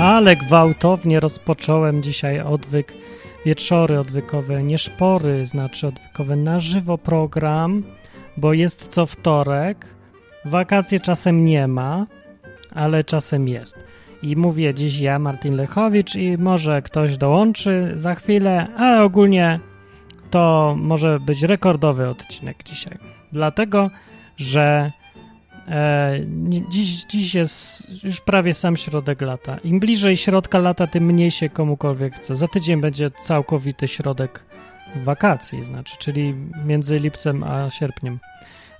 Ale gwałtownie rozpocząłem dzisiaj odwyk, wieczory odwykowe, nie szpory, znaczy odwykowe na żywo program, bo jest co wtorek. Wakacje czasem nie ma, ale czasem jest. I mówię dziś ja, Martin Lechowicz, i może ktoś dołączy za chwilę, ale ogólnie to może być rekordowy odcinek dzisiaj. Dlatego, że dziś, dziś jest już prawie sam środek lata. Im bliżej środka lata, tym mniej się komukolwiek chce. Za tydzień będzie całkowity środek wakacji, znaczy, czyli między lipcem a sierpniem.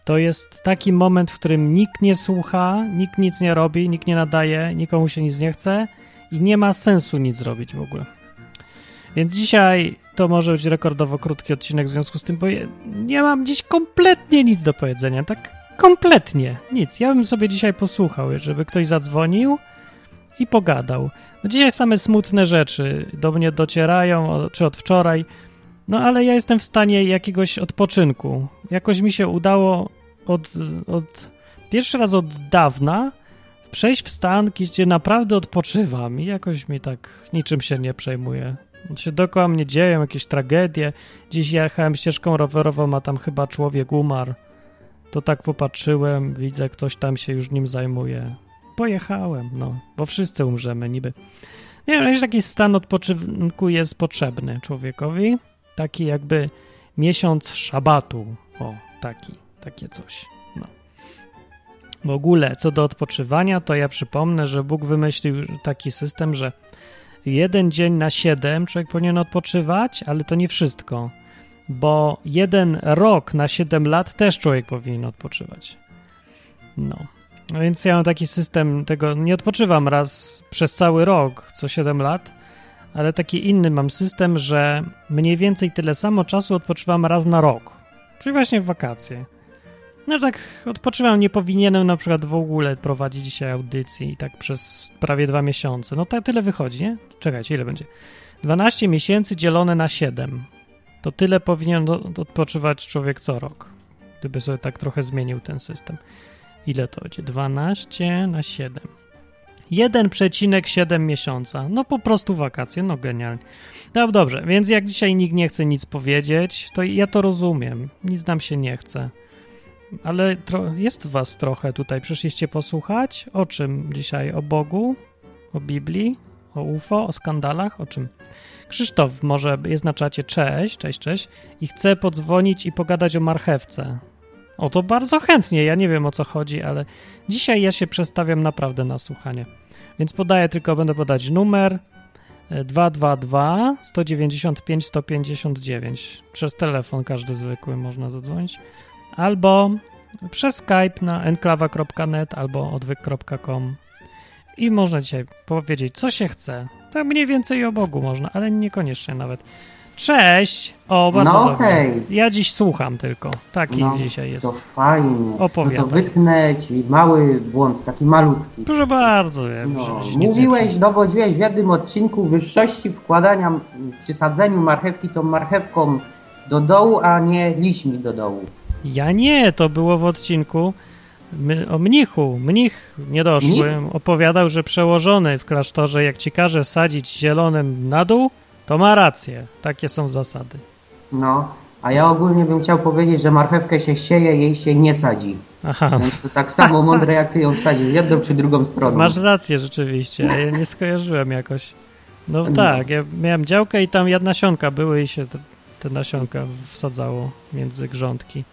To jest taki moment, w którym nikt nie słucha, nikt nic nie robi, nikt nie nadaje, nikomu się nic nie chce i nie ma sensu nic zrobić w ogóle. Więc dzisiaj to może być rekordowo krótki odcinek w związku z tym, bo nie mam dziś kompletnie nic do powiedzenia. Tak kompletnie nic. Ja bym sobie dzisiaj posłuchał, żeby ktoś zadzwonił i pogadał. No dzisiaj same smutne rzeczy do mnie docierają, czy od wczoraj. No ale ja jestem w stanie jakiegoś odpoczynku. Jakoś mi się udało od, od pierwszy raz od dawna przejść w stan, gdzie naprawdę odpoczywam i jakoś mi tak niczym się nie przejmuje. Się dookoła mnie dzieją jakieś tragedie. Dziś jechałem ścieżką rowerową, a tam chyba człowiek umarł. To tak popatrzyłem, widzę, ktoś tam się już nim zajmuje. Pojechałem, no, bo wszyscy umrzemy niby. Nie wiem, taki stan odpoczynku jest potrzebny człowiekowi. Taki jakby miesiąc szabatu. O, taki, takie coś. No. W ogóle, co do odpoczywania, to ja przypomnę, że Bóg wymyślił taki system, że jeden dzień na siedem człowiek powinien odpoczywać, ale to nie wszystko, bo jeden rok na siedem lat też człowiek powinien odpoczywać. No. no. więc ja mam taki system tego, nie odpoczywam raz przez cały rok, co 7 lat, ale taki inny mam system, że mniej więcej tyle samo czasu odpoczywam raz na rok, czyli właśnie w wakacje. No tak odpoczywam, nie powinienem na przykład w ogóle prowadzić dzisiaj audycji tak przez prawie dwa miesiące. No tak tyle wychodzi, nie? Czekajcie, ile będzie? 12 miesięcy dzielone na 7. To tyle powinien odpoczywać człowiek co rok, gdyby sobie tak trochę zmienił ten system. Ile to będzie? 12 na 7. 1,7 miesiąca. No po prostu wakacje, no genialnie. No dobrze, więc jak dzisiaj nikt nie chce nic powiedzieć, to ja to rozumiem. Nic nam się nie chce. Ale jest was trochę tutaj. Przyszliście posłuchać? O czym dzisiaj? O Bogu? O Biblii? O UFO? O skandalach? O czym? Krzysztof może jest na czacie. Cześć, cześć, cześć. I chce podzwonić i pogadać o marchewce. O to bardzo chętnie. Ja nie wiem o co chodzi, ale dzisiaj ja się przestawiam naprawdę na słuchanie. Więc podaję tylko, będę podać numer 222 195 159. Przez telefon każdy zwykły można zadzwonić albo przez Skype na enklawa.net albo odwyk.com i można dzisiaj powiedzieć, co się chce. Tak mniej więcej o Bogu można, ale niekoniecznie nawet. Cześć! O, bardzo no, dobrze. Hej. Ja dziś słucham tylko. Taki no, dzisiaj jest. To fajnie. Opowiadaj. No to wytknę ci mały błąd, taki malutki. Proszę bardzo. Ja no, mówiłeś, dowodziłeś w jednym odcinku wyższości wkładania przy sadzeniu marchewki tą marchewką do dołu, a nie liśmi do dołu. Ja nie, to było w odcinku o mnichu. Mnich niedoszły Mnich? opowiadał, że przełożony w klasztorze, jak ci każe sadzić zielonym na dół, to ma rację. Takie są zasady. No, a ja ogólnie bym chciał powiedzieć, że marchewkę się sieje, jej się nie sadzi. Aha. Więc to tak samo mądre, jak ty ją sadzisz, jedną czy drugą stroną. Masz rację rzeczywiście, ja nie skojarzyłem jakoś. No, no. tak, ja miałem działkę i tam nasionka były i się te, te nasionka wsadzało między grządki.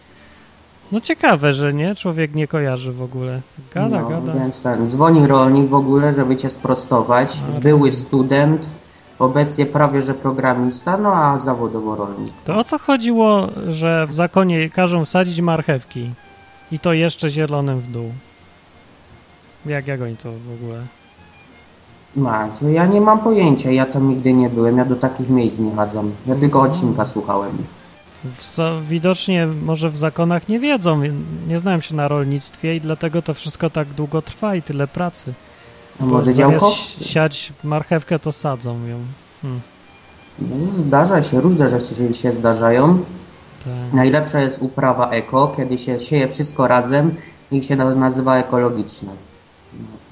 No ciekawe, że nie? Człowiek nie kojarzy w ogóle. Gada, no, gada. Więc tak, dzwoni rolnik w ogóle, żeby cię sprostować. A, Były student, obecnie prawie że programista, no a zawodowo rolnik. To o co chodziło, że w zakonie każą wsadzić marchewki i to jeszcze zielonym w dół? Jak, jak oni to w ogóle? Ma, to ja nie mam pojęcia, ja tam nigdy nie byłem, ja do takich miejsc nie chadzam. Ja tylko odcinka słuchałem w, widocznie może w zakonach nie wiedzą, nie znają się na rolnictwie i dlatego to wszystko tak długo trwa i tyle pracy. A może działko? siać marchewkę, to sadzą ją. Hmm. No, zdarza się, różne rzeczy się zdarzają. Tak. Najlepsza jest uprawa eko, kiedy się sieje wszystko razem i się nazywa ekologiczne.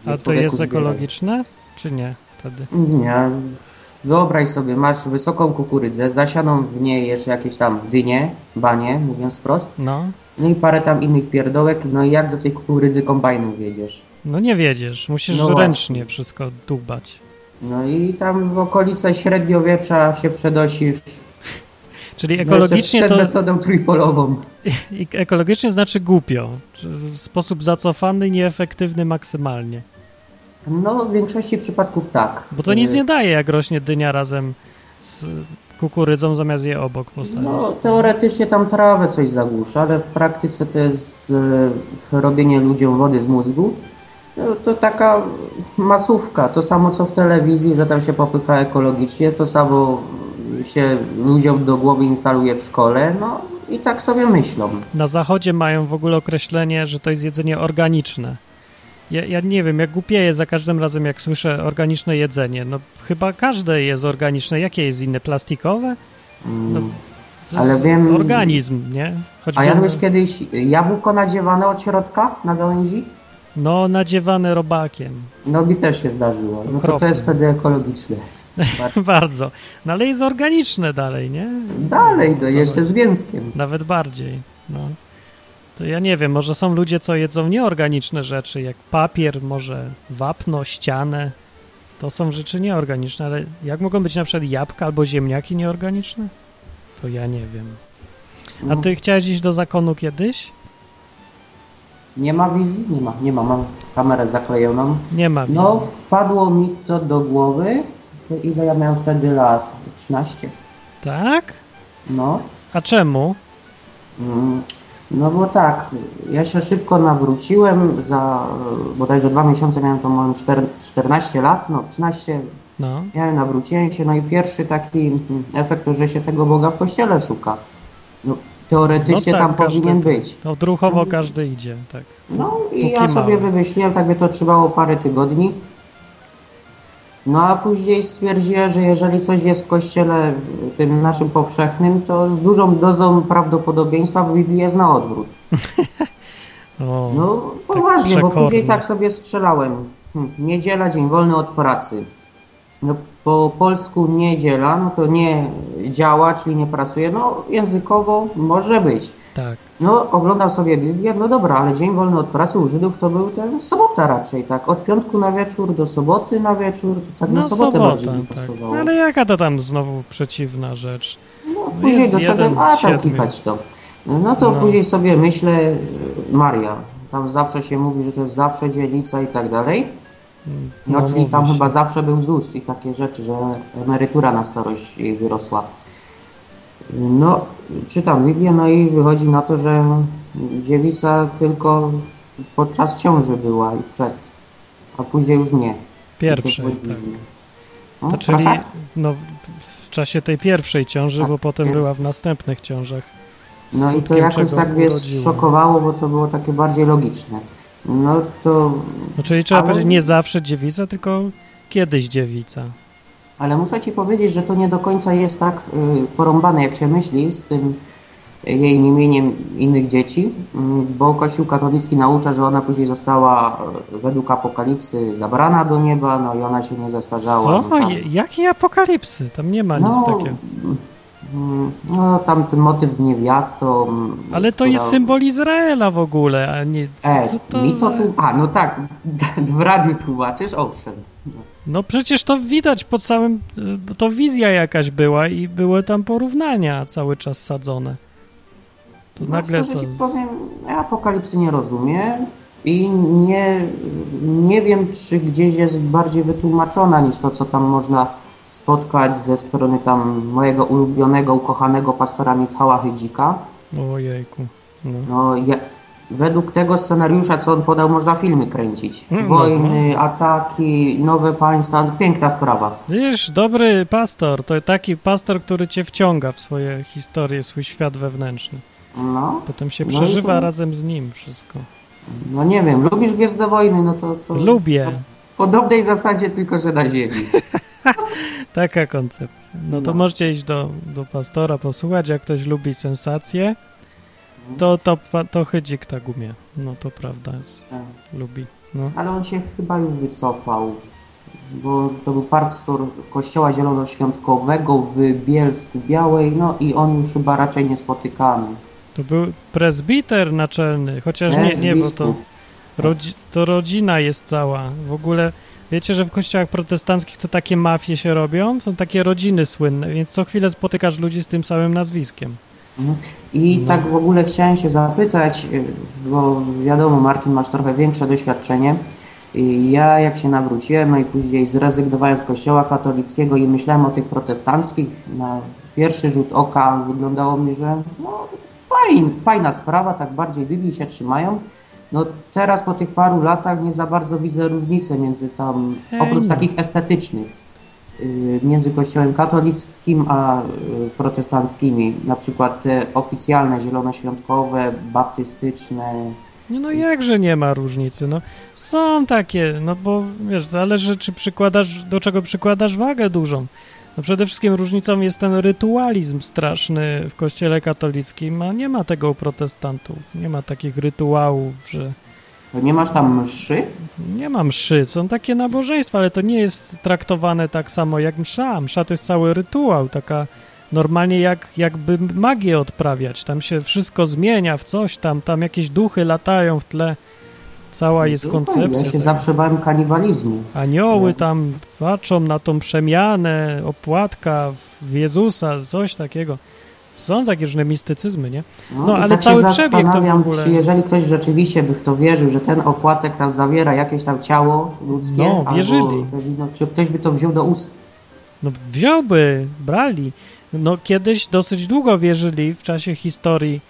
No, A to jest ekologiczne? czy nie wtedy? Nie. Wyobraź sobie, masz wysoką kukurydzę, zasianą w niej jeszcze jakieś tam dynie, banie, mówiąc wprost, No, no i parę tam innych pierdołek, no i jak do tej kukurydzy kombajnem wiedziesz? no nie wiedziesz, musisz No właśnie. ręcznie wszystko dłubać. No i tam w okolice średniowiecza się przedosisz. Czyli no ekologicznie to przed metodą trójpolową. ekologicznie znaczy głupio, w sposób zacofany, nieefektywny maksymalnie. No w większości przypadków tak. Bo to nic Y, nie daje, jak rośnie dynia razem z kukurydzą, zamiast je obok postawić. No teoretycznie tam trawę coś zagłusza, ale w praktyce to jest e, robienie ludziom wody z mózgu. No, to taka masówka, to samo co w telewizji, że tam się popycha ekologicznie, to samo się ludziom do głowy instaluje w szkole, no i tak sobie myślą. Na zachodzie mają w ogóle określenie, że to jest jedzenie organiczne. Ja, ja nie wiem, jak głupieję za każdym razem, jak słyszę organiczne jedzenie. No chyba każde jest organiczne. Jakie jest inne? Plastikowe? No, Mm. to Ale jest wiem- organizm, nie? Choćby, A jadłeś kiedyś jabłko nadziewane od środka na gałęzi? No, nadziewane robakiem. No mi też się zdarzyło. No to, to jest wtedy ekologiczne. Bardzo. No ale jest organiczne dalej, nie? Dalej, no jeszcze z więzkiem. Nawet bardziej. No. To ja nie wiem, może są ludzie, co jedzą nieorganiczne rzeczy, jak papier, może wapno, ścianę. To są rzeczy nieorganiczne, ale jak mogą być na przykład jabłka albo ziemniaki nieorganiczne? To ja nie wiem. A No. ty chciałeś iść do zakonu kiedyś? Nie ma wizji? Nie ma, nie ma. Mam kamerę zaklejoną. Nie ma. wizji. No, wpadło mi to do głowy. To ile ja miałem wtedy lat? 13. Tak? No. A czemu? Mm, No bo tak, ja się szybko nawróciłem, za bodajże dwa miesiące miałem to czter- 14 lat, no 13 No. miałem, nawróciłem się, no i pierwszy taki efekt to, że się tego Boga w kościele szuka. No, teoretycznie No tak, tam każdy powinien być. To odruchowo każdy idzie, tak. No i Póki ja sobie mały. wymyśliłem, tak by to trwało parę tygodni. No a później stwierdziłem, że jeżeli coś jest w kościele tym naszym powszechnym, to z dużą dozą prawdopodobieństwa w Biblii jest na odwrót. O, No poważnie, bo przekornie. później tak sobie strzelałem. Hm, Niedziela, dzień wolny od pracy. No po polsku niedziela, no to nie działa, czyli nie pracuje. No językowo może być. Tak. No, oglądam sobie Biblię, no dobra, ale dzień wolny od pracy u Żydów to był ten sobota raczej, tak? Od piątku na wieczór do soboty na wieczór, tak na No sobotę sobota, bardziej mi tak. pasowało. Ale jaka to tam znowu przeciwna rzecz? No, później jest doszedłem, a tam kichać to. No to No. później sobie myślę, y, Maria, tam zawsze się mówi, że to jest zawsze dzielnica i tak dalej. No, czyli mówi tam się. chyba zawsze był ZUS i takie rzeczy, że emerytura na starość wyrosła. No, czytam Biblię, no i wychodzi na to, że dziewica tylko podczas ciąży była i przed, a później już nie. Pierwszej, tak. No, To czyli proszę? no, w czasie tej pierwszej ciąży, Tak, bo potem była w następnych ciążach. No i to jakoś tak mnie szokowało, bo to było takie bardziej logiczne. No to, No, czyli trzeba Ale- powiedzieć nie zawsze dziewica, tylko kiedyś dziewica. Ale muszę Ci powiedzieć, że to nie do końca jest tak y, porąbane, jak się myśli z tym jej niemieniem innych dzieci, mm, bo Kościół katolicki naucza, że ona później została y, według apokalipsy zabrana do nieba, no i ona się nie zestarzała. Co? No, tam, Je- Jakiej apokalipsy? Tam nie ma nic no, takiego. mm, no tam ten motyw z niewiastą. mm, Ale to która- jest symbol Izraela w ogóle, a nie... E, Co to mi to tu... A, no tak, w radiu tłumaczysz? Owszem. No przecież to widać po całym... y, To wizja jakaś była i były tam porównania cały czas sadzone. To No, nagle co? powiem, ja apokalipsy nie rozumiem i nie, nie wiem, czy gdzieś jest bardziej wytłumaczona niż to, co tam można spotkać ze strony tam mojego ulubionego, ukochanego pastora Michała Hydzika. Ojejku. No. No, ja, według tego scenariusza, co on podał, można filmy kręcić. Mm, Wojny, ataki, nowe państwa, piękna sprawa. Wiesz, dobry pastor to taki pastor, który cię wciąga w swoje historie, swój świat wewnętrzny. No, Potem się No przeżywa to- razem z nim wszystko. no nie wiem, lubisz Gwiezdne Wojny, no to... to Lubię. W podobnej zasadzie, tylko że na ziemi. Taka koncepcja. No to No. możecie iść do, do pastora, posłuchać, jak ktoś lubi sensacje, to, to, to chydzik tak umie. No to prawda jest. Tak. Lubi. No. Ale on się chyba już wycofał. bo to był pastor kościoła zielonoświątkowego w Bielsku Białej, no i on już chyba raczej nie spotykany. To był prezbiter naczelny, chociaż nie, nie, bo to, rodzi, to rodzina jest cała. W ogóle wiecie, że w kościołach protestanckich to takie mafie się robią, są takie rodziny słynne, więc co chwilę spotykasz ludzi z tym samym nazwiskiem. Mhm. I no. tak w ogóle chciałem się zapytać, y, bo wiadomo, Martin, masz trochę większe doświadczenie. I ja jak się nawróciłem, no i później zrezygnowałem z kościoła katolickiego i myślałem o tych protestanckich, na pierwszy rzut oka wyglądało mi, że no, fajn, fajna sprawa, tak bardziej Biblii się trzymają. No teraz po tych paru latach nie za bardzo widzę różnicy między tam, oprócz takich estetycznych, między kościołem katolickim a y, protestanckimi, na przykład te oficjalne, zielonoświątkowe, baptystyczne. No jakże nie ma różnicy, no są takie, no bo wiesz, zależy czy przykładasz, do czego przykładasz wagę dużą. No przede wszystkim różnicą jest ten rytualizm straszny w kościele katolickim, a nie ma tego u protestantów. Nie ma takich rytuałów, że... Nie masz tam mszy? Nie ma mszy. Są takie nabożeństwa, ale to nie jest traktowane tak samo jak msza. Msza to jest cały rytuał, taka normalnie jak, jakby magię odprawiać. Tam się wszystko zmienia w coś tam, tam jakieś duchy latają w tle. Cała jest koncepcja. Ja się tak. zawsze bałem kanibalizmu. Anioły tam patrzą na tą przemianę, opłatka w Jezusa, coś takiego. Są takie różne mistycyzmy, nie? No, no ale tak cały przebieg to w ogóle... Czy jeżeli ktoś rzeczywiście by w to wierzył, że ten opłatek tam zawiera jakieś tam ciało ludzkie, no, wierzyli. Albo, czy ktoś by to wziął do ust? No wziąłby, brali. No kiedyś dosyć długo wierzyli w czasie historii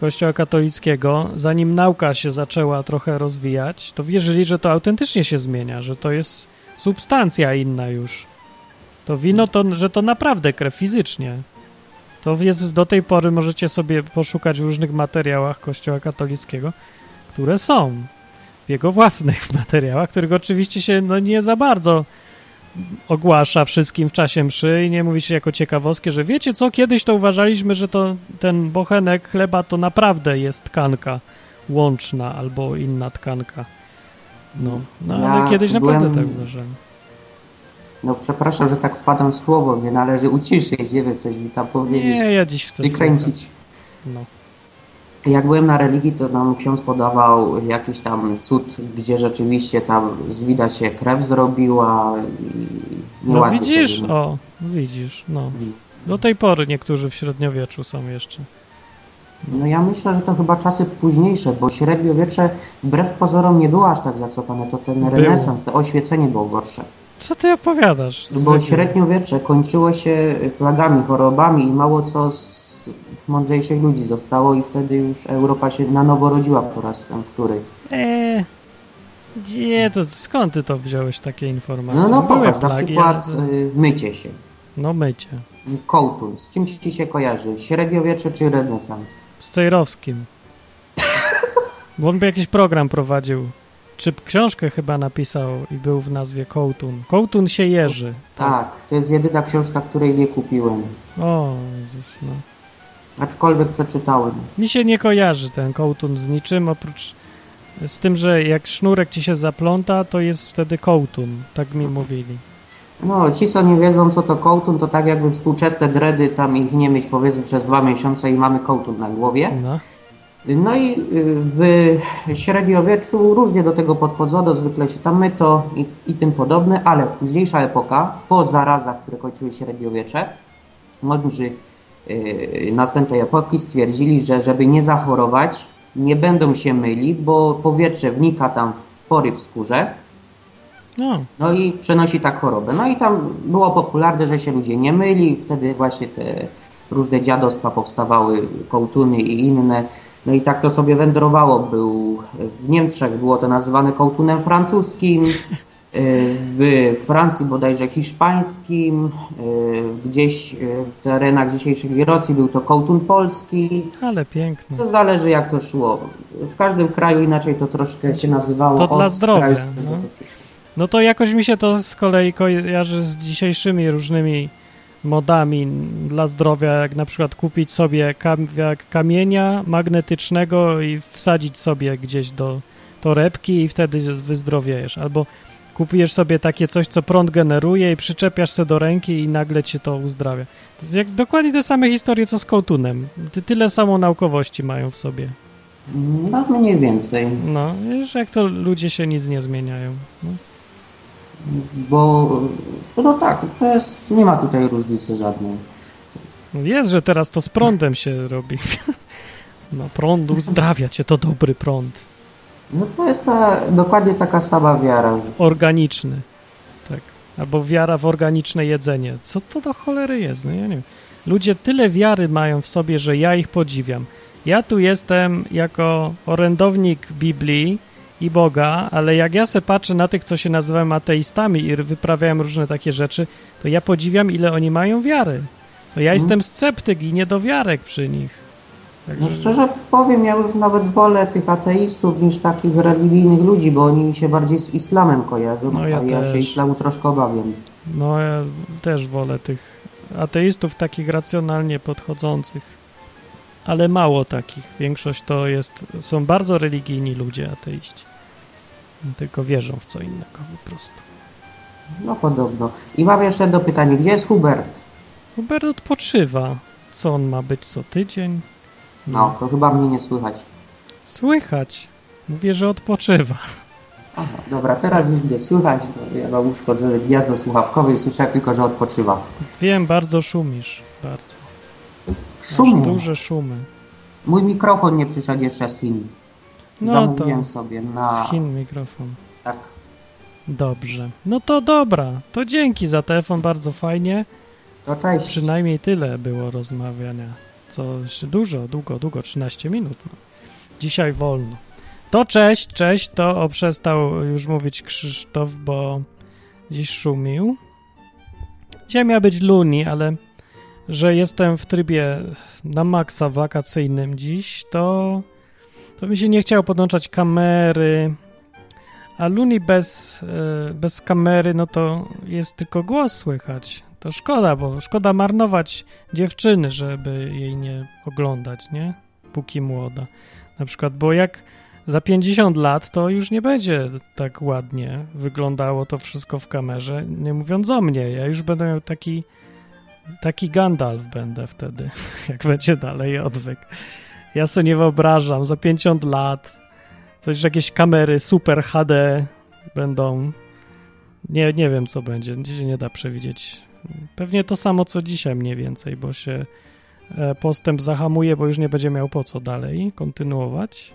Kościoła katolickiego, zanim nauka się zaczęła trochę rozwijać, to wierzyli, że to autentycznie się zmienia, że to jest substancja inna już. To wino, to, że to naprawdę krew fizycznie. To jest do tej pory możecie sobie poszukać w różnych materiałach Kościoła katolickiego, które są w jego własnych materiałach, których oczywiście się no, nie za bardzo ogłasza wszystkim w czasie mszy i nie mówi się jako ciekawostkę, że wiecie co, kiedyś to uważaliśmy, że to ten bochenek chleba to naprawdę jest tkanka łączna albo inna tkanka. No, no ale ja kiedyś byłem... naprawdę tak uważałem. No przepraszam, że tak wpadam słowo, nie należy uciszyć, nie wiem, coś mi tam powiedzieć. Nie, ja dziś chcę Wykręcić. No jak byłem na religii, to nam ksiądz podawał jakiś tam cud, gdzie rzeczywiście tam z wida się krew zrobiła i No widzisz, o, widzisz, no. Do tej pory niektórzy w średniowieczu są jeszcze. No ja myślę, że to chyba czasy późniejsze, bo średniowiecze wbrew pozorom nie było aż tak zacofane, to ten renesans, to oświecenie było gorsze. Co ty opowiadasz? Bo średniowiecze kończyło się plagami, chorobami i mało co z mądrzejszych ludzi zostało i wtedy już Europa się na nowo rodziła po raz tam wtóry. Eee, gdzie to, skąd ty to wziąłeś takie informacje? No, no Były popatrz, plagi, na przykład ale... Y, mycie się. No mycie. Kołtun. Z czym ci się kojarzy? Średniowiecze czy renesans? Z Cejrowskim. Bo on by jakiś program prowadził. Czy książkę chyba napisał i był w nazwie Kołtun. Kołtun się jeży. Tak, to jest jedyna książka, której nie kupiłem. O, widzisz, no. Aczkolwiek przeczytałem. Mi się nie kojarzy ten kołtun z niczym, oprócz z tym, że jak sznurek ci się zapląta, to jest wtedy kołtun. Tak mi mówili. No, ci co nie wiedzą co to kołtun, to tak jakby współczesne dredy, tam ich nie mieć powiedzmy przez dwa miesiące i mamy kołtun na głowie. No. No i y, w średniowieczu różnie do tego podchodzono, zwykle się tam myto i, i tym podobne, ale późniejsza epoka, po zarazach, które kończyły średniowiecze, mądrzy Y, następnej epoki stwierdzili, że żeby nie zachorować, nie będą się myli, bo powietrze wnika tam w pory w skórze. No. no i przenosi tak chorobę. No i tam było popularne, że się ludzie nie myli, wtedy właśnie te różne dziadostwa powstawały, kołtuny i inne. No i tak to sobie wędrowało. Był w Niemczech było to nazywane kołtunem francuskim, w Francji bodajże hiszpańskim, e, gdzieś e, w terenach dzisiejszych Rosji był to kołtun polski. Ale pięknie. To zależy jak to szło. W każdym kraju inaczej to troszkę się nazywało. To dla zdrowia. No. no to jakoś mi się to z kolei kojarzy z dzisiejszymi różnymi modami dla zdrowia, jak na przykład kupić sobie kamienia magnetycznego i wsadzić sobie gdzieś do torebki i wtedy wyzdrowiejesz. Albo Kupujesz sobie takie coś, co prąd generuje i przyczepiasz się do ręki i nagle cię to uzdrawia. To jest jak dokładnie te same historie, co z kołtunem. Ty, tyle samo naukowości mają w sobie. No mniej więcej, No, wiesz, jak to ludzie się nic nie zmieniają. No. Bo no tak, to jest, nie ma tutaj różnicy żadnej. Jest, że teraz to z prądem się robi. No, prąd uzdrawia cię, to dobry prąd. No to jest ta, dokładnie taka sama wiara. Organiczny. Tak. Albo wiara w organiczne jedzenie. Co to do cholery jest? No ja nie wiem. Ludzie tyle wiary mają w sobie, że ja ich podziwiam. Ja tu jestem jako orędownik Biblii i Boga, ale jak ja se patrzę na tych, co się nazywają ateistami i wyprawiają różne takie rzeczy, to ja podziwiam, ile oni mają wiary. To ja jestem sceptyk i niedowiarek przy nich. No szczerze powiem, ja już nawet wolę tych ateistów niż takich religijnych ludzi, bo oni mi się bardziej z islamem kojarzą, No ja a ja się też. islamu troszkę obawiam. No ja też wolę tych ateistów takich racjonalnie podchodzących. Ale mało takich. Większość to jest, są bardzo religijni ludzie ateiści. Tylko wierzą w co innego po prostu. No podobno. I mam jeszcze jedno pytanie, gdzie jest Hubert? Hubert odpoczywa. Co on ma być co tydzień? No, to chyba mnie nie słychać. Słychać. Mówię, że odpoczywa. Aha, dobra, teraz już mnie słychać, ja mam uszkodzone gniazdo słuchawkowe i słyszę tylko, że odpoczywa. Wiem, bardzo szumisz. Bardzo. Masz Szum. duże szumy. Mój mikrofon nie przyszedł jeszcze z Chin. No Zamówiłem to sobie na... z Chin mikrofon. Tak. Dobrze. No to dobra. To dzięki za telefon, bardzo fajnie. To cześć. Przynajmniej tyle było rozmawiania. Coś dużo, długo, długo, 13 minut. No. Dzisiaj wolno. To cześć, cześć, to przestał już mówić Krzysztof, bo dziś szumił. Dzisiaj miała być Luni, ale że jestem w trybie na maksa wakacyjnym dziś, to, to mi się nie chciało podłączać kamery. A Luni bez, e, bez kamery, no to jest tylko głos słychać. To szkoda, bo szkoda marnować dziewczyny, żeby jej nie oglądać, nie? Póki młoda. Na przykład, bo jak za 50 lat to już nie będzie tak ładnie wyglądało to wszystko w kamerze, nie mówiąc o mnie. Ja już będę miał taki taki Gandalf będę wtedy, jak będzie dalej odwyk. Ja sobie nie wyobrażam, za 50 lat coś, jakieś kamery super HD będą. Nie, nie wiem, co będzie. Dzisiaj nie da przewidzieć. Pewnie to samo, co dzisiaj mniej więcej, bo się e, postęp zahamuje, bo już nie będzie miał po co dalej kontynuować.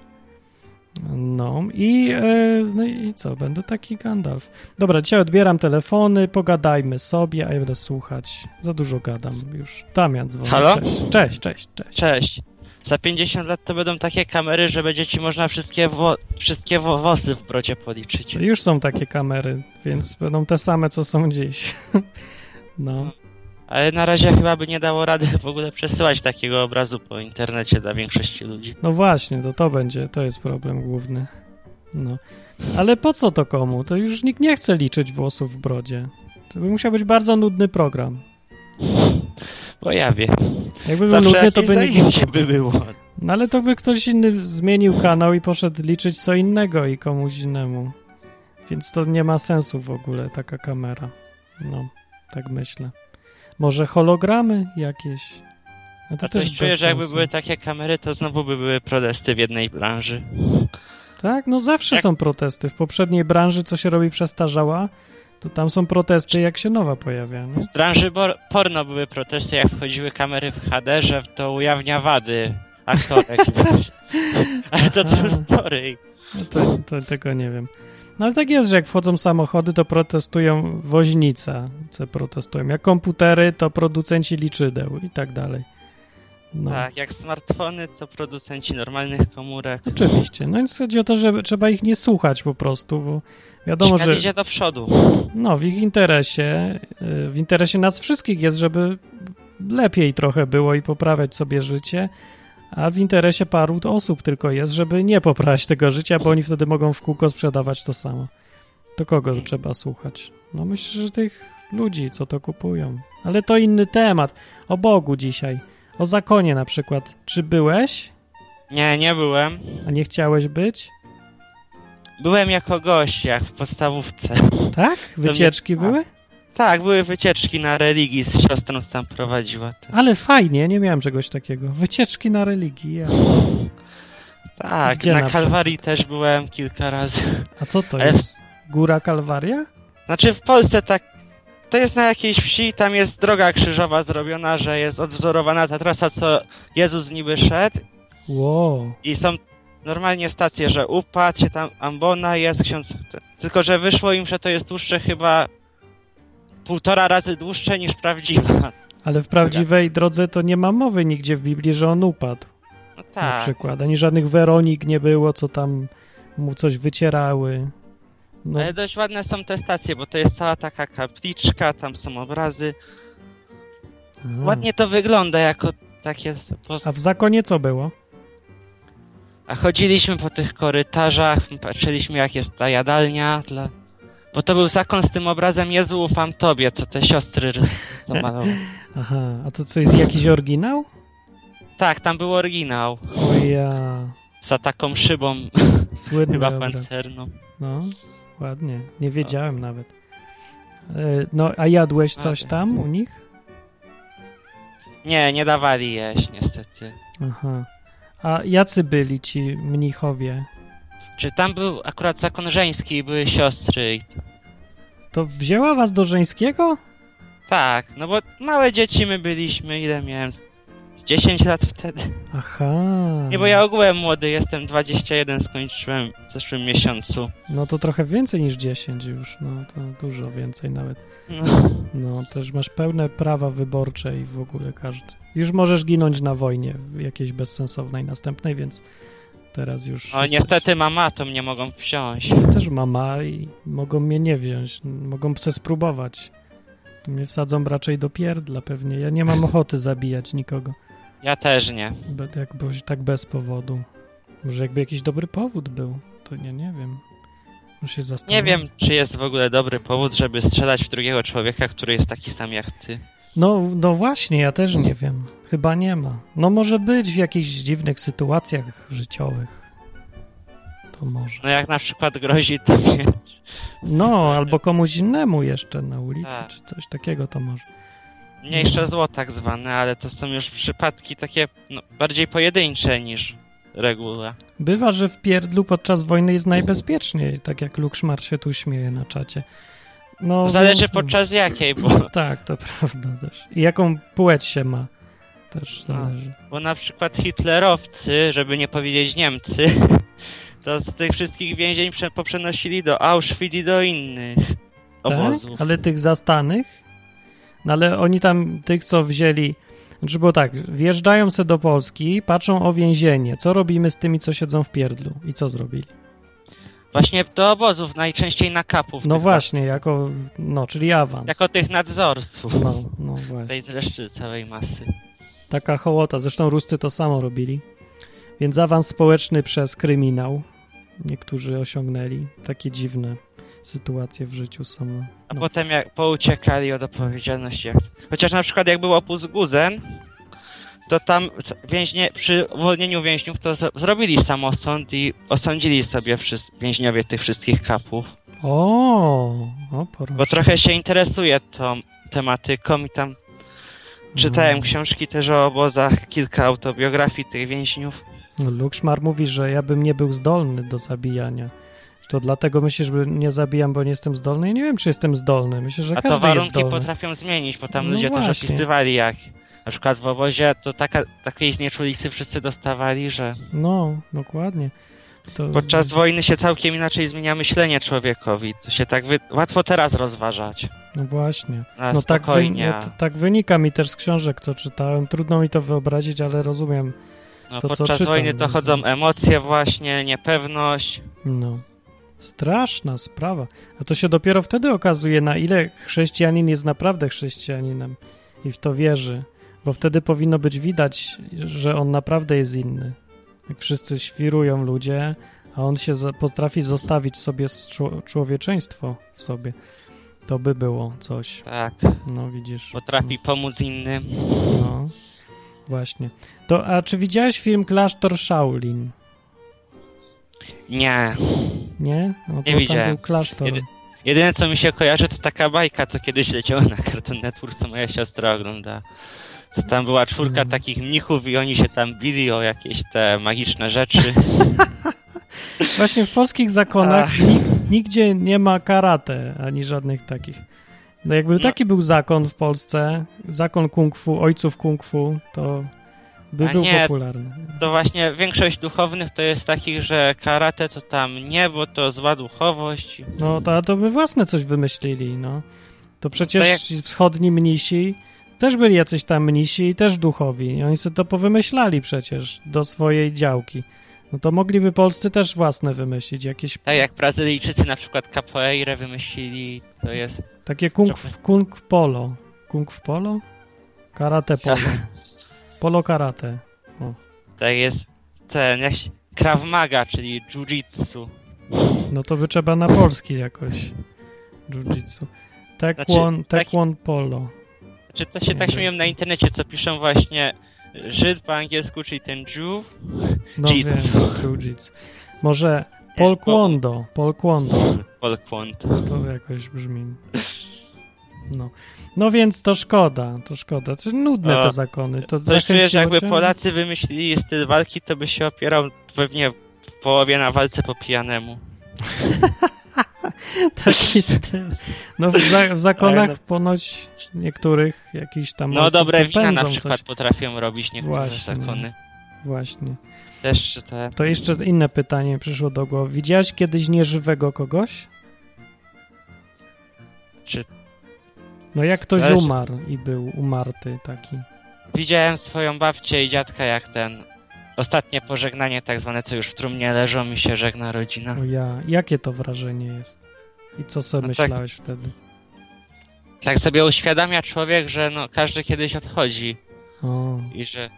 No i, e, no i co? Będę taki Gandalf. Dobra, dzisiaj odbieram telefony, pogadajmy sobie, a ja będę słuchać. Za dużo gadam już. Damian dzwoni. Halo? Cześć, cześć, cześć. cześć. Cześć. Za 50 lat to będą takie kamery, że będzie ci można wszystkie, wo- wszystkie wo- włosy w brodzie policzyć. Już są takie kamery, więc będą te same, co są dziś. No. Ale na razie chyba by nie dało rady w ogóle przesyłać takiego obrazu po internecie dla większości ludzi. No właśnie, to to będzie, to jest problem główny. No. Ale po co to komu? To już nikt nie chce liczyć włosów w brodzie. To by musiał być bardzo nudny program. Bo ja wiem. Jakby był nudny, to by zajęcie by było. No ale to by ktoś inny zmienił kanał i poszedł liczyć co innego i komuś innemu. Więc to nie ma sensu w ogóle, taka kamera. No, tak myślę. Może hologramy jakieś? No A też coś czuję, że jakby były takie kamery, to znowu by były protesty w jednej branży. Tak, no zawsze są protesty. W poprzedniej branży, co się robi przestarzała, to tam są protesty, jak się nowa pojawia. No, W branży porno były protesty, jak wchodziły kamery w HD, że to ujawnia wady aktorek. Ale to true story. no to, to tego nie wiem. No ale tak jest, że jak wchodzą samochody, to protestują woźnica, co protestują. Jak komputery, to producenci liczydeł i tak dalej. No. Tak, jak smartfony, to producenci normalnych komórek. Oczywiście. No więc chodzi o to, że trzeba ich nie słuchać po prostu, bo wiadomo, Świat że idzie do przodu. no, w ich interesie, y, w interesie nas wszystkich jest, żeby lepiej trochę było i poprawiać sobie życie, a w interesie paru osób tylko jest, żeby nie poprawiać tego życia, bo oni wtedy mogą w kółko sprzedawać to samo. To kogo trzeba słuchać? No myślę, że tych ludzi, co to kupują. Ale to inny temat. O Bogu dzisiaj. O zakonie na przykład. Czy byłeś, Nie, nie byłem. a nie chciałeś być? byłem jako gość, jak w podstawówce. Tak? Wycieczki mnie- były? Tak, były wycieczki na religii z siostrą tam prowadziła. to- Ale fajnie, nie miałem czegoś takiego. Wycieczki na religii. Ja. Tak, Gdzie na na Kalwarii też byłem kilka razy. A co to Ale w- jest? Góra Kalwaria? Znaczy w Polsce tak, to jest na jakiejś wsi, tam jest droga krzyżowa zrobiona, że jest odwzorowana ta trasa, co Jezus niby szedł Wow. i są normalnie stacje, że upadł się tam ambona, jest ksiądz... Tylko, że wyszło im, że to jest dłuższe chyba półtora razy dłuższe niż prawdziwa. Ale w prawdziwej drodze to nie ma mowy nigdzie w Biblii, że on upadł. No Na tak. przykład. Ani żadnych Weronik nie było, co tam mu coś wycierały. No, Ale dość ładne są te stacje, bo to jest cała taka kapliczka, tam są obrazy. a. Ładnie to wygląda jako takie... pos- A w zakonie co było? A chodziliśmy po tych korytarzach, patrzyliśmy jak jest ta jadalnia, dla... bo to był zakon z tym obrazem Jezu ufam Tobie, co te siostry zamalowały. Aha, a to co jest jakiś oryginał? tak, tam był oryginał, O ja, za taką szybą, słynny chyba obraz. pancerną. No, ładnie. Nie wiedziałem nawet. E, No, a jadłeś coś tam u nich? Nie, nie dawali jeść niestety. Aha. A jacy byli ci mnichowie? Czy tam był akurat zakon żeński i były siostry. To wzięła was do żeńskiego? Tak, no bo małe dzieci my byliśmy, ile miałem? Z z 10 lat wtedy. Aha. Nie, bo ja ogółem młody jestem, 21 skończyłem w zeszłym miesiącu. No to trochę więcej niż 10 już, no to dużo więcej nawet. No. No, też masz pełne prawa wyborcze i w ogóle każdy. Już możesz ginąć na wojnie w jakiejś bezsensownej następnej, więc teraz już... O, jesteś- niestety mama to mnie mogą wziąć. Ja też mama i mogą mnie nie wziąć, mogą se spróbować. Mnie wsadzą raczej do pierdla pewnie. Ja nie mam ochoty zabijać nikogo, Ja też nie. be- jak, bo, tak bez powodu. Może jakby jakiś dobry powód był, to nie, nie wiem. Nie wiem, czy jest w ogóle dobry powód, żeby strzelać w drugiego człowieka, który jest taki sam jak ty. No, no właśnie, ja też nie wiem. Chyba nie ma. No może być w jakichś dziwnych sytuacjach życiowych. To może. No jak na przykład grozi tobie. No, albo komuś innemu jeszcze na ulicy, Tak. czy coś takiego to może. Mniejsze zło tak zwane, ale to są już przypadki takie no, bardziej pojedyncze niż reguła. Bywa, że w pierdlu podczas wojny jest najbezpieczniej, tak jak Luke Szmar się tu śmieje na czacie. No, Zależy podczas jakiej, bo, Tak, to prawda też. I jaką płeć się ma, też No. zależy. bo na przykład hitlerowcy, żeby nie powiedzieć Niemcy, to z tych wszystkich więzień prze- poprzenosili do Auschwitz i do innych obozów. Tak? Ale tych zastanych? No ale oni tam, tych co wzięli, znaczy było tak, wjeżdżają se do Polski, patrzą o więzienie, co robimy z tymi, co siedzą w pierdlu i co zrobili? Właśnie do obozów, najczęściej na kapów. No właśnie, jako, no, czyli awans. Jako tych nadzorców. No, no właśnie. Tej reszty całej masy. Taka hołota, zresztą Ruscy to samo robili. Więc awans społeczny przez kryminał niektórzy osiągnęli. Takie dziwne sytuacje w życiu są. A No. potem jak pouciekali od odpowiedzialności. Chociaż na przykład jak był opus Guzen, to tam więźnie, przy uwolnieniu więźniów to zrobili samosąd i osądzili sobie wszyscy, więźniowie tych wszystkich kapów. O, o proszę. Bo trochę się interesuje tą tematyką i tam czytałem No. książki też o obozach, kilka autobiografii tych więźniów. No, Lukszmar mówi, że ja bym nie był zdolny do zabijania. To dlatego myślisz, że nie zabijam, bo nie jestem zdolny? Ja nie wiem, czy jestem zdolny. Myślę, że A każdy to jest warunki zdolny. potrafią zmienić, bo tam No ludzie też właśnie. opisywali jak na przykład w obozie to taka, takiej znieczulisy wszyscy dostawali, że No, dokładnie. To... podczas wojny się całkiem inaczej zmienia myślenie człowiekowi. To się tak wy... łatwo teraz rozważać. No właśnie. Na No tak, wy... no, tak wynika mi też z książek, co czytałem. Trudno mi to wyobrazić, ale rozumiem. no, to, co podczas czytam, wojny to więc- chodzą emocje właśnie, niepewność. No. Straszna sprawa. A to się dopiero wtedy okazuje, na ile chrześcijanin jest naprawdę chrześcijaninem i w to wierzy. Bo wtedy powinno być widać, że on naprawdę jest inny. Jak wszyscy świrują ludzie, a on się potrafi zostawić sobie człowieczeństwo w sobie. To by było coś. Tak, No widzisz. potrafi pomóc innym. No, właśnie. To, a czy widziałeś film Klasztor Shaolin? Nie. Nie? No, Nie widziałem. był klasztor. Jedy- Jedyne co mi się kojarzy to taka bajka, co kiedyś leciała na Cartoon Network, co moja siostra ogląda. Co tam była czwórka Mhm. takich mnichów i oni się tam bili o jakieś te magiczne rzeczy. Właśnie w polskich zakonach Ach. nig, nigdzie nie ma karate, ani żadnych takich. No jakby No. taki był zakon w Polsce, zakon kung fu, ojców kung fu, to by A był nie, popularny. To właśnie większość duchownych to jest takich, że karate to tam nie, bo to zła duchowość. No to, to by własne coś wymyślili, no. To przecież To jak- wschodni mnisi też byli jacyś tam mnisi i też duchowi. Oni sobie to powymyślali przecież do swojej działki. No to mogliby polscy też własne wymyślić, jakieś Tak jak Brazylijczycy na przykład capoeirę wymyślili, to jest... takie kung, kung polo. Kung polo? Karate polo. Polo karate. Tak jest ten, jak Krav Maga, czyli jiu-jitsu. No to by trzeba na polski jakoś. Jiu-jitsu. Taekwon, Znaczy, taki- polo. Czy to się tak Nie śmieją na internecie, co piszą właśnie Żyd po angielsku, czyli ten Jew? No wiem, Jitsu. jiu-jitsu. Może polkwondo, polkwondo. Polkwont. To jakoś brzmi. No. No więc to szkoda, to szkoda. To nudne O, te zakony. To Coś zachęciło jakby cię? Polacy wymyślili styl walki, to by się opierał pewnie w połowie na walce po pijanemu. Taki styl. No w, za, w zakonach no- ponoć niektórych jakiś tam No dobre wina na przykład Coś. potrafią robić niektóre Właśnie. zakony. Właśnie. Też te... To jeszcze inne pytanie przyszło do głowy. Widziałeś kiedyś nieżywego kogoś? Czy No jak ktoś Zależy- umarł i był umarty taki. Widziałem swoją babcię i dziadka jak ten... Ostatnie pożegnanie tak zwane, co już w trumnie leżą i się żegna rodzina. O ja, jakie to wrażenie jest? I co sobie No tak. myślałeś wtedy? Tak sobie uświadamia człowiek, że no każdy kiedyś odchodzi O, i że...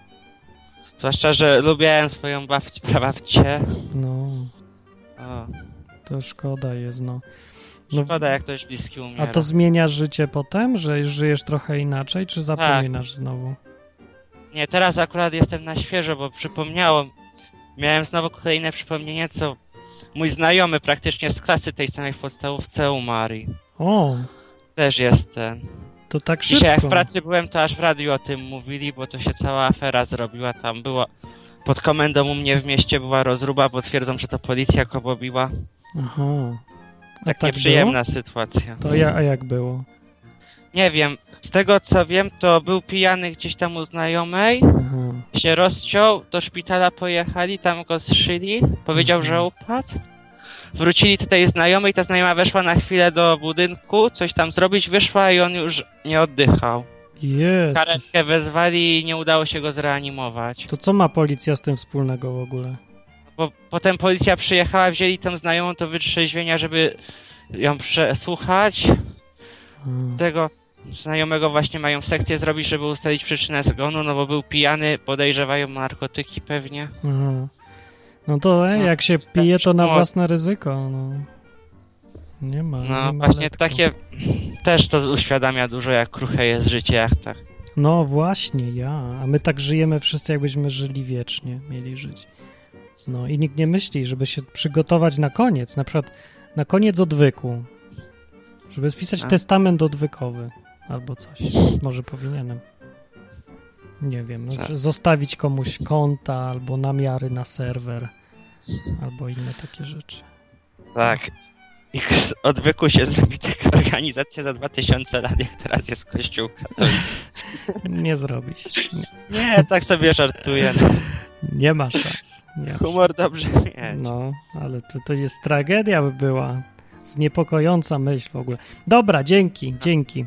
Zwłaszcza, że lubiałem swoją babci, prababcię. no, O, to szkoda jest, no. No, szkoda jak ktoś bliski umiera. A to zmienia życie potem, że żyjesz trochę inaczej, czy zapominasz znowu? Nie, teraz akurat jestem na świeżo, bo przypomniało. Miałem znowu kolejne przypomnienie, co mój znajomy praktycznie z klasy tej samej w podstawówce umarł. O, Też jest ten. to tak szybko. Dzisiaj jak w pracy byłem, to aż w radiu o tym mówili, bo to się cała afera zrobiła. Tam było. Pod komendą u mnie w mieście była rozruba, bo twierdzą, że to policja kogo biła. Aha. A Tak, tak nieprzyjemna sytuacja. Było? To ja, a jak było? Nie wiem. Z tego co wiem, to był pijany gdzieś tam u znajomej. Aha. się rozciął, do szpitala pojechali, tam go zszyli, powiedział, Mhm. że upadł. Wrócili tutaj znajomy i ta znajoma weszła na chwilę do budynku, coś tam zrobić, wyszła i on już nie oddychał. Jest. Karetkę wezwali i nie udało się go zreanimować. To co ma policja z tym wspólnego w ogóle? Bo potem policja przyjechała, wzięli tą znajomą do wytrzeźwienia, żeby ją przesłuchać. A. Tego znajomego właśnie mają sekcję zrobić, żeby ustalić przyczynę zgonu, no bo był pijany, podejrzewają narkotyki pewnie. Aha. No to e, No, jak się pije, to na no. własne ryzyko. No. Nie ma. nie No ma właśnie letko. takie też to uświadamia dużo, jak kruche jest życie, jak tak. No właśnie, ja. A my tak żyjemy wszyscy, jakbyśmy żyli wiecznie, mieli żyć. No i nikt nie myśli, żeby się przygotować na koniec, na przykład na koniec odwyku. Żeby spisać A. testament odwykowy albo coś. Może powinienem. Nie wiem, no, Tak. zostawić komuś konta albo namiary na serwer albo inne takie rzeczy. Tak. I z odwyku się zrobi taka organizacja za 2000 lat, jak teraz jest Kościół katolicki. Nie zrobić. Nie, Nie, tak sobie żartuję. No. nie ma szans. Nie Humor dobrze mieć. No, ale to, to jest tragedia by była. Niepokojąca myśl w ogóle. Dobra, dzięki, dzięki.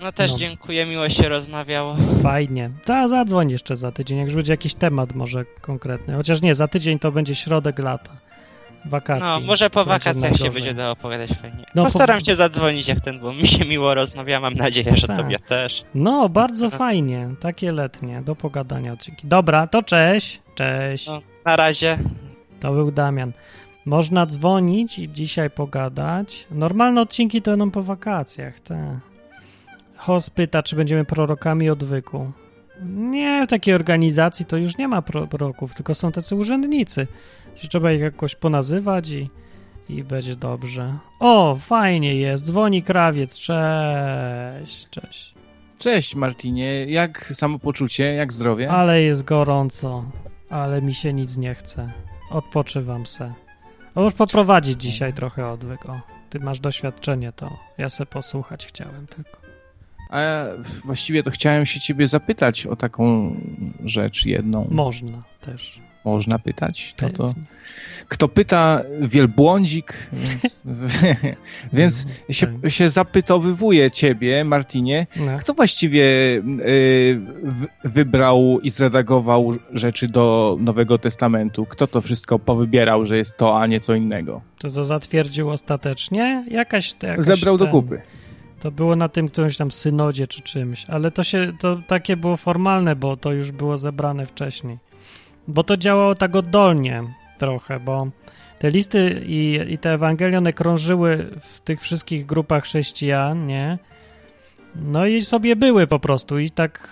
No też No. dziękuję, miło się rozmawiało. Fajnie. Ta zadzwoń jeszcze za tydzień, jak już będzie jakiś temat może konkretny. Chociaż nie, za tydzień to będzie środek lata. Wakacje. No, może po wakacjach się będzie dało opowiadać fajnie. No, Postaram po- się zadzwonić jak ten, bo mi się miło rozmawia, mam nadzieję, że Tak. tobie też. No, bardzo fajnie. Takie letnie, do pogadania odcinki. Dobra, to cześć. Cześć. No. Na razie. To był Damian. Można dzwonić i dzisiaj pogadać. Normalne odcinki to będą po wakacjach, te. Hos pyta, czy będziemy prorokami odwyku. Nie, w takiej organizacji to już nie ma proroków, tylko są tacy urzędnicy. Trzeba ich jakoś ponazywać i, i będzie dobrze. O, fajnie jest, dzwoni krawiec, cześć, cześć. Cześć Martinie, jak samopoczucie, jak zdrowie? Ale jest gorąco, ale mi się nic nie chce. Odpoczywam se. O, już poprowadzić dzisiaj trochę odwyk. O, ty masz doświadczenie, to ja se posłuchać chciałem tylko. A właściwie to chciałem się ciebie zapytać o taką rzecz jedną. Można też. Można pytać? To, to kto pyta, wielbłądzik, więc, więc się, tak. się zapytowywuje ciebie, Martinie, no. kto właściwie y, wybrał i zredagował rzeczy do Nowego Testamentu? Kto to wszystko powybierał, że jest to, a nie co innego? To co zatwierdził ostatecznie? Jakaś, jakaś Zebrał ten... do kupy. To było na tym którymś tam synodzie czy czymś, ale to się, to takie było formalne, bo to już było zebrane wcześniej. Bo to działało tak oddolnie trochę, bo te listy i, i te Ewangelie, one krążyły w tych wszystkich grupach chrześcijan, nie? No i sobie były po prostu i tak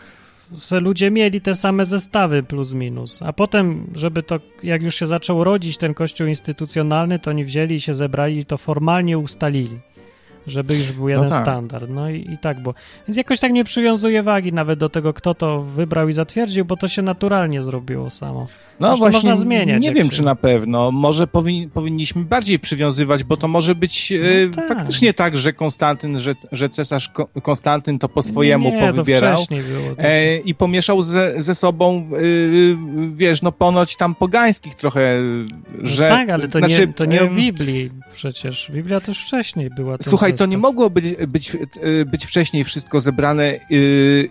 ludzie mieli te same zestawy plus minus. A potem, żeby to, jak już się zaczął rodzić ten kościół instytucjonalny, to oni wzięli i się zebrali i to formalnie ustalili żeby już był jeden no tak. standard. No i, i tak było. Więc jakoś tak nie przywiązuje wagi nawet do tego, kto to wybrał i zatwierdził, bo to się naturalnie zrobiło samo. No Zresztą właśnie, można zmieniać. Nie wiem, się... czy na pewno. Może powin, powinniśmy bardziej przywiązywać, bo to może być e, no tak. faktycznie tak, że Konstantyn, że, że cesarz Konstantyn to po swojemu nie, powybierał to było, to... e, i pomieszał ze, ze sobą, e, wiesz, no ponoć tam pogańskich trochę, no że... tak, ale to, znaczy, nie, to nie o Biblii przecież. Biblia też wcześniej była. Słuchaj, to nie mogło być, być, e, być wcześniej wszystko zebrane e,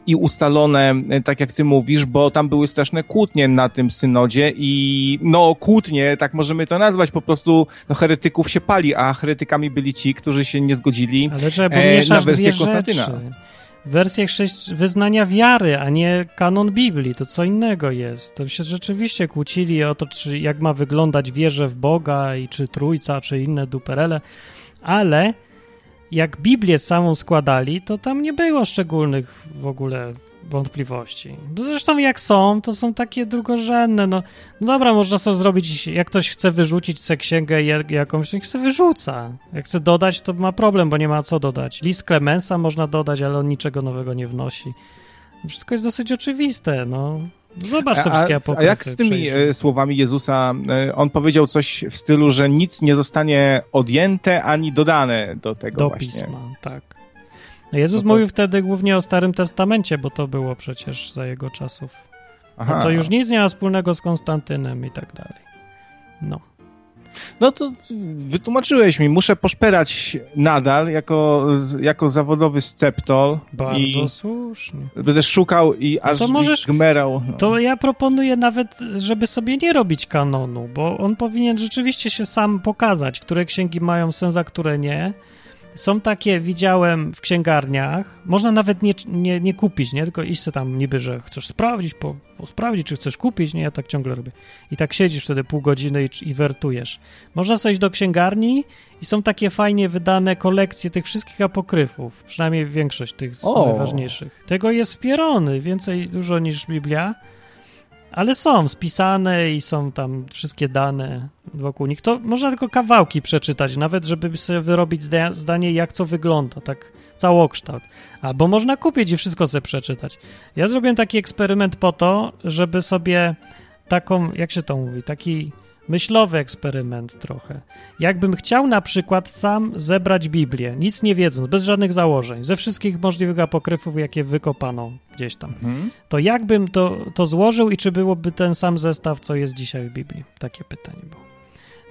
i ustalone, tak jak ty mówisz, bo tam były straszne kłótnie na tym synodzie, i no kłótnie, tak możemy to nazwać, po prostu no, heretyków się pali, a heretykami byli ci, którzy się nie zgodzili Ale trzeba e, na wersję Konstantyna. Rzeczy. Wersję chrześci- wyznania wiary, a nie kanon Biblii, to co innego jest. To się rzeczywiście kłócili o to, czy jak ma wyglądać wierze w Boga i czy Trójca, czy inne duperele, ale jak Biblię samą składali, to tam nie było szczególnych w ogóle wątpliwości. Zresztą jak są, to są takie drugorzędne. No, no dobra, można sobie zrobić, jak ktoś chce wyrzucić sobie księgę jakąś, niech sobie wyrzuca. Jak chce dodać, to ma problem, bo nie ma co dodać. List Clemensa można dodać, ale on niczego nowego nie wnosi. Wszystko jest dosyć oczywiste, no. Zobacz wszystkie A jak z tymi przejrzy. E, słowami Jezusa? E, on powiedział coś w stylu, że nic nie zostanie odjęte ani dodane do tego do właśnie. pisma, tak. Jezus no to... mówił wtedy głównie o Starym Testamencie, bo to było przecież za jego czasów. Aha. No to już nic nie ma wspólnego z Konstantynem i tak dalej. No. No to wytłumaczyłeś mi, muszę poszperać nadal jako, jako zawodowy sceptol. Bardzo słusznie. Będę szukał i no aż to możesz, gmerał. No. To ja proponuję nawet, żeby sobie nie robić kanonu, bo on powinien rzeczywiście się sam pokazać, które księgi mają sens, a które nie. Są takie, widziałem w księgarniach, można nawet nie, nie, nie kupić, nie? Tylko iść tam niby, że chcesz sprawdzić, po, po sprawdzić, czy chcesz kupić, nie? Ja tak ciągle robię. I tak siedzisz wtedy pół godziny i, i wertujesz. Można sobie iść do księgarni i są takie fajnie wydane kolekcje tych wszystkich apokryfów, przynajmniej większość tych o. najważniejszych. Tego jest wpierony, więcej dużo niż Biblia. Ale są spisane i są tam wszystkie dane wokół nich. To można tylko kawałki przeczytać, nawet żeby sobie wyrobić zdanie, jak co wygląda, tak całokształt. Albo można kupić i wszystko sobie przeczytać. Ja zrobiłem taki eksperyment po to, żeby sobie taką, jak się to mówi, taki myślowy eksperyment trochę. Jakbym chciał na przykład sam zebrać Biblię, nic nie wiedząc, bez żadnych założeń, ze wszystkich możliwych apokryfów, jakie wykopano gdzieś tam, mhm. to jakbym to, to złożył i czy byłoby ten sam zestaw, co jest dzisiaj w Biblii? Takie pytanie było.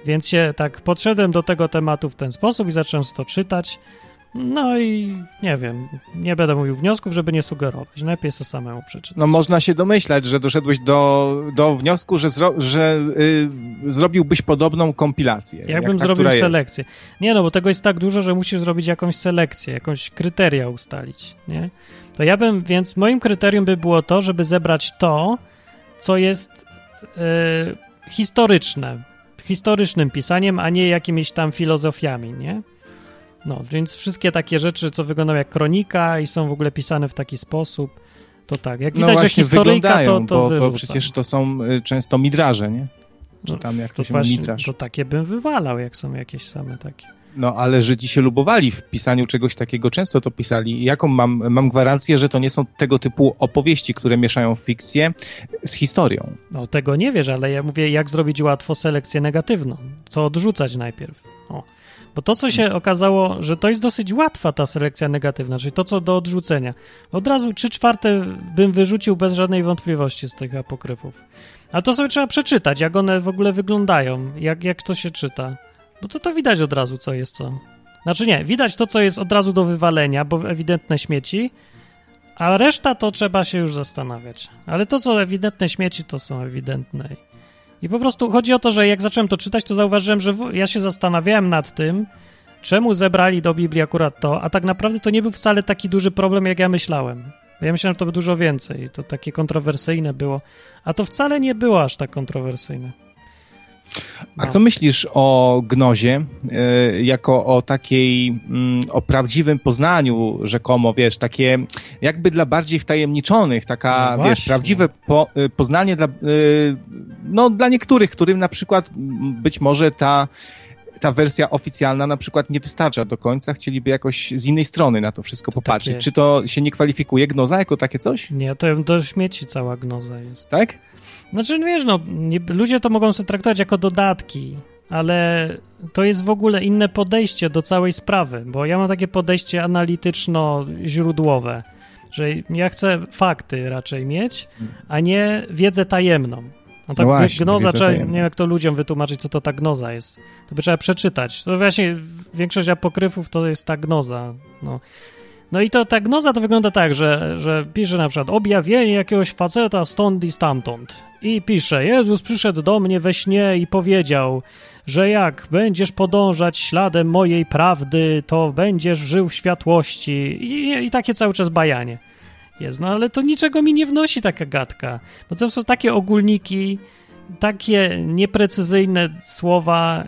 Więc się tak podszedłem do tego tematu w ten sposób i zacząłem to czytać. No i nie wiem, nie będę mówił wniosków, żeby nie sugerować. Najlepiej sobie samemu przeczytać. No można się domyślać, że doszedłeś do, do wniosku, że, zro, że y, zrobiłbyś podobną kompilację. Jakbym jak ta, zrobił selekcję. Nie no, bo tego jest tak dużo, że musisz zrobić jakąś selekcję, jakąś kryteria ustalić, nie? To ja bym, więc moim kryterium by było to, żeby zebrać to, co jest y, historyczne, historycznym pisaniem, a nie jakimiś tam filozofiami, nie? No, więc wszystkie takie rzeczy, co wyglądają jak kronika i są w ogóle pisane w taki sposób, to tak. Jak no widać, no że historyjka, to, to, bo to przecież to są y, często midraże, nie? Czy no, tam jak to, to się właśnie, midraż. To takie bym wywalał, jak są jakieś same takie. No, ale Żydzi się lubowali w pisaniu czegoś takiego, często to pisali. Jaką mam, mam gwarancję, że to nie są tego typu opowieści, które mieszają fikcję z historią? No, tego nie wiesz, ale ja mówię, jak zrobić łatwo selekcję negatywną. Co odrzucać najpierw. O. Bo to, co się okazało, że to jest dosyć łatwa ta selekcja negatywna, czyli to, co do odrzucenia. Od razu trzy czwarte bym wyrzucił bez żadnej wątpliwości z tych apokryfów. A to sobie trzeba przeczytać, jak one w ogóle wyglądają, jak, jak to się czyta. Bo to to widać od razu, co jest co. Znaczy nie, widać to, co jest od razu do wywalenia, bo ewidentne śmieci, a reszta to trzeba się już zastanawiać. Ale to, co ewidentne śmieci, to są ewidentne. I po prostu chodzi o to, że jak zacząłem to czytać, to zauważyłem, że ja się zastanawiałem nad tym, czemu zebrali do Biblii akurat to, a tak naprawdę to nie był wcale taki duży problem, jak ja myślałem. Ja myślałem, że to by dużo więcej. To takie kontrowersyjne było. A to wcale nie było aż tak kontrowersyjne. A co myślisz o gnozie, y, jako o takiej, mm, o prawdziwym poznaniu rzekomo, wiesz, takie jakby dla bardziej wtajemniczonych, taka, no wiesz, prawdziwe po, y, poznanie dla, y, no dla niektórych, którym na przykład być może ta ta wersja oficjalna na przykład nie wystarcza do końca, chcieliby jakoś z innej strony na to wszystko popatrzeć. Takie... Czy to się nie kwalifikuje gnoza jako takie coś? Nie, to do śmieci cała gnoza jest. Tak? Znaczy, no wiesz, no, nie, ludzie to mogą sobie traktować jako dodatki, ale to jest w ogóle inne podejście do całej sprawy, bo ja mam takie podejście analityczno-źródłowe, że ja chcę fakty raczej mieć, a nie wiedzę tajemną. No tak no właśnie, gnoza, trzeba, nie wiem jak to ludziom wytłumaczyć, co to ta gnoza jest. To by trzeba przeczytać. To właśnie większość apokryfów to jest ta gnoza. No. No i to ta gnoza to wygląda tak, że, że pisze na przykład objawienie jakiegoś faceta stąd i stamtąd. I pisze, Jezus przyszedł do mnie we śnie i powiedział, że jak będziesz podążać śladem mojej prawdy, to będziesz żył w światłości. I, i takie cały czas bajanie jest. No ale to niczego mi nie wnosi taka gadka, bo to są takie ogólniki, takie nieprecyzyjne słowa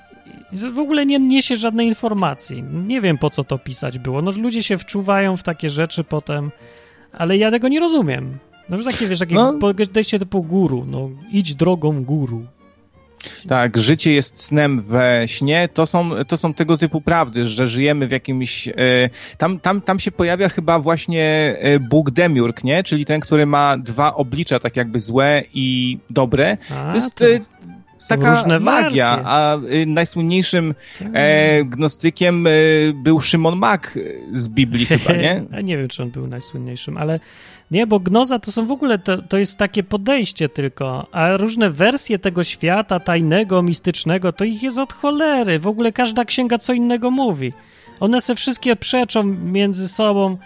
w ogóle nie niesie żadnej informacji. Nie wiem, po co to pisać było. No, ludzie się wczuwają w takie rzeczy potem, ale ja tego nie rozumiem. No, że takie, wiesz, takie no. podejście typu guru, no, idź drogą guru. Tak, życie jest snem we śnie. To są, to są tego typu prawdy, że żyjemy w jakimś. E, tam, tam, tam się pojawia chyba właśnie e, Bóg Demiurg, nie? Czyli ten, który ma dwa oblicza, tak jakby złe i dobre. A, to jest. To... Taka magia, wersje. a y, najsłynniejszym tak. e, gnostykiem e, był Szymon Mak z Biblii chyba, nie? Ja nie wiem, czy on był najsłynniejszym, ale nie, bo gnoza to są w ogóle, to, to jest takie podejście tylko, a różne wersje tego świata tajnego, mistycznego, to ich jest od cholery. W ogóle każda księga co innego mówi. One se wszystkie przeczą między sobą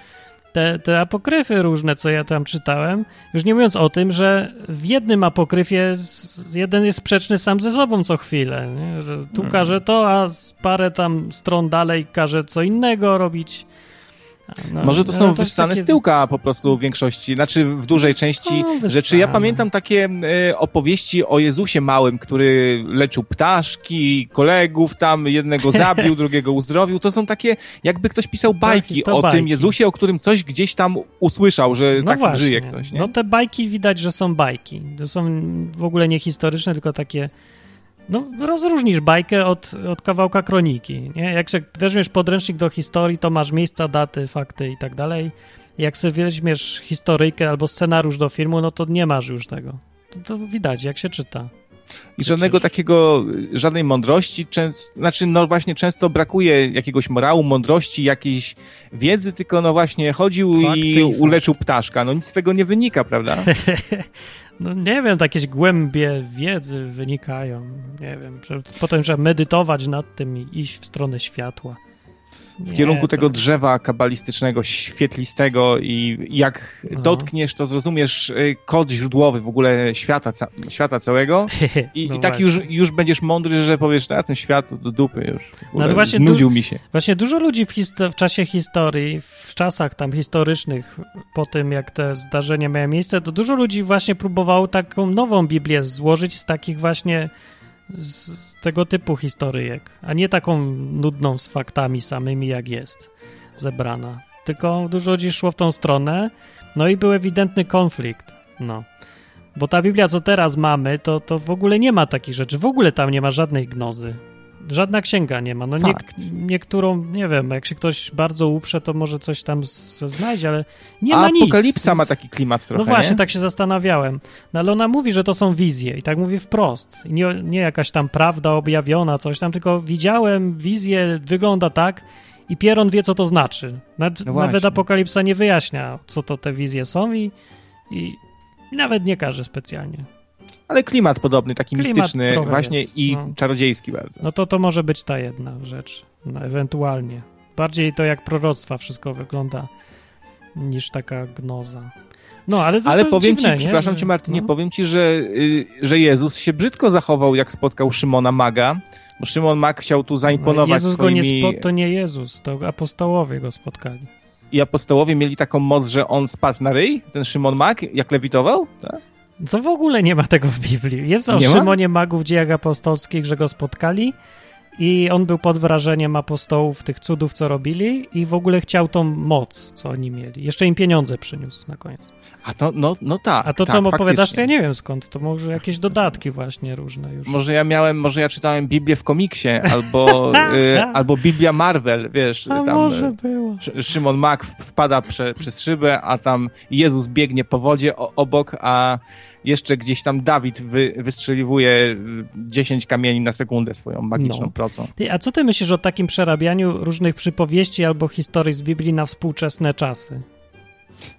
te, te apokryfy różne, co ja tam czytałem, już nie mówiąc o tym, że w jednym apokryfie jeden jest sprzeczny sam ze sobą co chwilę, nie? że tu hmm. każe to, a parę tam stron dalej każe co innego robić. No, Może to są no, to wyssane takie... z tyłka po prostu w większości, znaczy w dużej części rzeczy. Ja pamiętam takie e, opowieści o Jezusie Małym, który leczył ptaszki, kolegów tam, jednego zabił, drugiego uzdrowił. To są takie, jakby ktoś pisał bajki o bajki. tym Jezusie, o którym coś gdzieś tam usłyszał, że no tak właśnie. żyje ktoś. Nie? No te bajki widać, że są bajki. To są w ogóle nie historyczne, tylko takie no, rozróżnisz bajkę od, od kawałka kroniki. Nie? Jak się weźmiesz podręcznik do historii, to masz miejsca, daty, fakty i tak dalej. Jak sobie weźmiesz historyjkę albo scenariusz do filmu, no to nie masz już tego. To, to widać, jak się czyta. I żadnego takiego, żadnej mądrości, często, znaczy no właśnie często brakuje jakiegoś morału, mądrości, jakiejś wiedzy, tylko no właśnie chodził Fakty i uleczył ptaszka. No nic z tego nie wynika, prawda? No nie wiem, jakieś głębie wiedzy wynikają. Nie wiem, potem trzeba medytować nad tym i iść w stronę światła. W nie, kierunku to... tego drzewa kabalistycznego, świetlistego i jak no. dotkniesz, to zrozumiesz y, kod źródłowy w ogóle świata, ca świata całego i, no i tak już, już będziesz mądry, że powiesz, a ten świat do dupy już. No właśnie znudził mi się. Właśnie dużo ludzi w, w czasie historii, w czasach tam historycznych, po tym jak te zdarzenia miały miejsce, to dużo ludzi właśnie próbowało taką nową Biblię złożyć z takich właśnie z, tego typu historyjek, a nie taką nudną z faktami samymi, jak jest zebrana. tylko dużo ludzi szło w tą stronę, no i był ewidentny konflikt, no. Bo ta Biblia, co teraz mamy, to, to w ogóle nie ma takich rzeczy, w ogóle tam nie ma żadnej gnozy. Żadna księga nie ma. No nie, niektórą, nie wiem, jak się ktoś bardzo uprze, to może coś tam znajdzie, ale nie A ma nic. Apokalipsa ma taki klimat trochę, No właśnie, nie? tak się zastanawiałem. No ale ona mówi, że to są wizje i tak mówi wprost. I nie, nie jakaś tam prawda objawiona, coś tam, tylko widziałem wizję, wygląda tak i Pieron wie, co to znaczy. Nawet, No nawet. Apokalipsa nie wyjaśnia, co to te wizje są i, i nawet nie każe specjalnie. Ale klimat podobny, taki Klimat mistyczny właśnie jest, i no. czarodziejski bardzo. No to to może być ta jedna rzecz, no, ewentualnie. Bardziej to jak proroctwa wszystko wygląda niż taka gnoza. No, ale to, Ale to powiem dziwne, ci, nie? przepraszam Że- cię Martynie, no. powiem ci, że, y, że Jezus się brzydko zachował, jak spotkał Szymona Maga, bo Szymon Mag chciał tu No, zaimponować Jezus swoimi... go nie spo... to nie Jezus, to apostołowie go spotkali. I apostołowie mieli taką moc, że on spadł na ryj, ten Szymon Mag, jak lewitował? Tak? To w ogóle nie ma tego w Biblii. Jest o Nie ma? Szymonie Magu w dziejach apostolskich, że go spotkali i on był pod wrażeniem apostołów, tych cudów, co robili i w ogóle chciał tą moc, co oni mieli. Jeszcze im pieniądze przyniósł na koniec. A to, no, no tak. A to, tak, co mu opowiadasz, to ja nie wiem skąd. To może jakieś dodatki właśnie różne już. Może ja miałem, może ja czytałem Biblię w komiksie, albo, y, albo Biblia Marvel, wiesz, A tam może y, było. Sz- Szymon Mak wpada prze, przez szybę, a tam Jezus biegnie po wodzie o, obok, a jeszcze gdzieś tam Dawid wy, wystrzeliwuje y, 10 kamieni na sekundę swoją magiczną No. Ty, a co ty myślisz o takim przerabianiu różnych przypowieści albo historii z Biblii na współczesne czasy?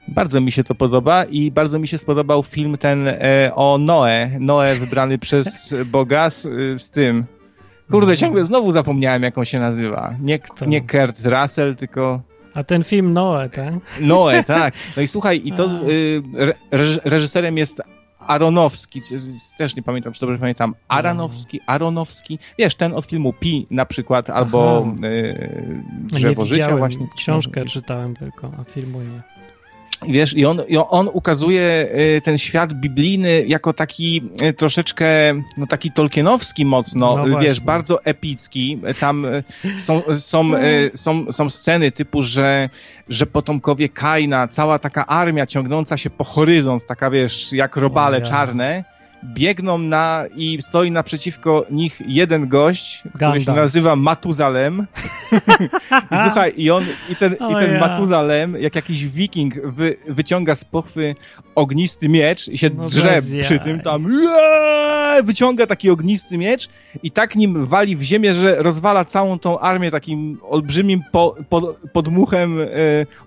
Bardzo mi się to podoba i bardzo mi się spodobał film ten e, o Noe. Noe wybrany przez Boga z, y, z tym. Kurde, ciągle znowu zapomniałem, jak on się nazywa. Nie, Kto? nie Kurt Russell, tylko A ten film Noe, tak? Noe, tak. No i słuchaj, i to y, re, reż- reżyserem jest Aronowski, też nie pamiętam, czy dobrze pamiętam, Aranowski, Aronowski, wiesz, ten od filmu Pi na przykład, albo y, Drzewo Życia właśnie. Książkę czytałem tylko, a filmu nie. Wiesz, i on, i on ukazuje y, ten świat biblijny jako taki y, troszeczkę, no taki tolkienowski mocno, No wiesz, właśnie. bardzo epicki. Tam y, są, są, są, są sceny typu, że, że potomkowie Kaina, cała taka armia ciągnąca się po horyzont, taka wiesz, jak robale ja. czarne, biegną na i stoi naprzeciwko nich jeden gość, który się nazywa Matuzalem. I słuchaj, i on, i ten, i ten. Matuzalem, jak jakiś wiking wy, wyciąga z pochwy ognisty miecz i się No drze przy tym tam eee, wyciąga taki ognisty miecz i tak nim wali w ziemię, że rozwala całą tą armię takim olbrzymim po, po, podmuchem e,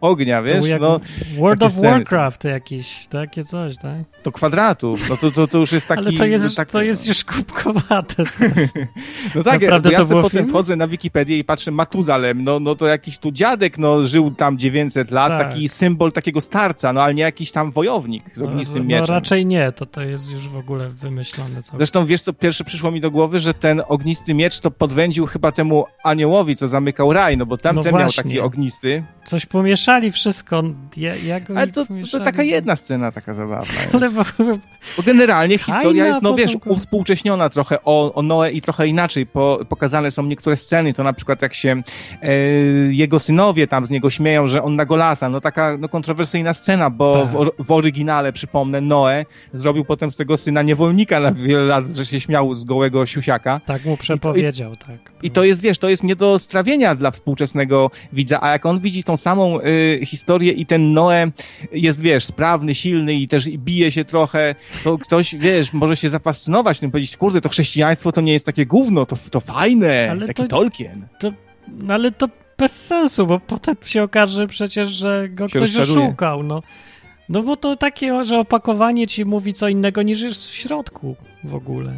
ognia, wiesz? No, World of sceny. Warcraft jakiś, takie coś, tak? to kwadratów, no to, to, to już jest taki... Ale to jest, tak, to jest już kubkowate. No tak, Naprawdę bo ja to sobie potem film? wchodzę na Wikipedię i patrzę Matuzalem, no, no to jakiś tu dziadek, no żył tam 900 lat, Tak. taki symbol takiego starca, no ale nie jakiś tam wojownik z ognistym no, mieczem. No raczej nie, to to jest już w ogóle wymyślone. Zresztą wiesz co, pierwsze przyszło mi do głowy, że ten ognisty miecz to podwędził chyba temu aniołowi, co zamykał raj, no bo tamten No miał taki ognisty. Coś pomieszali wszystko. Ja, Ale to, to pomieszali? taka jedna scena taka zabawna jest. Ale ogóle Bo generalnie historia jest, no wiesz, uwspółcześniona trochę o, o Noe i trochę inaczej. Po, pokazane są niektóre sceny, to na przykład jak się e, jego synowie tam z niego śmieją, że on na Golasa, no taka no, kontrowersyjna scena, bo Tak. w, w oryginale, przypomnę, Noe zrobił potem z tego syna niewolnika na wiele lat, że się śmiał z gołego siusiaka. tak mu przepowiedział, tak. I to jest, wiesz, to jest nie do strawienia dla współczesnego widza, a jak on widzi tą samą y, historię i ten Noe jest, wiesz, sprawny, silny i też bije się trochę, to ktoś, wiesz, może się zafascynować tym, powiedzieć, kurde, to chrześcijaństwo to nie jest takie gówno, to, to fajne, Ale taki to- Tolkien. No ale to bez sensu, bo potem się okaże przecież, że go Się ktoś rozczaruje. oszukał, no. No bo to takie, że opakowanie ci mówi co innego niż jest w środku w ogóle.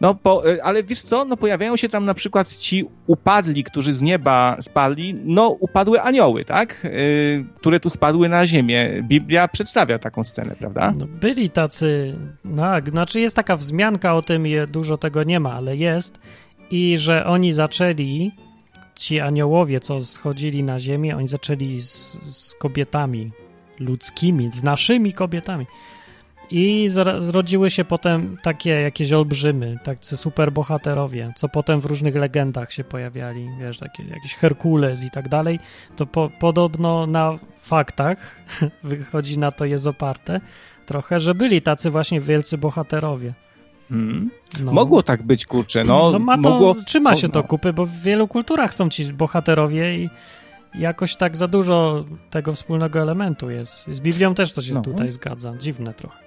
No, po, y, ale wiesz co, no pojawiają się tam na przykład ci upadli, którzy z nieba spadli, no upadły anioły, tak? Y, które tu spadły na ziemię. Biblia przedstawia taką scenę, prawda? No, byli tacy, no, znaczy jest taka wzmianka o tym, je, dużo tego nie ma, ale jest i że oni zaczęli, ci aniołowie, co schodzili na ziemię, oni zaczęli z, z kobietami ludzkimi, z naszymi kobietami. I zrodziły się potem takie jakieś olbrzymy, tacy superbohaterowie, co potem w różnych legendach się pojawiali, wiesz, takie jakieś Herkules i tak dalej. To po, podobno na faktach wychodzi na to jest oparte trochę, że byli tacy właśnie wielcy bohaterowie. Hmm. No. Mogło tak być, kurczę. No, no ma to, mogło... trzyma się to no. kupy, bo w wielu kulturach są ci bohaterowie i jakoś tak za dużo tego wspólnego elementu jest. Z Biblią też coś się no. tutaj zgadza. Dziwne trochę.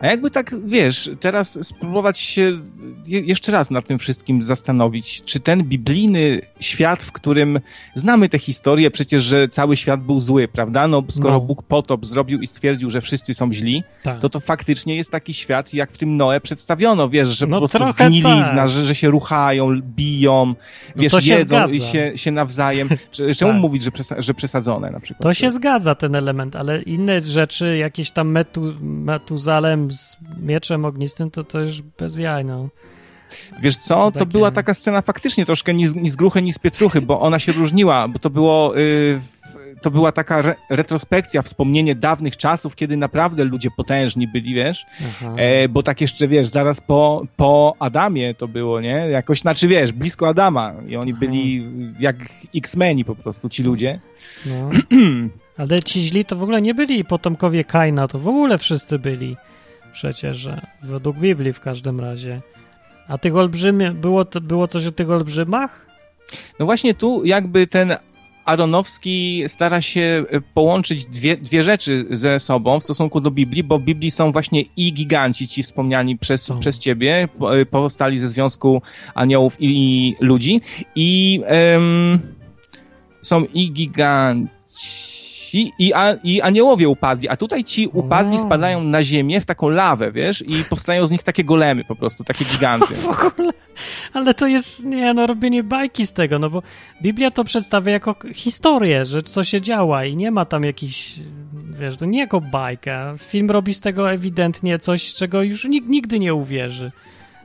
A jakby tak, wiesz, teraz spróbować się jeszcze raz nad tym wszystkim zastanowić, czy ten biblijny świat, w którym znamy tę historię, przecież, że cały świat był zły, prawda? No, skoro no. Bóg potop zrobił i stwierdził, że wszyscy są źli, tak. to to faktycznie jest taki świat, jak w tym Noe przedstawiono, wiesz, że no, po prostu zgnilizna, tak. że, że się ruchają, biją, no wiesz, jedzą się, się, się nawzajem. Czemu tak. mówić, że, że przesadzone na przykład? To się zgadza, ten element, ale inne rzeczy, jakieś tam metu, Metuzalem z mieczem ognistym, to to już bez jaj, no. Wiesz co, to, takie... była taka scena faktycznie troszkę ni z, ni z gruchy, ni z pietruchy, bo ona się różniła, bo to było... Yy, to była taka re retrospekcja, wspomnienie dawnych czasów, kiedy naprawdę ludzie potężni byli, wiesz? E, bo tak jeszcze, wiesz, zaraz po, po Adamie to było, nie? Jakoś, znaczy, wiesz, blisko Adama i oni Aha. byli jak X-Meni po prostu, ci ludzie. No. Ale ci źli to w ogóle nie byli potomkowie Kaina, to w ogóle wszyscy byli. Przecież, według Biblii w każdym razie. A tych olbrzymi, było, było coś o tych olbrzymach? No właśnie tu jakby ten Aronowski stara się e, połączyć dwie, dwie rzeczy ze sobą w stosunku do Biblii, bo w Biblii są właśnie i giganci, ci wspomniani przez, przez ciebie, e, powstali ze związku aniołów i, i ludzi, i um, są i giganci ci i, a, i aniołowie upadli, a tutaj ci upadli spadają na ziemię w taką lawę, wiesz, i powstają z nich takie golemy po prostu, takie giganty. w ogóle? Ale to jest, nie no, robienie bajki z tego, no bo Biblia to przedstawia jako historię, że co się działa i nie ma tam jakichś, wiesz, to nie jako bajka. Film robi z tego ewidentnie coś, czego już nikt nigdy nie uwierzy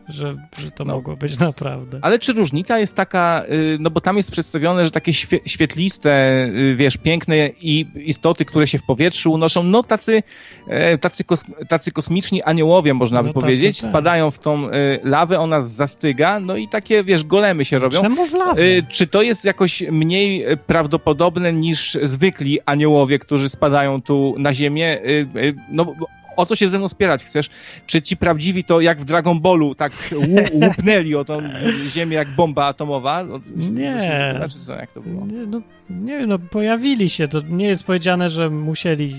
że, że to no. mogło być naprawdę. Ale czy różnica jest taka, y, no bo tam jest przedstawione, że takie świetliste, y, wiesz, piękne i istoty, które się w powietrzu unoszą, no tacy, e, tacy, kos, tacy kosmiczni aniołowie, można no by powiedzieć, tak. spadają w tą y, lawę, ona zastyga, no i takie, wiesz, golemy się robią. Czemu w lawę? Czy to jest jakoś mniej prawdopodobne niż zwykli aniołowie, którzy spadają tu na ziemię? No o co się ze mną spierać chcesz? Czy ci prawdziwi to jak w Dragon Ballu tak łupnęli o tą ziemię jak bomba atomowa? nie. Znaczy co, jak to było? Nie, no, nie wiem, no pojawili się, to nie jest powiedziane, że musieli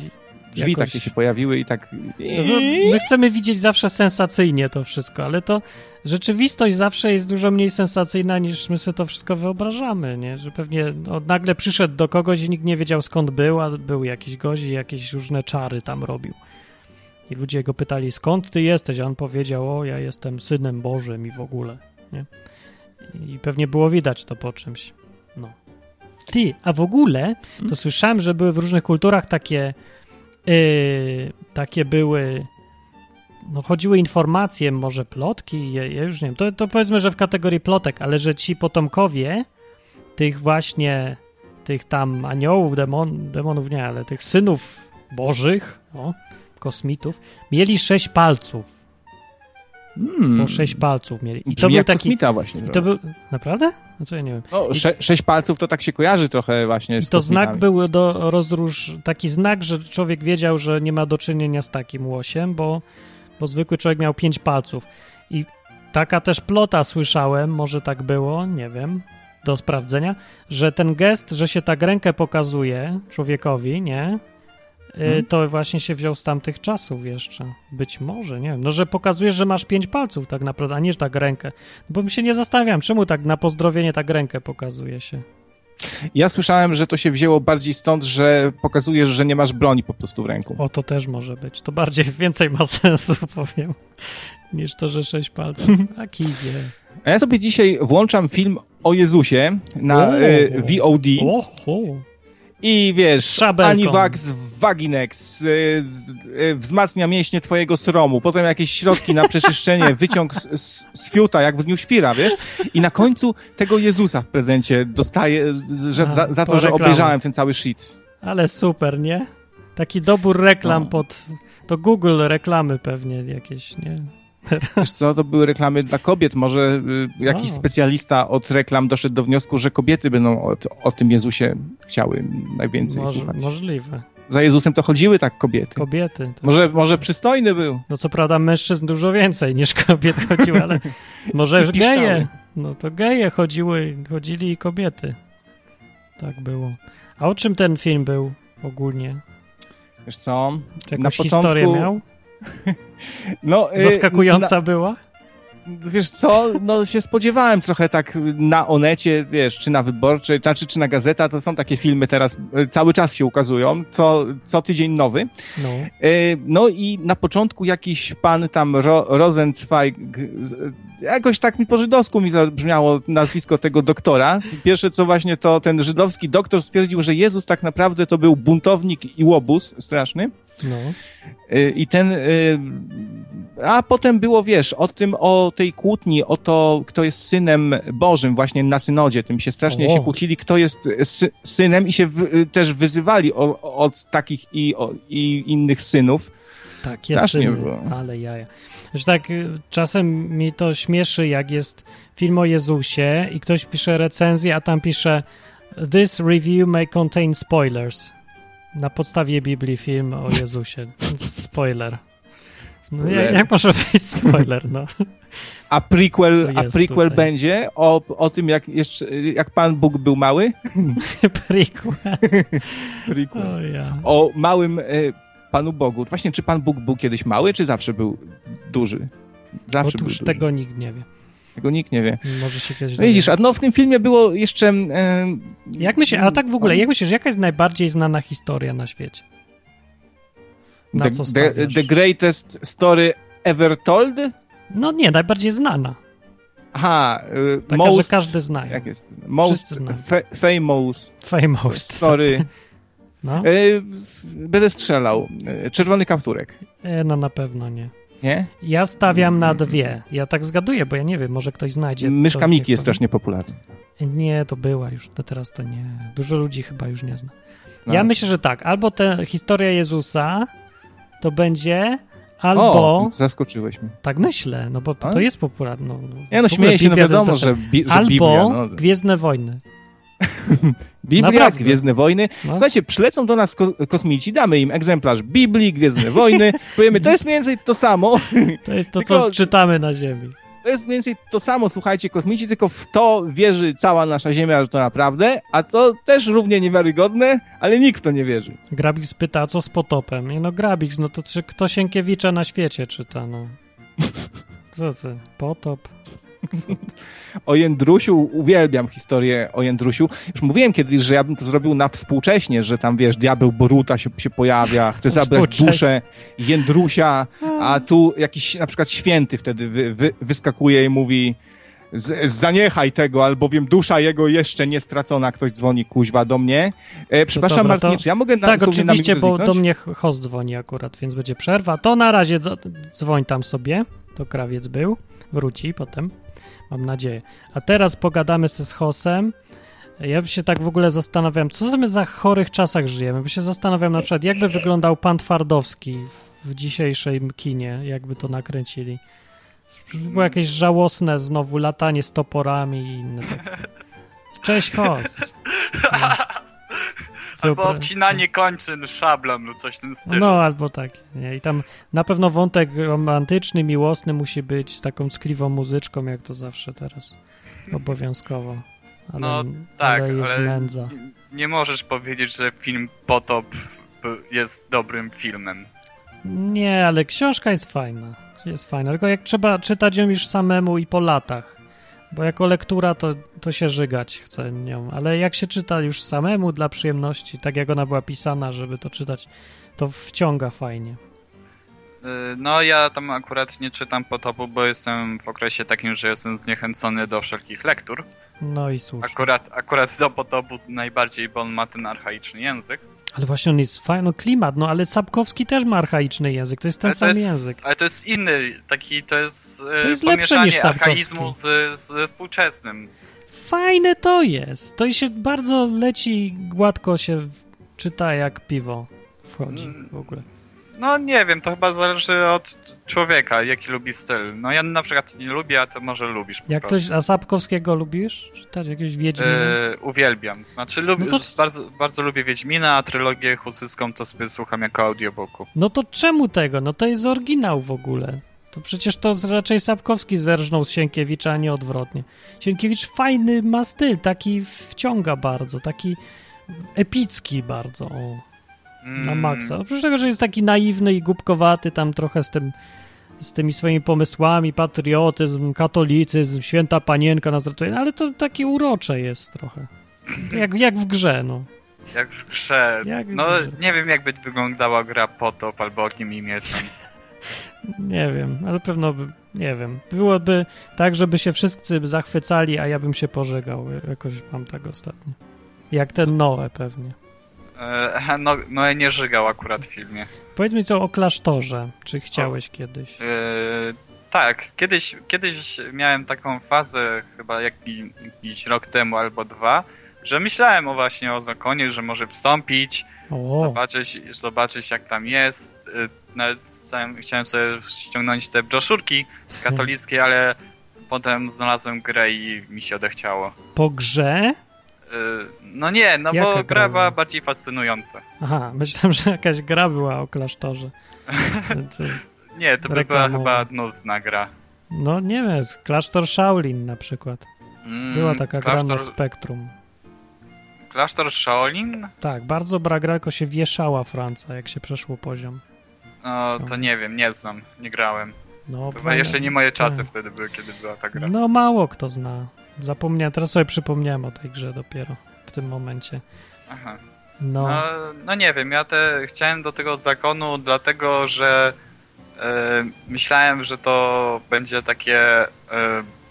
Drzwi jakoś... takie się pojawiły i tak... No, no, my chcemy widzieć zawsze sensacyjnie to wszystko, ale to rzeczywistość zawsze jest dużo mniej sensacyjna niż my sobie to wszystko wyobrażamy, nie? Że pewnie no, nagle przyszedł do kogoś i nikt nie wiedział skąd był, a był jakiś gość i jakieś różne czary tam robił. I ludzie go pytali, skąd ty jesteś? A on powiedział, o, ja jestem synem Bożym i w ogóle, nie? I pewnie było widać to po czymś. No. Ty, a w ogóle to hmm? słyszałem, że były w różnych kulturach takie yy, takie były no chodziły informacje, może plotki, ja, ja już nie wiem, to, to powiedzmy, że w kategorii plotek, ale że ci potomkowie tych właśnie, tych tam aniołów, demon, demonów nie, ale tych synów bożych, o, kosmitów, mieli sześć palców. Hmm. Po sześć palców mieli. I to był taki... kosmita właśnie. I to był... Naprawdę? No co ja nie wiem. No, sze sześć palców to tak się kojarzy trochę właśnie I to znak był do rozróż... Taki znak, że człowiek wiedział, że nie ma do czynienia z takim łosiem, bo, bo zwykły człowiek miał pięć palców. I taka też plota słyszałem, może tak było, nie wiem, do sprawdzenia, że ten gest, że się tak rękę pokazuje człowiekowi, nie? Hmm? to właśnie się wziął z tamtych czasów jeszcze. Być może, nie wiem. No, że pokazujesz, że masz pięć palców tak naprawdę, a nie tak rękę. Bo mi się nie zastanawiam, czemu tak na pozdrowienie tak rękę pokazuje się. Ja słyszałem, że to się wzięło bardziej stąd, że pokazujesz, że nie masz broni po prostu w ręku. O, to też może być. To bardziej, więcej ma sensu, powiem, niż to, że sześć palców. A kiwie. A ja sobie dzisiaj włączam film o Jezusie na y, VOD. Oho. I wiesz, Szabelką. Anivax Vaginex y, y, wzmacnia mięśnie twojego sromu, potem jakieś środki na przeczyszczenie, wyciąg z, z, z, fiuta, jak w dniu świra, wiesz? I na końcu tego Jezusa w prezencie dostaję że, za, za to, że obejrzałem ten cały shit. Ale super, nie? Taki dobór reklam no. pod To Google reklamy pewnie jakieś, nie? Wiesz co, to były reklamy dla kobiet. Może y, jakiś o. specjalista od reklam doszedł do wniosku, że kobiety będą o, o tym Jezusie chciały najwięcej Może, słuchać. Możliwe. Za Jezusem to chodziły tak kobiety. Kobiety. Tak. Może, może przystojny był. No co prawda mężczyzn dużo więcej niż kobiet chodziły, ale może geje. No to geje chodziły, chodzili i kobiety. Tak było. A o czym ten film był ogólnie? Wiesz co? Czy jakąś na początku... historię miał? No, y, Zaskakująca na... była? wiesz co, no się spodziewałem trochę tak na Onecie, wiesz, czy na Wyborczej, znaczy czy na Gazeta, to są takie filmy teraz, e, cały czas się ukazują, co, co tydzień nowy. No. E, no i na początku jakiś pan tam Ro, Rosenzweig, jakoś tak mi po żydowsku mi zabrzmiało nazwisko tego doktora. Pierwsze co właśnie to ten żydowski doktor stwierdził, że Jezus tak naprawdę to był buntownik i łobuz straszny. No. E, I ten a potem było, wiesz, o tym, o tej kłótni, o to, kto jest synem Bożym właśnie na synodzie, tym się strasznie o. się kłócili, kto jest sy synem i się w, też wyzywali o, od takich i, o, i innych synów. Tak, jest strasznie syny, było. ale jaja. Że tak y, czasem mi to śmieszy, jak jest film o Jezusie i ktoś pisze recenzję, a tam pisze This review may contain spoilers. Na podstawie Biblii film o Jezusie. Spoiler. No, jak, jak może być spoiler, no. A prequel, a prequel będzie o, o tym, jak, jeszcze, jak Pan Bóg był mały? prequel. prequel. O, ja. o małym e, Panu Bogu. Właśnie, czy Pan Bóg był kiedyś mały, czy zawsze był duży? Zawsze Otóż był tego nikt nie wie. Tego nikt nie wie. Może się kiedyś no Widzisz, a no w tym filmie było jeszcze... E, jak myślisz, a tak w ogóle, jak myślisz, jaka jest najbardziej znana historia na świecie? Na the, co the, the Greatest Story Ever Told? No nie, najbardziej znana. Aha, y, Taka, most, że każdy zna. Jak jest? Most fa famous. Famous. Story. No. Y, będę strzelał. Y, czerwony kapturek. E, no na pewno nie. Nie? Ja stawiam na dwie. Ja tak zgaduję, bo ja nie wiem, może ktoś znajdzie. Myszka Miki jest strasznie popularna. Nie, to była już, to teraz to nie. Dużo ludzi chyba już nie zna. No. Ja myślę, że tak. Albo ta historia Jezusa, to będzie albo... O, zaskoczyłeś mnie. Tak myślę, no bo to, to jest popularne. No, ja no śmieję się, no wiadomo, że, bi że albo Biblia... No. Gwiezdne Wojny. Biblia, Naprawdę. Gwiezdne Wojny. No. Słuchajcie, przylecą do nas ko kosmici, damy im egzemplarz Biblii, Gwiezdne Wojny, powiemy, to jest mniej więcej to samo. To jest to, Tylko... co czytamy na Ziemi. To jest mniej więcej to samo, słuchajcie, kosmici, tylko w to wierzy cała nasza Ziemia, że to naprawdę, a to też równie niewiarygodne, ale nikt w to nie wierzy. Grabix pyta, co z potopem? I no Grabix, no to czy kto Sienkiewicza na świecie czyta, no. Co ty? Potop? O Jędrusiu, uwielbiam historię o Jędrusiu. Już mówiłem kiedyś, że ja bym to zrobił na współcześnie, że tam, wiesz, diabeł Boruta się, się pojawia, chce zabrać duszę Jędrusia, a tu jakiś na przykład święty wtedy wy, wy, wyskakuje i mówi z, zaniechaj tego, albowiem dusza jego jeszcze nie stracona. Ktoś dzwoni kuźwa do mnie. E, przepraszam, Martin, czy ja mogę na Tak, oczywiście, na bo do mnie host dzwoni akurat, więc będzie przerwa. To na razie dzwoń tam sobie. To krawiec był. Wróci potem. Mam nadzieję. A teraz pogadamy z Hosem. Ja się tak w ogóle zastanawiam, co my za chorych czasach żyjemy, bo się zastanawiam na przykład, jakby wyglądał pan Twardowski w, w dzisiejszym kinie, jakby to nakręcili. Było jakieś żałosne znowu latanie z toporami i inne takie. Cześć, Hos. No. Albo obcinanie kończyn szablem lub coś w tym stylu. No, albo tak. Nie? I tam na pewno wątek romantyczny, miłosny musi być z taką skliwą muzyczką, jak to zawsze teraz. Obowiązkowo. Ale, no tak, ale jest ale nędza. Nie możesz powiedzieć, że film Potop jest dobrym filmem. Nie, ale książka jest fajna. Jest fajna, tylko jak trzeba czytać ją już samemu i po latach. Bo jako lektura to, to się żygać chce nią, ale jak się czyta już samemu dla przyjemności, tak jak ona była pisana, żeby to czytać, to wciąga fajnie. Y, no ja tam akurat nie czytam potopu, bo jestem w okresie takim, że jestem zniechęcony do wszelkich lektur. No i słusznie. Akurat, akurat do potopu najbardziej, bo on ma ten archaiczny język. Ale właśnie on jest fajny, no klimat, no ale Sapkowski też ma archaiczny język, to jest ten sam jest, język. Ale to jest inny, taki, to jest, e, to jest lepsze niż archaizmu z, ze współczesnym. Fajne to jest, to się bardzo leci, gładko się czyta jak piwo wchodzi mm. w ogóle. No nie wiem, to chyba zależy od człowieka, jaki lubi styl. No ja na przykład nie lubię, a ty może lubisz. Jak ktoś, a Sapkowskiego lubisz? Czytać jakieś Wiedźminy? Yy, uwielbiam. Znaczy lubię, no to... bardzo, bardzo lubię Wiedźmina, a trylogię husyską to sobie słucham jako audiobooku. No to czemu tego? No to jest oryginał w ogóle. To przecież to raczej Sapkowski zerżnął z Sienkiewicza, a nie odwrotnie. Sienkiewicz fajny ma styl, taki wciąga bardzo, taki epicki bardzo. O na mm. maksa. Oprócz tego, że jest taki naiwny i głupkowaty tam trochę z tym z tymi swoimi pomysłami, patriotyzm, katolicyzm, święta panienka nas ratuje, no ale to takie urocze jest trochę. Jak, jak w grze, no. Jak w grze. Jak no, w grze. nie wiem, jakby wyglądała gra Potop albo Ogniem i Mieczem. Nie wiem, ale pewno by, nie wiem. Byłoby tak, żeby się wszyscy zachwycali, a ja bym się pożegał. Jakoś mam tak ostatnio. Jak ten Noe pewnie. E, no, no ja nie żygał akurat w filmie. Powiedz mi co o klasztorze. Czy chciałeś o, kiedyś? E, tak, kiedyś, kiedyś miałem taką fazę, chyba jakiś, jakiś rok temu albo dwa, że myślałem o właśnie o zakonie, że może wstąpić, zobaczyć, zobaczyć jak tam jest. E, nawet chciałem sobie ściągnąć te broszurki katolickie, ale potem znalazłem grę i mi się odechciało. Po grze? Y, no nie, no Jaka bo gra była bardziej fascynująca. Aha, myślałem, że jakaś gra była o klasztorze. nie, to by była chyba nudna gra. No nie wiem, klasztor Shaolin na przykład. Mm, była taka klasztor... gra na Spektrum. Klasztor Shaolin? Tak, bardzo bra gra, tylko się wieszała Franca, jak się przeszło poziom. No, to nie wiem, nie znam, nie grałem. No, Chyba jeszcze nie moje czasy tak. wtedy były, kiedy była ta gra. No, mało kto zna. Zapomniałem, teraz sobie przypomniałem o tej grze dopiero w tym momencie. Aha. No. no, no nie wiem, ja te chciałem do tego zakonu, dlatego że e, myślałem, że to będzie takie e,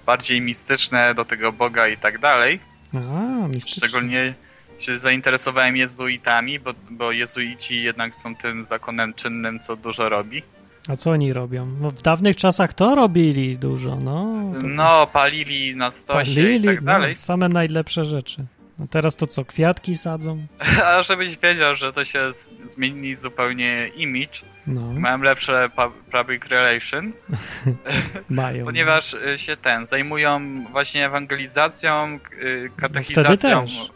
bardziej mistyczne do tego Boga i tak dalej. A, mistyczne. Szczególnie się zainteresowałem jezuitami, bo, bo jezuici jednak są tym zakonem czynnym, co dużo robi. A co oni robią? No w dawnych czasach to robili dużo, no. To... No, palili na stosie palili, i tak no, dalej. No, same najlepsze rzeczy. No teraz to co, kwiatki sadzą? A żebyś wiedział, że to się zmieni zupełnie image. No. Mają lepsze public relation. Mają. ponieważ y, się ten, zajmują właśnie ewangelizacją, y, katechizacją. No wtedy też.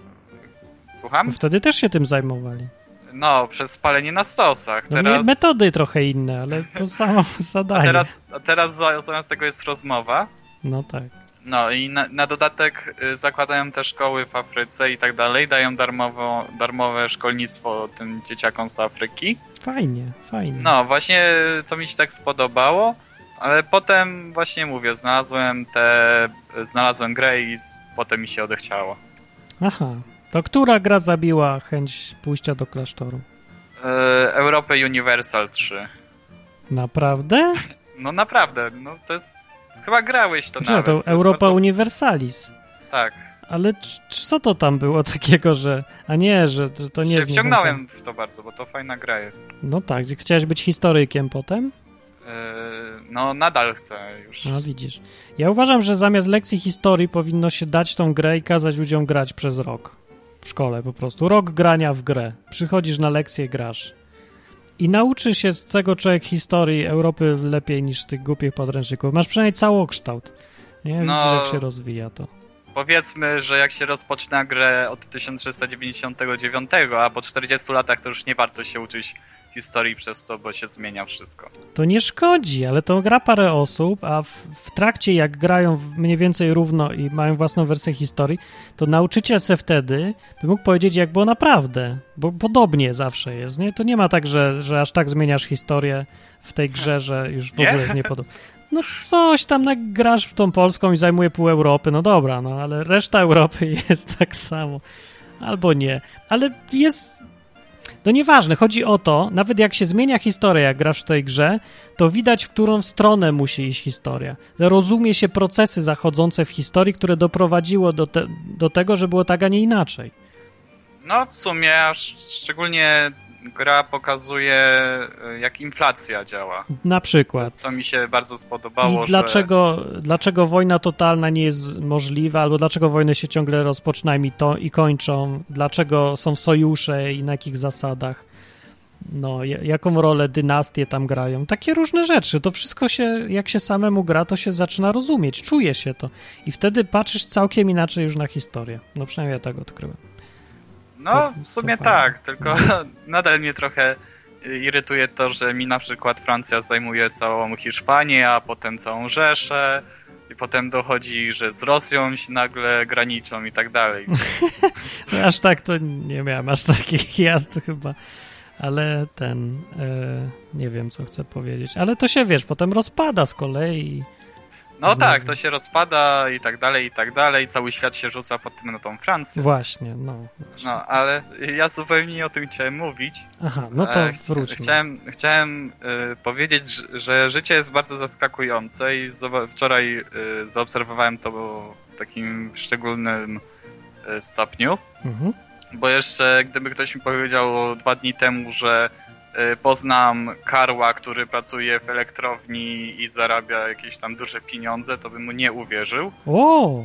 Słucham? No wtedy też się tym zajmowali. No, przez spalenie na stosach. No teraz... metody trochę inne, ale to samo zadanie. A teraz, a teraz zamiast tego jest rozmowa. No tak. No i na, na, dodatek y, zakładają te szkoły w Afryce i tak dalej, dają darmowo, darmowe szkolnictwo tym dzieciakom z Afryki. Fajnie, fajnie. No, właśnie to mi się tak spodobało, ale potem właśnie mówię, znalazłem te, znalazłem grę i potem mi się odechciało. Aha, to która gra zabiła chęć pójścia do klasztoru? Yy, Europę Universal 3. Naprawdę? No naprawdę, no to jest... Chyba grałeś to Znaczy, nawet. to Europa bardzo... Universalis. Tak. Ale co to tam było takiego, że... A nie, że, że to nie jest... Wciągnąłem w to bardzo, bo to fajna gra jest. No tak, chciałeś być historykiem potem? Yy, no nadal chcę już. No widzisz. Ja uważam, że zamiast lekcji historii powinno się dać tą grę i kazać ludziom grać przez rok w szkole po prostu. Rok grania w grę. Przychodzisz na lekcję, grasz. I nauczysz się z tego człowiek historii Europy lepiej niż tych głupich podręczników. Masz przynajmniej całokształt. Nie? No, Widzisz, jak się rozwija to. Powiedzmy, że jak się rozpoczyna grę od 1399, a po 40 latach to już nie warto się uczyć historii przez to, bo się zmienia wszystko. To nie szkodzi, ale to gra parę osób, a w, w trakcie jak grają mniej więcej równo i mają własną wersję historii, to nauczyciel se wtedy by mógł powiedzieć, jak było naprawdę, bo podobnie zawsze jest, nie? To nie ma tak, że, że aż tak zmieniasz historię w tej grze, że już w ogóle jest niepodobne. No coś tam grasz w tą polską i zajmuje pół Europy, no dobra, no ale reszta Europy jest tak samo. Albo nie. Ale jest no nieważne, chodzi o to, nawet jak się zmienia historia, jak grasz w tej grze, to widać, w którą stronę musi iść historia. Rozumie się procesy zachodzące w historii, które doprowadziło do, te, do tego, że było tak, a nie inaczej. No w sumie, szczególnie gra pokazuje, e, jak inflacja działa. Na przykład. To mi się bardzo spodobało. I dlaczego, że... dlaczego wojna totalna nie jest możliwa, albo dlaczego wojny się ciągle rozpoczynają i, to, i kończą, dlaczego są sojusze i na jakich zasadach. no, jaką rolę dynastie tam grają. Takie różne rzeczy. To wszystko się, jak się samemu gra, to się zaczyna rozumieć, czuje się to. I wtedy patrzysz całkiem inaczej już na historię. No przynajmniej ja tak odkryłem. No, w sumie tak, tylko nadal mnie trochę irytuje to, że mi na przykład Francja zajmuje całą Hiszpanię, a potem całą Rzeszę i potem dochodzi, że z Rosją się nagle graniczą i tak dalej. no, aż tak to nie miałem aż takich jazd chyba ale ten, e, nie wiem co chcę powiedzieć, ale to się, wiesz, potem rozpada z kolei. No tak, to się rozpada i tak dalej, i tak dalej, cały świat się rzuca potem na tą Francję. Właśnie, no. Właśnie. No, ale ja zupełnie nie o tym chciałem mówić. Aha, no to e, wróćmy. Chciałem, chciałem y, powiedzieć, że, życie jest bardzo zaskakujące i wczoraj y, zaobserwowałem to w takim szczególnym y, stopniu. Mhm. Bo jeszcze gdyby ktoś mi powiedział dwa dni temu, że poznam Karła, który pracuje w elektrowni i zarabia jakieś tam duże pieniądze, to bym mu nie uwierzył. O!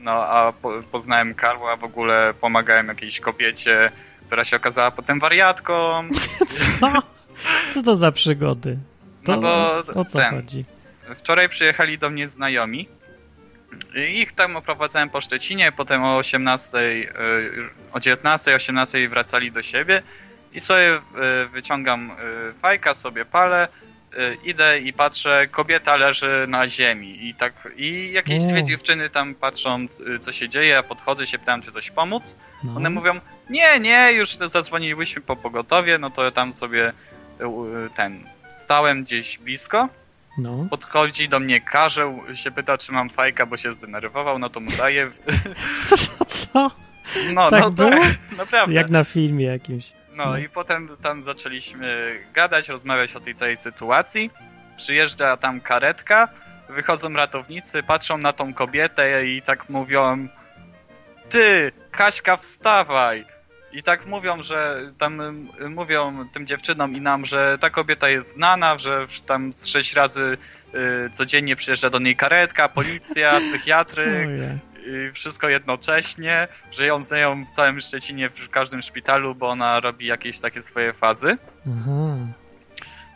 No, a po, poznałem Karła, w ogóle pomagałem jakiejś kobiecie, która się okazała potem wariatką. Co? Co to za przygody? To, no bo o co ten, chodzi? Wczoraj przyjechali do mnie znajomi ich tam oprowadzałem po Szczecinie, potem o 18, y, o 19, 18 wracali do siebie i sobie y, wyciągam y, fajka, sobie palę, idę i patrzę, kobieta leży na ziemi i tak i jakieś dwie dziewczyny tam patrzą, co się dzieje, ja podchodzę się pytam, czy coś pomóc. No. One mówią, nie, nie, już zadzwoniliśmy po pogotowie, no to tam sobie ten, stałem gdzieś blisko no. Podchodzi do mnie karzeł, się pyta, czy mam fajka, bo się zdenerwował, no to mu daję. Co? co? No, tak no było? tak, naprawdę. Jak na filmie jakimś. No, no i potem tam zaczęliśmy gadać, rozmawiać o tej całej sytuacji. Przyjeżdża tam karetka, wychodzą ratownicy, patrzą na tą kobietę i tak mówią Ty, Kaśka, wstawaj! I tak mówią, że tam mówią tym dziewczynom i nam, że ta kobieta jest znana, że tam z sześć razy y, codziennie przyjeżdża do niej karetka, policja, psychiatryk. I wszystko jednocześnie, że ją znają w całym Szczecinie, w każdym szpitalu, bo ona robi jakieś takie swoje fazy. Aha.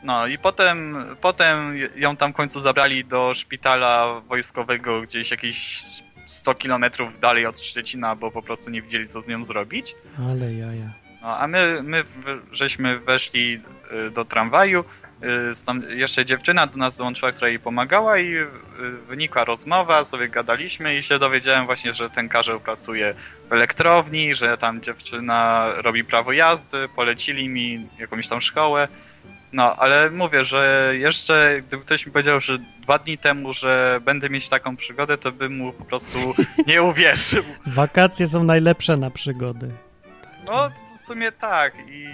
No i potem, potem ją tam w końcu zabrali do szpitala wojskowego gdzieś jakieś 100 kilometrów dalej od Szczecina, bo po prostu nie wiedzieli, co z nią zrobić. Ale jaja. No, a my, my żeśmy weszli y, do tramwaju, y, jeszcze dziewczyna do nas dołączyła, która jej pomagała i y, wynikła rozmowa, sobie gadaliśmy i się dowiedziałem właśnie, że ten karzeł pracuje w elektrowni, że tam dziewczyna robi prawo jazdy, polecili mi jakąś tam szkołę no, ale mówię, że jeszcze gdyby ktoś mi powiedział, że dwa dni temu, że będę mieć taką przygodę, to bym mu po prostu nie uwierzył. Wakacje są najlepsze na przygody. No, w sumie tak i...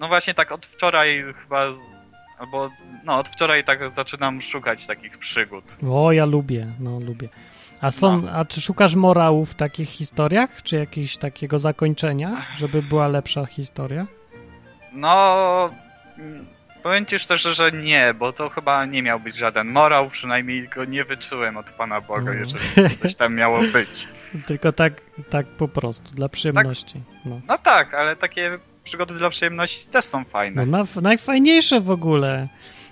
No właśnie tak od wczoraj chyba albo no od wczoraj tak zaczynam szukać takich przygód. O, ja lubię, no lubię. A są, no. a czy szukasz morału w takich historiach, czy jakiegoś takiego zakończenia, żeby była lepsza historia? No, powiem ci szczerze, że nie, bo to chyba nie miał być żaden morał, przynajmniej go nie wyczułem od Pana Boga, no. jeżeli coś tam miało być. Tylko tak, tak po prostu, dla przyjemności. Tak, no. no. tak, ale takie przygody dla przyjemności też są fajne. No, na, najfajniejsze w ogóle.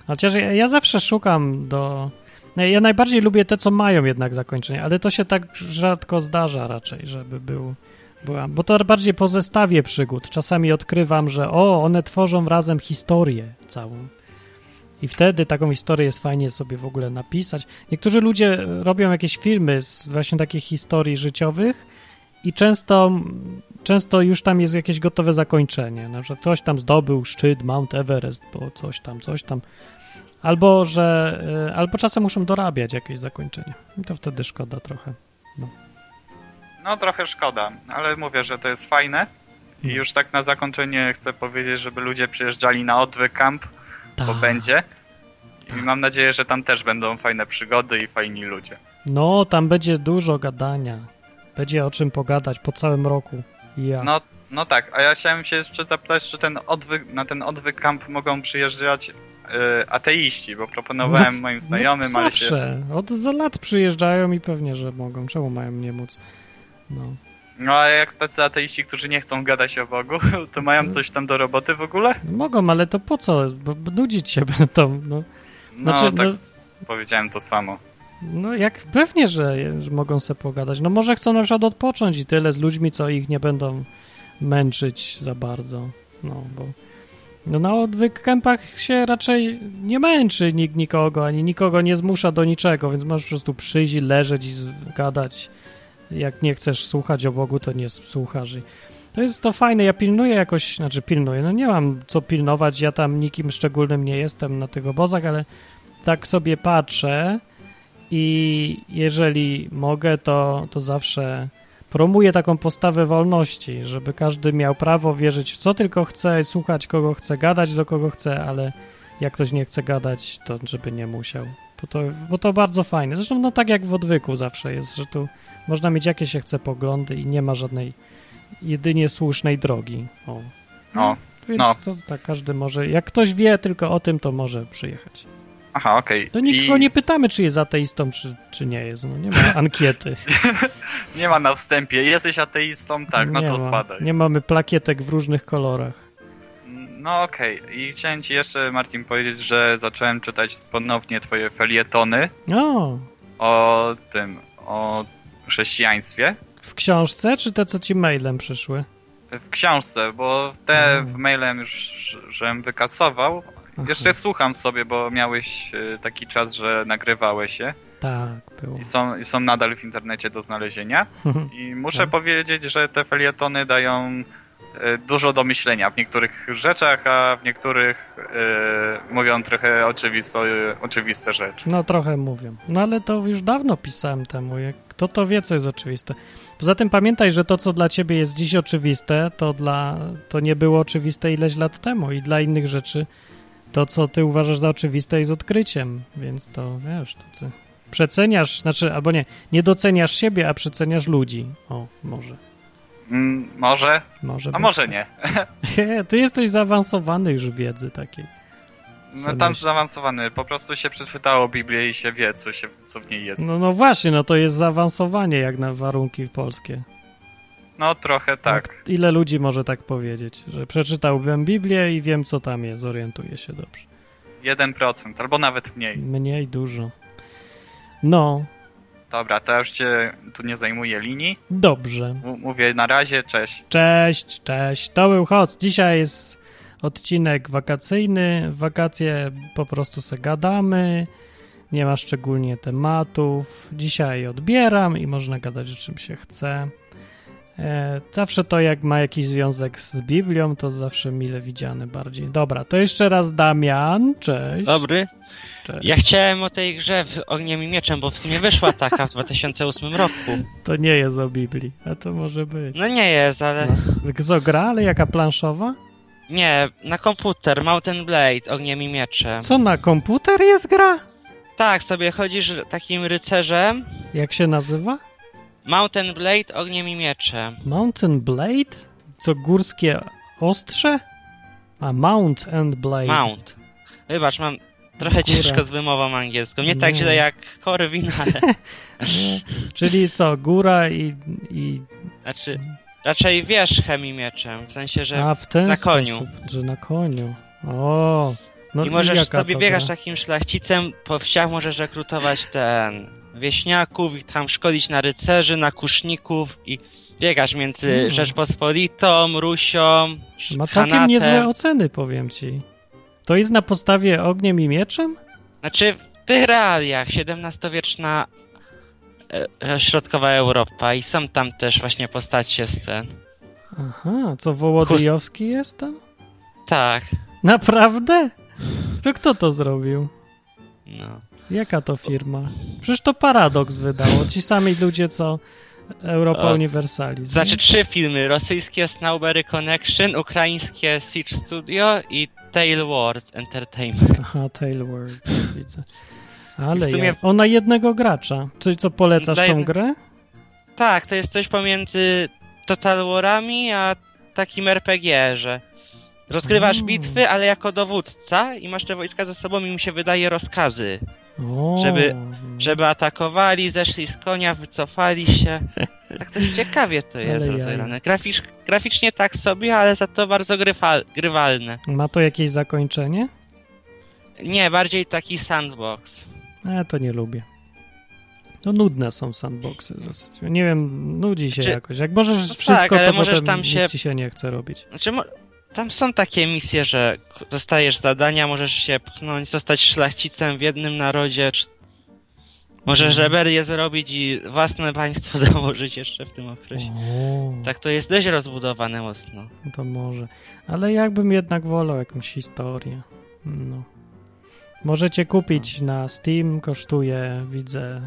Chociaż ja, ja zawsze szukam do... No, ja najbardziej lubię te, co mają jednak zakończenie, ale to się tak rzadko zdarza raczej, żeby był była, bo to bardziej po zestawie przygód. Czasami odkrywam, że o, one tworzą razem historię całą. I wtedy taką historię jest fajnie sobie w ogóle napisać. Niektórzy ludzie robią jakieś filmy z właśnie takich historii życiowych i często, często już tam jest jakieś gotowe zakończenie. Na przykład ktoś tam zdobył szczyt Mount Everest, bo coś tam, coś tam. Albo, że, e, albo czasem muszą dorabiać jakieś zakończenie. I to wtedy szkoda trochę. No. No trochę szkoda, ale mówię, że to jest fajne. I już tak na zakończenie chcę powiedzieć, żeby ludzie przyjeżdżali na Odwy Camp, bo tak. będzie. I mam nadzieję, że tam też będą fajne przygody i fajni ludzie. No, tam będzie dużo gadania. Będzie o czym pogadać po całym roku. Ja. No, no tak, a ja chciałem się jeszcze zapytać, czy ten odwy, na ten Odwy Camp mogą przyjeżdżać y, ateiści, bo proponowałem no, moim znajomym, no, zawsze. ale się... Od za lat przyjeżdżają i pewnie, że mogą. Czemu mają nie móc? No. No a jak tacy ateiści, którzy nie chcą gadać o Bogu, to mają coś tam do roboty w ogóle? Mogą, ale to po co? Bo, nudzić się będą. No, no znaczy, tak no, powiedziałem to samo. No jak pewnie, że, że mogą sobie pogadać. No może chcą na przykład odpocząć i tyle z ludźmi, co ich nie będą męczyć za bardzo. No bo no na odwyk kempach się raczej nie męczy nikt nikogo, ani nikogo nie zmusza do niczego, więc możesz po prostu przyjść leżeć i gadać. Jak nie chcesz słuchać o Bogu, to nie słuchasz. To jest to fajne, ja pilnuję jakoś, znaczy pilnuję, no nie mam co pilnować, ja tam nikim szczególnym nie jestem na tych obozach, ale tak sobie patrzę i jeżeli mogę, to, to zawsze promuję taką postawę wolności, żeby każdy miał prawo wierzyć w co tylko chce, słuchać kogo chce, gadać do kogo chce, ale jak ktoś nie chce gadać, to żeby nie musiał. Bo to, bo to bardzo fajne. Zresztą no tak jak w odwyku zawsze jest, że tu można mieć jakie się chce poglądy i nie ma żadnej jedynie słusznej drogi. O. No, Więc no. to tak każdy może, jak ktoś wie tylko o tym, to może przyjechać. Aha, okej. Okay. To nikogo I... nie pytamy, czy jest ateistą, czy, czy nie jest. No, nie ma ankiety. nie ma na wstępie. Jesteś ateistą? Tak, no nie to ma. spadaj. Nie mamy plakietek w różnych kolorach. No okej. Okay. I chciałem ci jeszcze, Martin, powiedzieć, że zacząłem czytać ponownie twoje felietony. O! O tym, o chrześcijaństwie. W książce, czy te, co ci mailem przyszły? W książce, bo te w mailem już żem wykasował, Aha. Jeszcze słucham sobie, bo miałeś e, taki czas, że nagrywałeś się. Tak, było. I są, i są nadal w internecie do znalezienia. I muszę tak. powiedzieć, że te felietony dają e, dużo do myślenia w niektórych rzeczach, a w niektórych e, mówią trochę oczywisto, oczywiste rzeczy. No trochę mówią. No ale to już dawno pisałem temu. Jak, kto to wie, co jest oczywiste? Poza tym pamiętaj, że to, co dla ciebie jest dziś oczywiste, to, dla, to nie było oczywiste ileś lat temu i dla innych rzeczy to, co ty uważasz za oczywiste, jest odkryciem, więc to wiesz, to co, przeceniasz, znaczy, albo nie, nie doceniasz siebie, a przeceniasz ludzi. O, może. Mm, może. Może. A może tak. nie. ty jesteś zaawansowany już w wiedzy takiej. No tam zaawansowany, po prostu się przeczytało Biblię i się wie, co, się, co w niej jest. No, no właśnie, no to jest zaawansowanie jak na warunki polskie. No trochę tak. ile ludzi może tak powiedzieć, że przeczytałbym Biblię i wiem, co tam jest, orientuję się dobrze. 1% albo nawet mniej. Mniej dużo. No. Dobra, to już cię tu nie zajmuję linii. Dobrze. M mówię na razie, cześć. Cześć, cześć. To był host. Dzisiaj jest odcinek wakacyjny. Wakacje po prostu se gadamy. Nie ma szczególnie tematów. Dzisiaj odbieram i można gadać o czym się chce. E, zawsze to, jak ma jakiś związek z Biblią, to zawsze mile widziane bardziej. Dobra, to jeszcze raz Damian, cześć. Dobry. Cześć. Ja chciałem o tej grze w Ogniem i Mieczem, bo w sumie wyszła taka w 2008 roku. To nie jest o Biblii, a to może być. No nie jest, ale... No. Co, gra, ale jaka planszowa? Nie, na komputer, Mountain Blade, Ogniem i Mieczem. Co, na komputer jest gra? Tak, sobie chodzisz takim rycerzem. Jak się nazywa? Mountain Blade ogniem i mieczem. Mountain Blade? Co górskie ostrze? A Mount and Blade. Mount. Wybacz, mam trochę Góra. ciężko z wymową angielską. Nie, tak Nie. tak źle jak Corwin, ale... Czyli co, góra i, i... Znaczy, raczej wiesz chemii mieczem, w sensie, że A, w ten na koniu. Sposób, że na koniu. O, no I możesz i sobie biegasz takim szlachcicem, po wsiach możesz rekrutować ten wieśniaków i tam szkolić na rycerzy, na kuszników i biegasz między hmm. Rzeczpospolitą, Rusią, Ma całkiem Hanatem. niezłe oceny, powiem ci. To jest na podstawie ogniem i mieczem? Znaczy, w tych realiach XVII-wieczna e, środkowa Europa i są tam też właśnie postacie z ten. Aha, co Wołodyjowski Hus... jest tam? Tak. Naprawdę? To kto to zrobił? No. Jaka to firma? Przecież to Paradox wydało. Ci sami ludzie, co Europa o, Universalis. Znaczy trzy filmy. Rosyjskie Snowberry Connection, ukraińskie Siege Studio i Tail Wars Entertainment. Aha, Tail Wars, widzę. Ale sumie... ja, ona jednego gracza. Czyli co, polecasz tą grę? Tak, to jest coś pomiędzy Total Warami a takim RPG, że rozgrywasz mm. bitwy, ale jako dowódca i masz te wojska ze sobą i mi się wydaje rozkazy. Żeby, żeby atakowali, zeszli z konia, wycofali się. Tak coś ciekawie to jest rozegrane. Graficz, graficznie tak sobie, ale za to bardzo gryfal, grywalne. Ma to jakieś zakończenie? Nie, bardziej taki sandbox. E, to nie lubię. No nudne są sandboxy dosyć. Nie wiem, nudzi się jakoś. Jak możesz no wszystko, tak, to możesz tam się... ci się nie chce robić. Znaczy, tam są takie misje, że dostajesz zadania, możesz się pchnąć, zostać szlachcicem w jednym narodzie, czy Możesz mhm. rebelię zrobić i własne państwo założyć jeszcze w tym okresie. O. Tak to jest dość rozbudowane mocno. To może. Ale jakbym jednak wolał jakąś historię. No. Możecie kupić na Steam, kosztuje, widzę,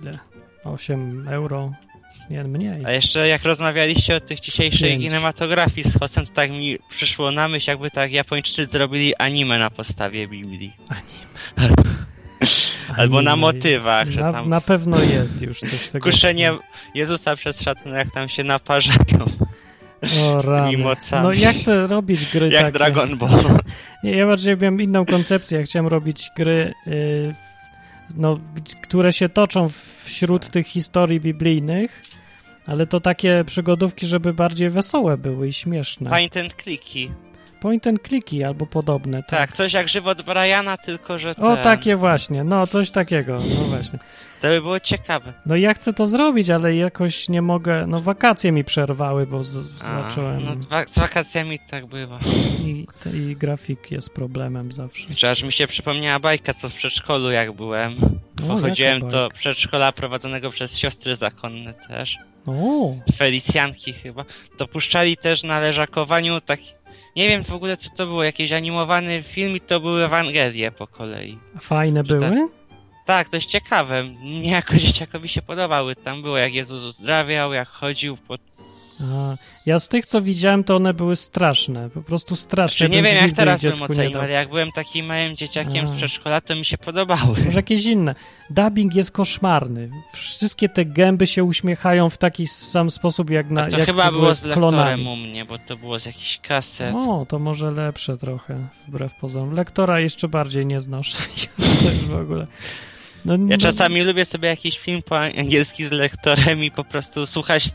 ile? 8 euro. Nie, mniej. A jeszcze jak rozmawialiście o tych dzisiejszej Pięć. kinematografii z Hosem, to tak mi przyszło na myśl, jakby tak Japończycy zrobili anime na podstawie Biblii. Anime. Albo na motywach, że tam... Na, pewno jest już coś takiego. Kuszenie Jezusa przez szatan, jak tam się naparzają. O, z tymi mocami. No ja chcę robić gry Jak takie. Dragon Ball. Nie, ja bardziej miałem inną koncepcję. Ja chciałem robić gry, yy, no, które się toczą wśród tych historii biblijnych, ale to takie przygodówki, żeby bardziej wesołe były i śmieszne. Point and clicky. Point and clicky albo podobne. Tak, tak coś jak żywot Briana, tylko że ten... O, takie właśnie, no coś takiego, no właśnie. To by było ciekawe. No ja chcę to zrobić, ale jakoś nie mogę, no wakacje mi przerwały, bo z, A, zacząłem... No z wakacjami tak bywa. I, I grafik jest problemem zawsze. Czy aż mi się przypomniała bajka, co w przedszkolu jak byłem. Pochodziłem do przedszkola prowadzonego przez siostry zakonne też. O. Felicjanki chyba. Dopuszczali też na leżakowaniu tak nie wiem w ogóle co to było, jakiś animowany film i to były Ewangelie po kolei. Fajne były? Tak, tak, to jest ciekawe. Mnie jako dzieciakowi się podobały. Tam było jak Jezus uzdrawiał, jak chodził po ja z tych, co widziałem, to one były straszne, po prostu straszne. Znaczy, nie wiem, jak teraz bym ocenił, ale jak byłem takim małym dzieciakiem A. z przedszkola, to mi się podobały. Może jakieś inne. Dubbing jest koszmarny. Wszystkie te gęby się uśmiechają w taki sam sposób, jak na A to jak chyba było z lektorem klonami. u mnie, bo to było z jakichś kaset. O, to może lepsze trochę, wbrew pozorom. Lektora jeszcze bardziej nie znoszę. w ogóle... No, ja no... czasami lubię sobie jakiś film po angielski z lektorem i po prostu słuchać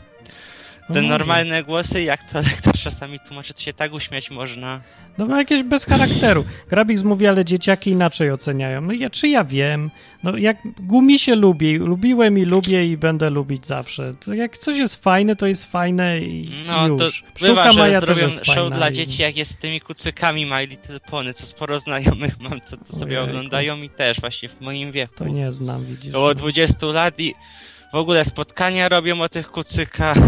te no normalne głosy, jak to lektor czasami tłumaczy, to się tak uśmiać można. No ma jakieś bez charakteru. Grabix mówi, ale dzieciaki inaczej oceniają. No ja, czy ja wiem? No jak gumi się lubi, lubiłem i lubię i będę lubić zawsze. To jak coś jest fajne, to jest fajne i no, już. To Sztuka bywa, Maja też jest show fajna dla dzieci, jak jest z tymi kucykami My Little Pony, co sporo znajomych mam, co to sobie Ojejku. oglądają i też właśnie w moim wieku. To nie znam, widzisz. Około 20 lat i w ogóle spotkania robią o tych kucykach.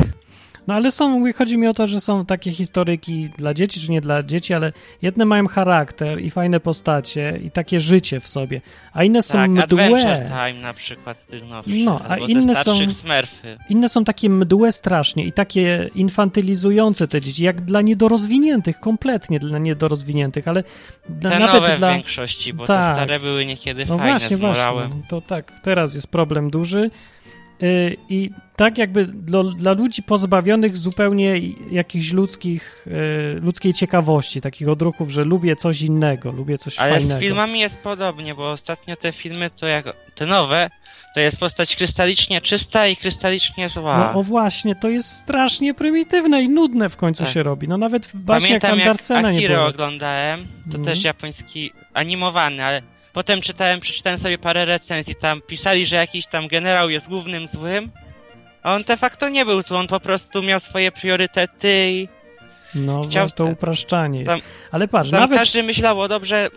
No ale są, chodzi mi o to, że są takie historyki dla dzieci, czy nie dla dzieci, ale jedne mają charakter i fajne postacie i takie życie w sobie, a inne są tak, mdłe. Adventure Time na przykład z tych nowszych, no, a inne są, Smurfy. inne są takie mdłe strasznie i takie infantylizujące te dzieci, jak dla niedorozwiniętych, kompletnie dla niedorozwiniętych, ale te nawet nowe dla... w większości, bo tak. te stare były niekiedy no fajne właśnie, z morałem. Właśnie, to tak, teraz jest problem duży, I tak jakby dla, dla, ludzi pozbawionych zupełnie jakichś ludzkich, y, ludzkiej ciekawości, takich odruchów, że lubię coś innego, lubię coś Ale fajnego. Ale z filmami jest podobnie, bo ostatnio te filmy, to jak te nowe, to jest postać krystalicznie czysta i krystalicznie zła. No o właśnie, to jest strasznie prymitywne i nudne w końcu tak. się robi. No nawet w baśniach Andersena jak nie było. oglądałem, to mm. też japoński animowany, ale Potem czytałem, przeczytałem sobie parę recenzji, tam pisali, że jakiś tam generał jest głównym złym, a on de facto nie był zły, on po prostu miał swoje priorytety i... No, chciał to upraszczanie jest. Tam, Ale patrz, tam nawet... każdy myślał o dobrze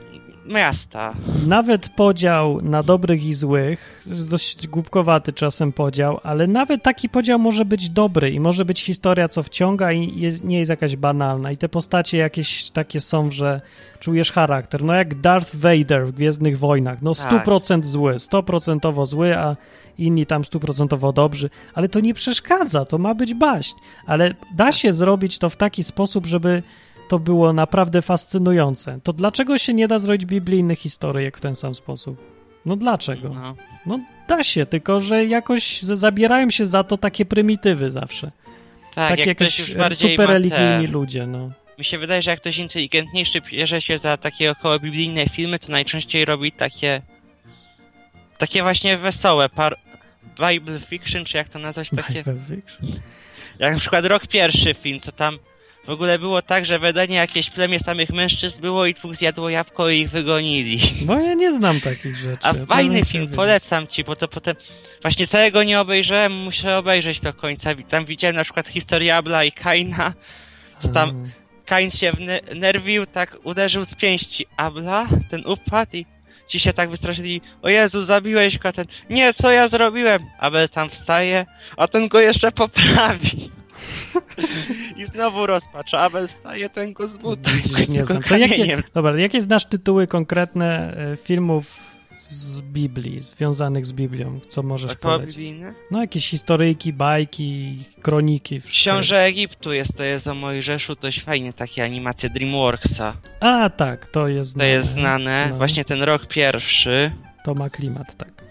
miasta. Nawet podział na dobrych i złych, dość głupkowaty czasem podział, ale nawet taki podział może być dobry i może być historia, co wciąga i jest, nie jest jakaś banalna. I te postacie jakieś takie są, że czujesz charakter. No jak Darth Vader w Gwiezdnych Wojnach. No 100% tak. zły, 100% zły, a inni tam stuprocentowo dobrzy. Ale to nie przeszkadza, to ma być baść. Ale da się zrobić to w taki sposób, żeby to było naprawdę fascynujące. To dlaczego się nie da zrobić biblijnych historyjek w ten sam sposób? No dlaczego? No. no da się, tylko że jakoś zabierają się za to takie prymitywy zawsze. Tak, tak jak jakieś super religijni ludzie, no. Mi się wydaje, że jak ktoś inteligentniejszy bierze się za takie około biblijne filmy, to najczęściej robi takie takie właśnie wesołe, par Bible Fiction, czy jak to nazwać takie... Bible Fiction. Jak na przykład rok pierwszy film, co tam w ogóle było tak, że wydanie jakieś plemię samych mężczyzn było i dwóch zjadło jabłko i ich wygonili. Bo ja nie znam takich rzeczy. A fajny film, polecam ci, bo to potem... Właśnie całego nie obejrzałem, muszę obejrzeć do końca. Tam widziałem na przykład historię Abla i Kaina, co tam... Kain się wnerwił, tak uderzył z pięści Abla, ten upadł i ci się tak wystraszyli, o Jezu, zabiłeś go, ten, nie, co ja zrobiłem? Abel tam wstaje, a ten go jeszcze poprawi. I znowu rozpacz, Abel wstaje, ten go zbuta. nie znam. To jakie, dobra, jakie znasz tytuły konkretne e, filmów z Biblii, związanych z Biblią, co możesz Około polecić? Biblijne? No jakieś historyjki, bajki, kroniki. Książę Egiptu jest, to jest o Mojżeszu, dość fajnie, takie animacje DreamWorksa. A, tak, to jest znane. To jest znane, no. właśnie ten rok pierwszy. To ma klimat, tak.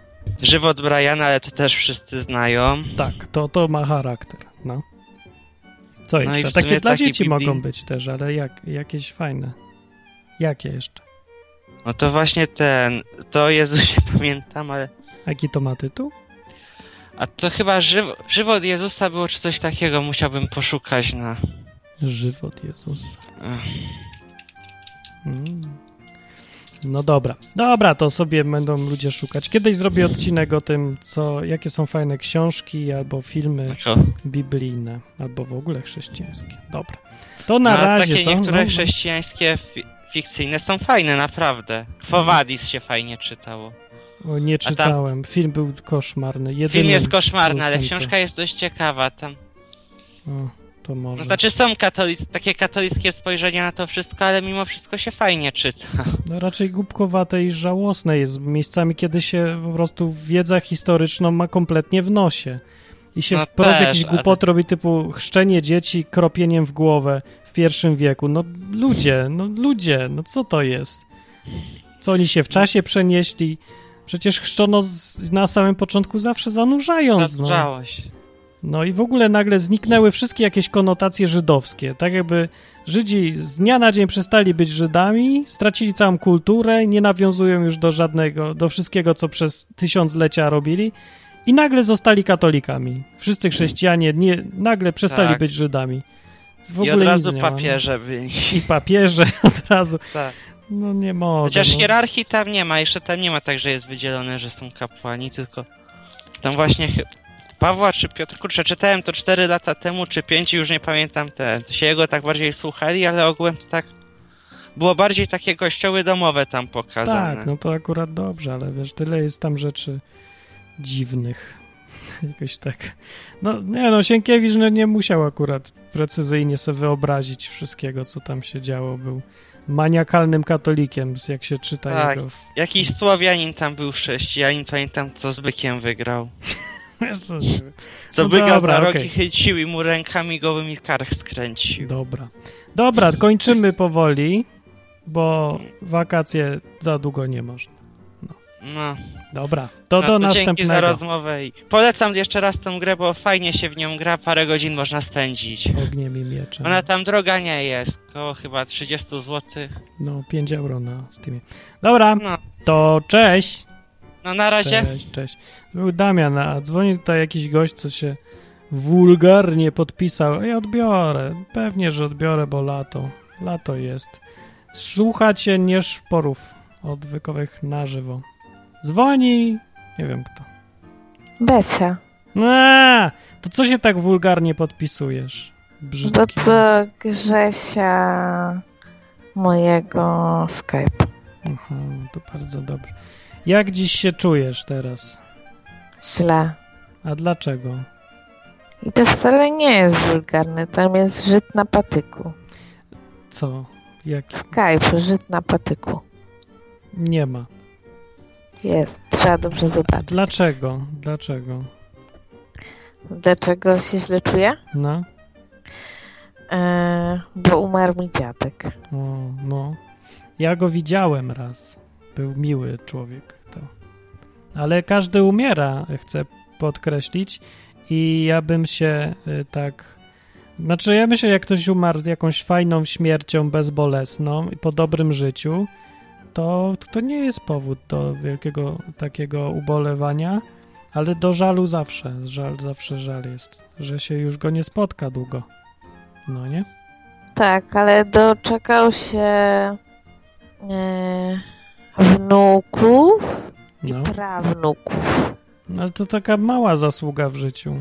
Żywot Briana, ale to też wszyscy znają. Tak, to, to ma charakter, no. Co no jeszcze? Takie dla dzieci mogą być też, ale jak, jakieś fajne. Jakie jeszcze? No to właśnie ten, to Jezusie pamiętam, ale... Jaki to ma tytuł? A to chyba żywo, żywot Jezusa było czy coś takiego, musiałbym poszukać na... Żywot Jezusa. Mm. No dobra. Dobra, to sobie będą ludzie szukać. Kiedyś zrobię odcinek o tym, co, jakie są fajne książki albo filmy biblijne, albo w ogóle chrześcijańskie. Dobra. To na no, razie, takie co? niektóre no, chrześcijańskie fikcyjne są fajne, naprawdę. Fowadis się fajnie czytało. O, nie czytałem. Tam... Film był koszmarny. Jedyny Film jest koszmarny, ale książka jest dość ciekawa. Tam... O, to może. Znaczy są katolic... takie katolickie spojrzenia na to wszystko, ale mimo wszystko się fajnie czyta. No raczej głupkowate i żałosne jest miejscami, kiedy się po prostu wiedza historyczną ma kompletnie w nosie. I się no wprost też, jakiś głupot ale... robi typu chrzczenie dzieci kropieniem w głowę w pierwszym wieku. No ludzie, no ludzie, no co to jest? Co oni się w czasie przenieśli? Przecież chrzczono z, na samym początku zawsze zanurzając. Zadrzałaś. No. No i w ogóle nagle zniknęły wszystkie jakieś konotacje żydowskie. Tak jakby Żydzi z dnia na dzień przestali być Żydami, stracili całą kulturę, nie nawiązują już do żadnego, do wszystkiego, co przez tysiąclecia robili i nagle zostali katolikami. Wszyscy chrześcijanie nie, nagle przestali tak. być Żydami. W I od razu papieże byli. I papieże od razu. Tak. No nie mogę. Chociaż no. hierarchii tam nie ma, jeszcze tam nie ma tak, że jest wydzielone, że są kapłani, tylko tam właśnie Pawła czy Piotr, kurczę, czytałem to 4 lata temu, czy 5, już nie pamiętam, te, to się jego tak bardziej słuchali, ale ogółem to tak było bardziej takie kościoły domowe tam pokazane. Tak, no to akurat dobrze, ale wiesz, tyle jest tam rzeczy dziwnych. Jakoś tak. No nie no, Sienkiewicz no, nie musiał akurat precyzyjnie sobie wyobrazić wszystkiego, co tam się działo. Był maniakalnym katolikiem, jak się czyta tak, jego... jakiś Słowianin tam był chrześcijanin, pamiętam, co z bykiem wygrał. Co no dobra, za rogi okay. chycił i mu rękami gołymi karch skręcił. Dobra. Dobra, kończymy powoli, bo wakacje za długo nie można. No. Dobra, to no, do to następnego. Dzięki za rozmowę i polecam jeszcze raz tę grę, bo fajnie się w nią gra, parę godzin można spędzić. Ogniem i mieczem. Ona tam droga nie jest, koło chyba 30 zł. No, 5 euro na Steamie. Dobra, no. to cześć. No na razie. Cześć, cześć. Był Damian, a dzwoni tutaj jakiś gość, co się wulgarnie podpisał. Ja odbiorę, pewnie, że odbiorę, bo lato. Lato jest. Słuchacie nie szporów odwykowych na żywo. Dzwoni. Nie wiem kto. Becia. A, to co się tak wulgarnie podpisujesz? Brzydki. To co Grzesia mojego Skype. Aha, to bardzo dobrze. Jak dziś się czujesz teraz? Źle. A dlaczego? I to wcale nie jest wulgarne, tam jest Żyd na patyku. Co? Jak? Skype, Żyd na patyku. Nie ma. Jest, trzeba dobrze zobaczyć. Dlaczego? Dlaczego? Dlaczego się źle czuję? No. E, bo umarł mi dziadek. O, no. Ja go widziałem raz. Był miły człowiek. To. Ale każdy umiera, chcę podkreślić. I ja bym się y, tak. Znaczy, ja myślę, jak ktoś umarł jakąś fajną śmiercią bezbolesną i po dobrym życiu, to, to nie jest powód do wielkiego takiego ubolewania, Ale do żalu zawsze, żal, zawsze żal jest, że się już go nie spotka długo. No nie? Tak, ale doczekał się e, wnuków i no. prawnuków. No, ale to taka mała zasługa w życiu.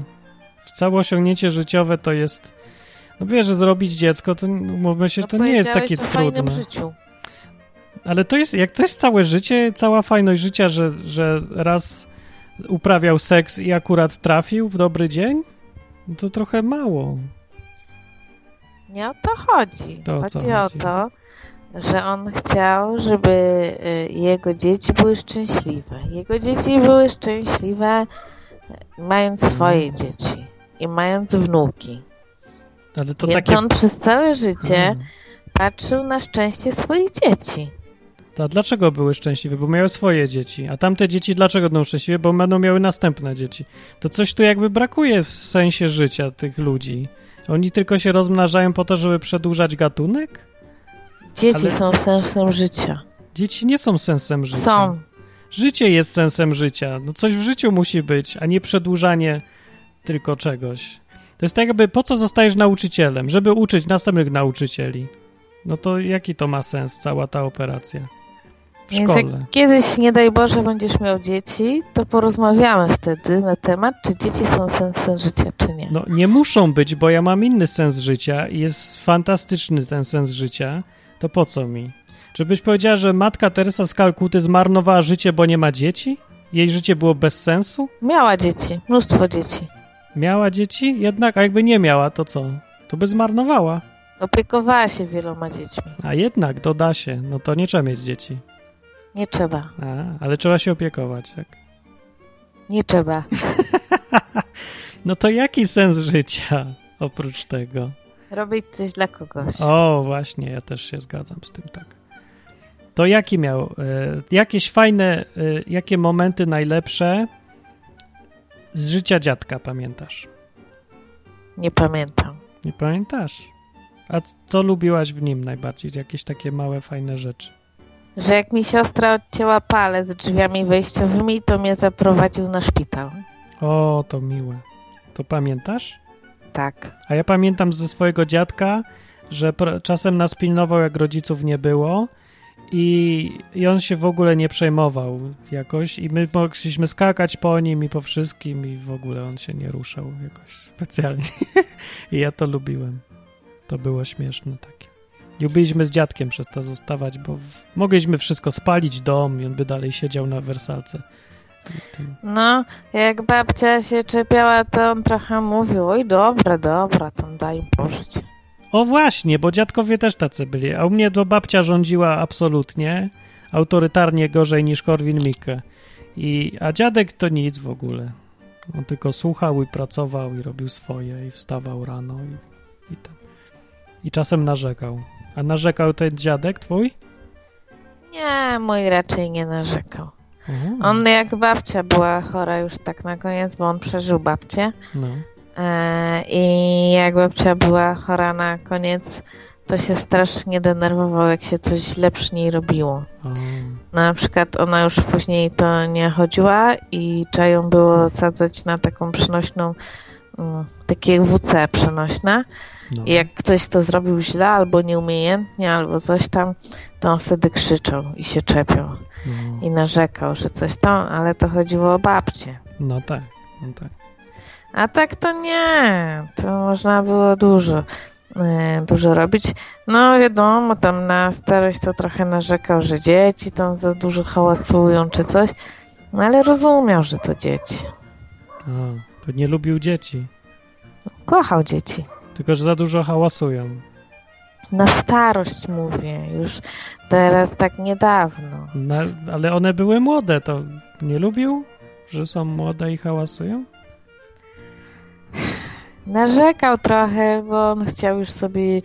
Całe osiągnięcie życiowe to jest. No wiesz, że zrobić dziecko, to mówmy się, no, to nie jest takie o trudne. Życiu. Ale to jest, jak to jest całe życie, cała fajność życia, że, że raz uprawiał seks i akurat trafił w dobry dzień, to trochę mało. Nie o to chodzi. To chodzi, chodzi o to, że on chciał, żeby y, jego dzieci były szczęśliwe. Jego dzieci były szczęśliwe y, mając swoje mm. dzieci i mając wnuki. Ale to Więc takie... on przez całe życie hmm. patrzył na szczęście swoich dzieci. A dlaczego były szczęśliwe? Bo miały swoje dzieci. A tamte dzieci dlaczego będą szczęśliwe? Bo będą miały następne dzieci. To coś tu jakby brakuje w sensie życia tych ludzi. Oni tylko się rozmnażają po to, żeby przedłużać gatunek? Dzieci Ale... są sensem życia. Dzieci nie są sensem życia. Są. Życie jest sensem życia. No coś w życiu musi być, a nie przedłużanie tylko czegoś. To jest tak jakby, po co zostajesz nauczycielem? Żeby uczyć następnych nauczycieli. No to jaki to ma sens, cała ta operacja? W Więc szkole. jak kiedyś, nie daj Boże, będziesz miał dzieci, to porozmawiamy wtedy na temat, czy dzieci są sensem życia, czy nie. No nie muszą być, bo ja mam inny sens życia i jest fantastyczny ten sens życia. To po co mi? Żebyś powiedziała, że matka Teresa z Kalkuty zmarnowała życie, bo nie ma dzieci? Jej życie było bez sensu? Miała dzieci, mnóstwo dzieci. Miała dzieci? Jednak, a jakby nie miała, to co? To by zmarnowała. Opiekowała się wieloma dziećmi. A jednak, doda się. No to nie trzeba mieć dzieci. Nie trzeba. A, ale trzeba się opiekować, tak? Nie trzeba. no to jaki sens życia oprócz tego? Robić coś dla kogoś. O, właśnie, ja też się zgadzam z tym, tak. To jaki miał, y, jakieś fajne, y, jakie momenty najlepsze z życia dziadka pamiętasz? Nie pamiętam. Nie pamiętasz? A co lubiłaś w nim najbardziej? Jakieś takie małe, fajne rzeczy? Że jak mi siostra odcięła palec drzwiami wejściowymi, to mnie zaprowadził na szpital. O, to miłe. To pamiętasz? Tak. A ja pamiętam ze swojego dziadka, że czasem nas pilnował, jak rodziców nie było i, I on się w ogóle nie przejmował jakoś i my mogliśmy skakać po nim i po wszystkim i w ogóle on się nie ruszał jakoś specjalnie. I ja to lubiłem. To było śmieszne takie. Lubiliśmy z dziadkiem przez to zostawać, bo mogliśmy wszystko spalić dom i on by dalej siedział na wersalce. No, jak babcia się czepiała, to on trochę mówił, oj dobra, dobra, tam daj pożyć. O właśnie, bo dziadkowie też tacy byli, a u mnie to babcia rządziła absolutnie, autorytarnie gorzej niż Korwin-Mikke. I, a dziadek to nic w ogóle. On tylko słuchał i pracował i robił swoje i wstawał rano i, i, i czasem narzekał. A narzekał ten dziadek twój? Nie, mój raczej nie narzekał. Mhm. On jak babcia była chora już tak na koniec, bo on przeżył babcię. No. E, I jak babcia była chora na koniec, to się strasznie denerwował, jak się coś źle przy niej robiło. Na przykład ona już później to nie chodziła i trzeba ją było sadzać na taką przenośną, mm, takie WC przenośne. No. I jak ktoś to zrobił źle, albo nieumiejętnie, albo coś tam, to on wtedy krzyczał i się czepiał. No. I narzekał, że coś tam, ale to chodziło o babcię. No tak, no tak. A tak to nie, to można było dużo, e, dużo robić. No wiadomo, tam na starość to trochę narzekał, że dzieci tam za dużo hałasują czy coś, no ale rozumiał, że to dzieci. A, to nie lubił dzieci. Kochał dzieci. Tylko, że za dużo hałasują. Na starość mówię, już teraz tak niedawno. Na, ale one były młode, to nie lubił, że są młode i hałasują? Narzekał trochę, bo on chciał już sobie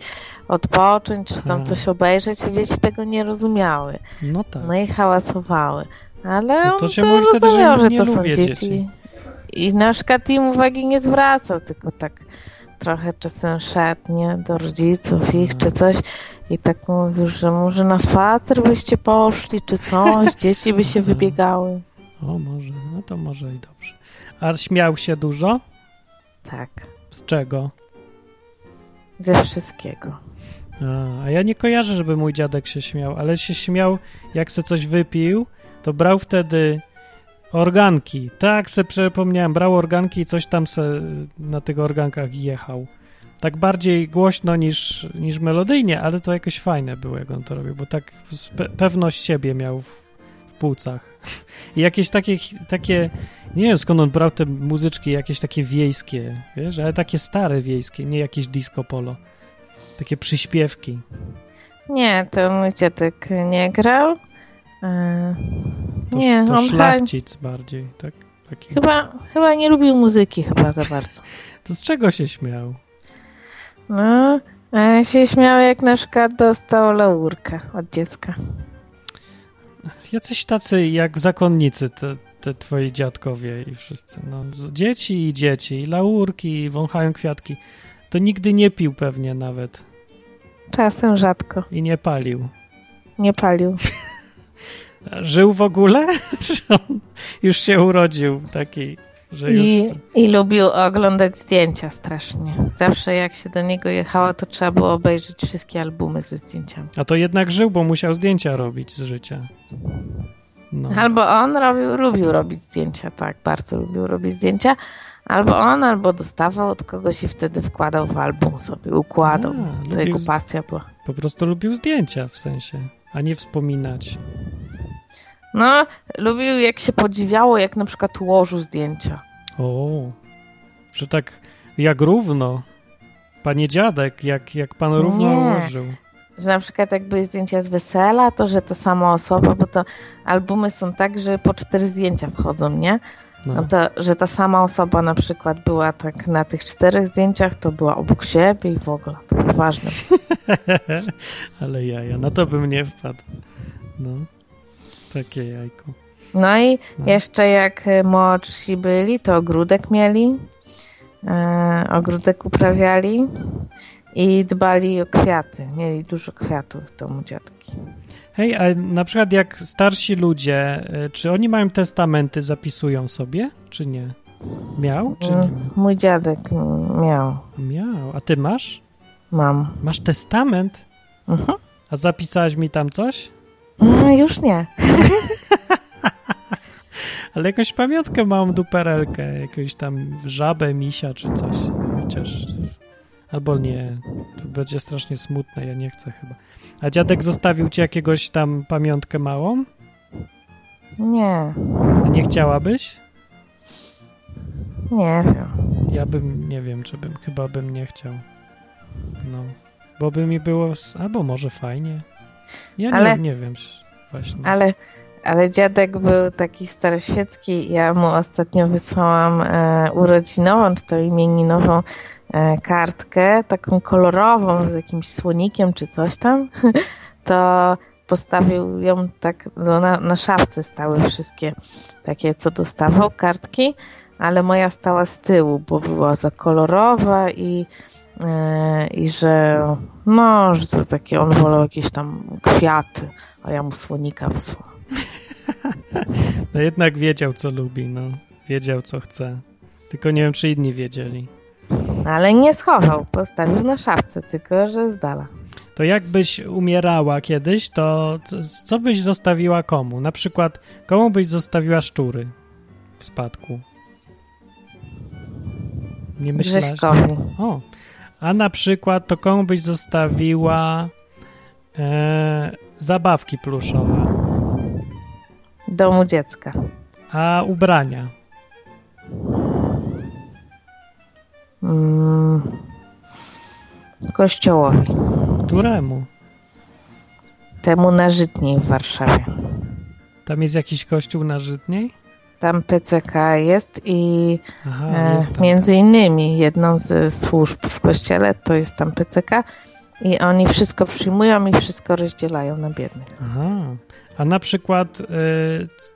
odpocząć, czy tam coś obejrzeć, a dzieci tego nie rozumiały. No tak. No i hałasowały. Ale no to się mówi wtedy, że, że to są dzieci. dzieci. I nasz Katim uwagi nie zwracał, tylko tak trochę czasem szedł, nie, do rodziców ich czy coś i tak mówił, że może na spacer byście poszli czy coś, dzieci by się wybiegały. O, może, no to może i dobrze. A śmiał się dużo? Tak. Z czego? Ze wszystkiego. A, a ja nie kojarzę, żeby mój dziadek się śmiał, ale się śmiał, jak se coś wypił, to brał wtedy organki. Tak se przypomniałem, brał organki i coś tam se na tych organkach jechał. Tak bardziej głośno niż, niż melodyjnie, ale to jakoś fajne było, jak on to robił, bo tak pe pewność siebie miał w, w płucach. I jakieś takie, takie, nie wiem skąd on brał te muzyczki, jakieś takie wiejskie, wiesz, ale takie stare wiejskie, nie jakieś disco polo. Takie przyśpiewki. Nie, to mój dziadek nie grał. E, to, nie, to on szlachcic bardziej, tak? Taki... Chyba, chyba nie lubił muzyki chyba za bardzo. to z czego się śmiał? No, się śmiał jak na przykład dostał laurkę od dziecka. Jacyś tacy jak zakonnicy te, te twoi dziadkowie i wszyscy. No, dzieci i dzieci, i laurki, i wąchają kwiatki. To nigdy nie pił pewnie nawet. Czasem rzadko. I nie palił. Nie palił. Żył w ogóle? Już się urodził taki, że I, już... I lubił oglądać zdjęcia strasznie. Zawsze jak się do niego jechało, to trzeba było obejrzeć wszystkie albumy ze zdjęciami. A to jednak żył, bo musiał zdjęcia robić z życia. No. Albo on robił, lubił robić zdjęcia, tak, bardzo lubił robić zdjęcia. Albo on, albo dostawał od kogoś i wtedy wkładał w album sobie, układał. A, to jego pasja była. Po prostu lubił zdjęcia w sensie, a nie wspominać. No, lubił jak się podziwiało, jak na przykład ułożył zdjęcia. O, że tak jak równo. Panie dziadek, jak, jak pan równo nie. ułożył. Że na przykład jak były zdjęcia z wesela, to że ta sama osoba, bo to albumy są tak, że po cztery zdjęcia wchodzą, nie? No. no. to, że ta sama osoba na przykład była tak na tych czterech zdjęciach, to była obok siebie i w ogóle, to było ważne. Ale ja, ja na to bym nie wpadł. No, takie jajko. No i no. jeszcze jak młodsi byli, to ogródek mieli, e, ogródek uprawiali i dbali o kwiaty. Mieli dużo kwiatów w domu dziadki. Hej, a na przykład jak starsi ludzie, y, czy oni mają testamenty, zapisują sobie, czy nie? Miał, czy nie? Mm, mój dziadek miał. Miał. A ty masz? Mam. Masz testament? Mhm. A zapisałeś mi tam coś? No, już nie. Ale jakąś pamiątkę mam duperelkę, jakąś tam żabę, misia czy coś. Chociaż... Albo nie. To będzie strasznie smutne, ja nie chcę chyba. A dziadek zostawił ci jakiegoś tam pamiątkę małą? Nie. A nie chciałabyś? Nie wiem. Ja bym, nie wiem, czy bym, chyba bym nie chciał. No. Bo by mi było, albo może fajnie. Ja ale, nie, nie wiem właśnie. Ale, ale dziadek był taki staroświecki. Ja mu ostatnio wysłałam e, urodzinową, czy to imieninową E, kartkę, taką kolorową, z jakimś słonikiem czy coś tam, to postawił ją tak, no na, na szafce stały wszystkie takie, co dostawał, kartki, ale moja stała z tyłu, bo była za kolorowa i, i że no, że to takie, on wolał jakieś tam kwiaty, a ja mu słonika wysłałam. No jednak wiedział, co lubi, no. Wiedział, co chce. Tylko nie wiem, czy inni wiedzieli. Ale nie schował, postawił na szafce, tylko że z dala. To jakbyś umierała kiedyś, to co byś zostawiła komu? Na przykład, komu byś zostawiła szczury w spadku? Nie myślałaś? Grześkowi. O, a na przykład to komu byś zostawiła e, zabawki pluszowe? Domu dziecka. A ubrania? Mm, kościołowi. Któremu? Temu na Żytniej w Warszawie. Tam jest jakiś kościół na Żytniej? Tam PCK jest i Aha, e, jest między tak. innymi jedną z służb w kościele to jest tam PCK i oni wszystko przyjmują i wszystko rozdzielają na biednych. Aha. A na przykład y,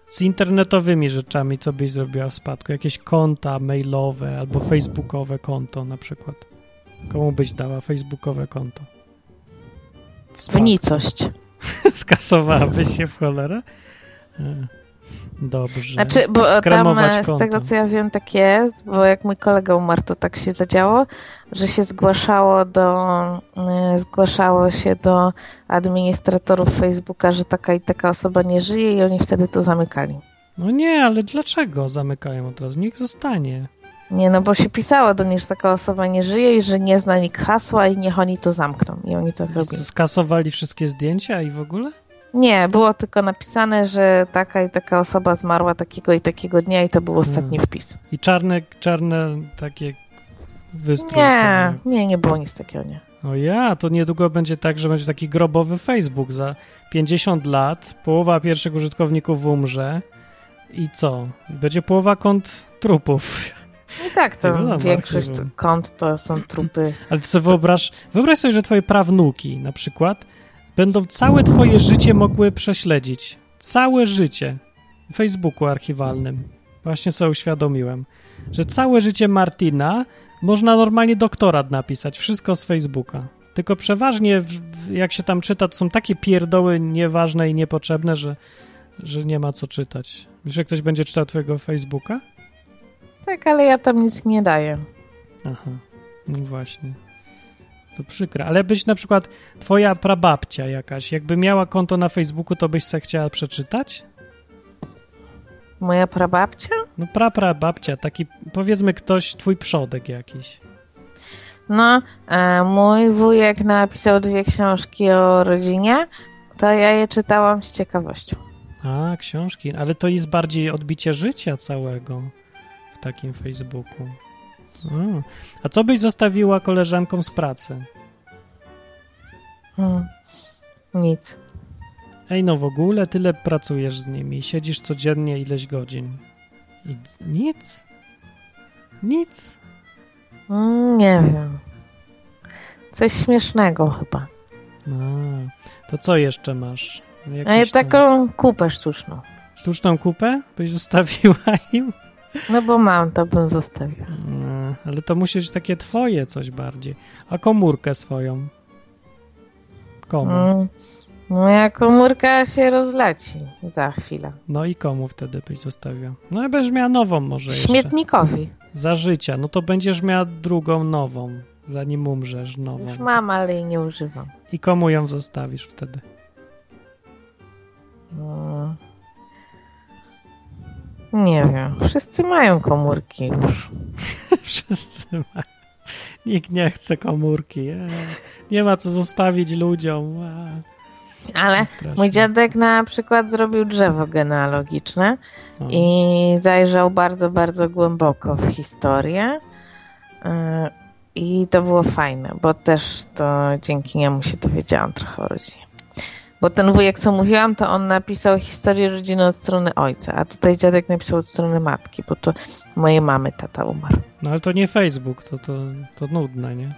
z internetowymi rzeczami, co byś zrobiła w spadku? Jakieś konta mailowe albo facebookowe konto na przykład. Komu byś dała facebookowe konto? W, w nicość. Skasowałabyś się w cholerę? E. Dobrze. Znaczy, bo tam e, z tego co ja wiem tak jest, bo jak mój kolega umarł, to tak się zadziało, że się zgłaszało do e, zgłaszało się do administratorów Facebooka, że taka i taka osoba nie żyje i oni wtedy to zamykali. No nie, ale dlaczego zamykają od razu? Niech zostanie. Nie, no bo się pisało do nich, że taka osoba nie żyje i że nie zna nikt hasła i niech oni to zamkną. I oni to robili. Skasowali wszystkie zdjęcia i w ogóle? Nie, było tylko napisane, że taka i taka osoba zmarła takiego i takiego dnia i to był ostatni hmm. wpis. I czarne, czarne takie wystrój. Nie, nie, nie było nic takiego, nie. O ja, to niedługo będzie tak, że będzie taki grobowy Facebook za 50 lat, połowa pierwszych użytkowników umrze i co? Będzie połowa kont trupów. I tak, to no, większość kont to są trupy. Ale co wyobraź, wyobraź sobie, że twoje prawnuki na przykład będą całe twoje życie mogły prześledzić. Całe życie. W Facebooku archiwalnym. Właśnie sobie uświadomiłem, że całe życie Martina można normalnie doktorat napisać. Wszystko z Facebooka. Tylko przeważnie, jak się tam czyta, to są takie pierdoły nieważne i niepotrzebne, że, że nie ma co czytać. Wiesz, że ktoś będzie czytał twojego Facebooka? Tak, ale ja tam nic nie daję. Aha, no właśnie. To przykre. Ale byś na przykład twoja prababcia jakaś, jakby miała konto na Facebooku, to byś se chciała przeczytać? Moja prababcia? No praprababcia, taki powiedzmy ktoś, twój przodek jakiś. No, e, mój wujek napisał dwie książki o rodzinie, to ja je czytałam z ciekawością. A, książki, ale to jest bardziej odbicie życia całego w takim Facebooku. A co byś zostawiła koleżankom z pracy? Nic. Ej, no w ogóle tyle pracujesz z nimi, siedzisz codziennie ileś godzin. I nic? Nic? Mm, nie wiem. Coś śmiesznego chyba. A, to co jeszcze masz? A ja taką kupę sztuczną. Sztuczną kupę byś zostawiła im? No bo mam, to bym zostawiła. No, ale to musi być takie twoje coś bardziej. A komórkę swoją? Komu? Mm, moja komórka się rozleci za chwilę. No i komu wtedy byś zostawiła? No i będziesz miała nową może jeszcze. Śmietnikowi. Za życia. No to będziesz miała drugą nową, zanim umrzesz nową. Już mam, ale jej nie używam. I komu ją zostawisz wtedy? No. Nie wiem. Wszyscy mają komórki już. Wszyscy mają. Nikt nie chce komórki. Nie ma co zostawić ludziom. Ale mój dziadek na przykład zrobił drzewo genealogiczne o. i zajrzał bardzo, bardzo głęboko w historię. Y, I to było fajne, bo też to dzięki niemu się dowiedziałam trochę o rodzinie. Bo ten wujek, co mówiłam, to on napisał historię rodziny od strony ojca, a tutaj dziadek napisał od strony matki, bo to mojej mamy tata umarł. No ale to nie Facebook, to, to, to nudne, nie?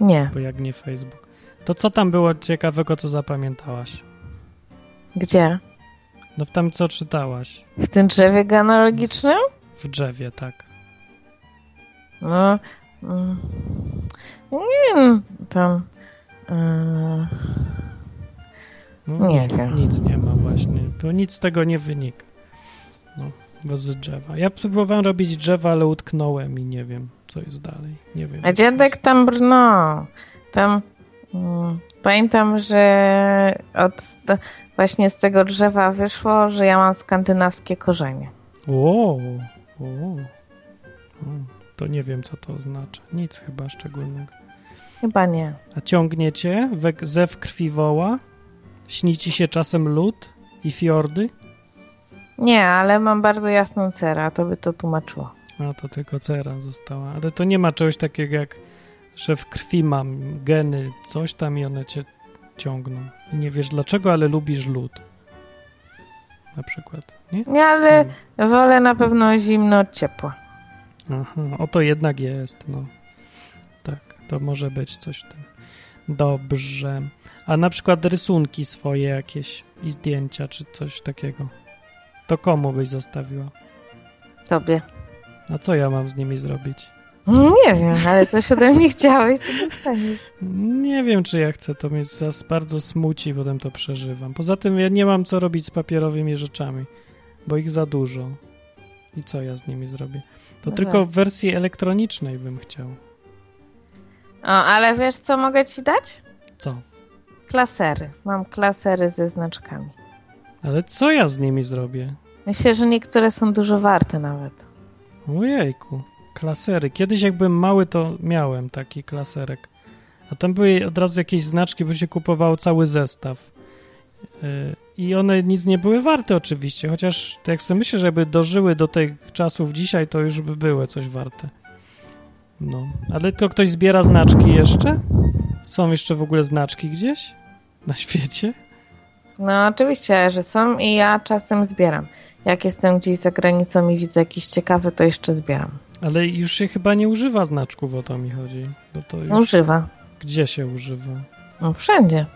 Nie. Bo jak nie Facebook. To co tam było ciekawego, co zapamiętałaś? Gdzie? No w tam, co czytałaś. W tym drzewie genealogicznym? W drzewie, tak. No, mm, nie wiem, tam Yy, no, nie nic, wiem. Nic nie ma właśnie, bo nic z tego nie wynika. No, bo z drzewa. Ja próbowałem robić drzewa, ale utknąłem i nie wiem, co jest dalej. Nie wiem. A dziadek tam brno. Tam um, pamiętam, że od, właśnie z tego drzewa wyszło, że ja mam skandynawskie korzenie. O, o, to nie wiem, co to oznacza. Nic chyba szczególnego. Chyba nie. A ciągniecie we, zew krwi woła? Śni ci się czasem lód i fiordy? Nie, ale mam bardzo jasną cerę, a to by to tłumaczyło. A to tylko cera została. Ale to nie ma czegoś takiego jak, że w krwi mam geny, coś tam i one cię ciągną. I nie wiesz dlaczego, ale lubisz lód. Na przykład, nie? Nie, ale hmm. wolę na pewno zimno od ciepła. Aha, o to jednak jest, no. To może być coś w tym. Dobrze. A na przykład rysunki swoje jakieś i zdjęcia, czy coś takiego. To komu byś zostawiła? Tobie. A co ja mam z nimi zrobić? Nie wiem, ale coś ode mnie chciałeś, to dostaniesz. Nie wiem, czy ja chcę, to mnie zas bardzo smuci, potem to przeżywam. Poza tym ja nie mam co robić z papierowymi rzeczami, bo ich za dużo. I co ja z nimi zrobię? To no tylko w wersji elektronicznej bym chciał. O, ale wiesz, co mogę ci dać? Co? Klasery. Mam klasery ze znaczkami. Ale co ja z nimi zrobię? Myślę, że niektóre są dużo warte nawet. Ojejku, klasery. Kiedyś jak byłem mały, to miałem taki klaserek. A tam były od razu jakieś znaczki, bo się kupowało cały zestaw. Y, I one nic nie były warte oczywiście, chociaż to jak sobie myślę, żeby dożyły do tych czasów dzisiaj, to już by były coś warte. No, ale to ktoś zbiera znaczki jeszcze? Są jeszcze w ogóle znaczki gdzieś na świecie? No oczywiście, że są i ja czasem zbieram. Jak jestem gdzieś za granicą i widzę jakiś ciekawy, to jeszcze zbieram. Ale już się chyba nie używa znaczków, o to mi chodzi. Bo to już... Używa. Gdzie się używa? No wszędzie.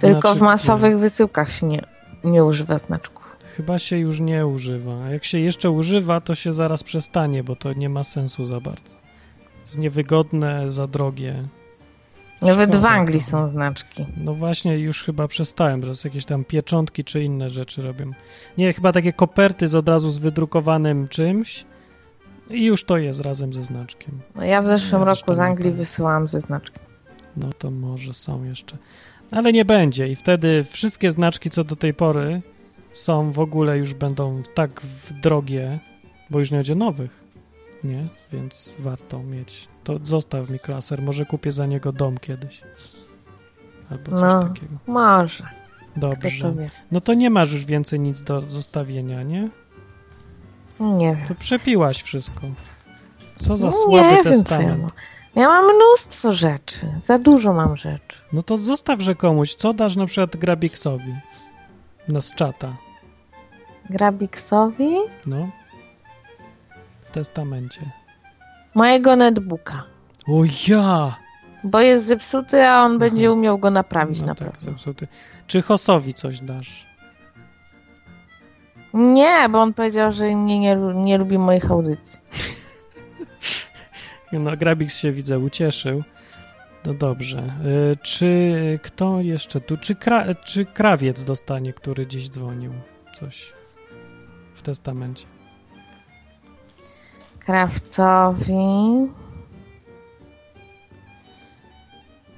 Tylko znaczy, w masowych nie. wysyłkach się nie, nie używa znaczków. Chyba się już nie używa. A jak się jeszcze używa, to się zaraz przestanie, bo to nie ma sensu za bardzo. Jest niewygodne, za drogie. Nawet w Anglii są znaczki. No właśnie, już chyba przestałem, że jakieś tam pieczątki czy inne rzeczy robią. Nie, chyba takie koperty z od razu z wydrukowanym czymś i już to jest razem ze znaczkiem. No ja w zeszłym ja roku z Anglii wysyłałam ze znaczkiem. No to może są jeszcze. Ale nie będzie i wtedy wszystkie znaczki, co do tej pory są, w ogóle już będą tak drogie, bo już nie będzie nowych, nie? Więc warto mieć to zostaw mi klaser, może kupię za niego dom kiedyś. Albo coś no, takiego. Może. Dobrze. No to nie masz już więcej nic do zostawienia, nie? Nie wiem. To przepiłaś wszystko. Co za no, słaby nie testament. Wiem, ja mam mnóstwo rzeczy. Za dużo mam rzeczy. No to zostawże komuś. Co dasz na przykład Grabiksowi? Na z czata. Grabiksowi? No. W testamencie. Mojego netbooka. O ja! Bo jest zepsuty, a on Aha. będzie umiał go naprawić no na tak, zepsuty. Czy Hosowi coś dasz? Nie, bo on powiedział, że nie, nie, nie lubi moich audycji. no, Grabix się widzę ucieszył. No dobrze. Y, czy kto jeszcze tu? Czy, kra, czy krawiec dostanie, który dziś dzwonił? Coś w testamencie. Krawcowi.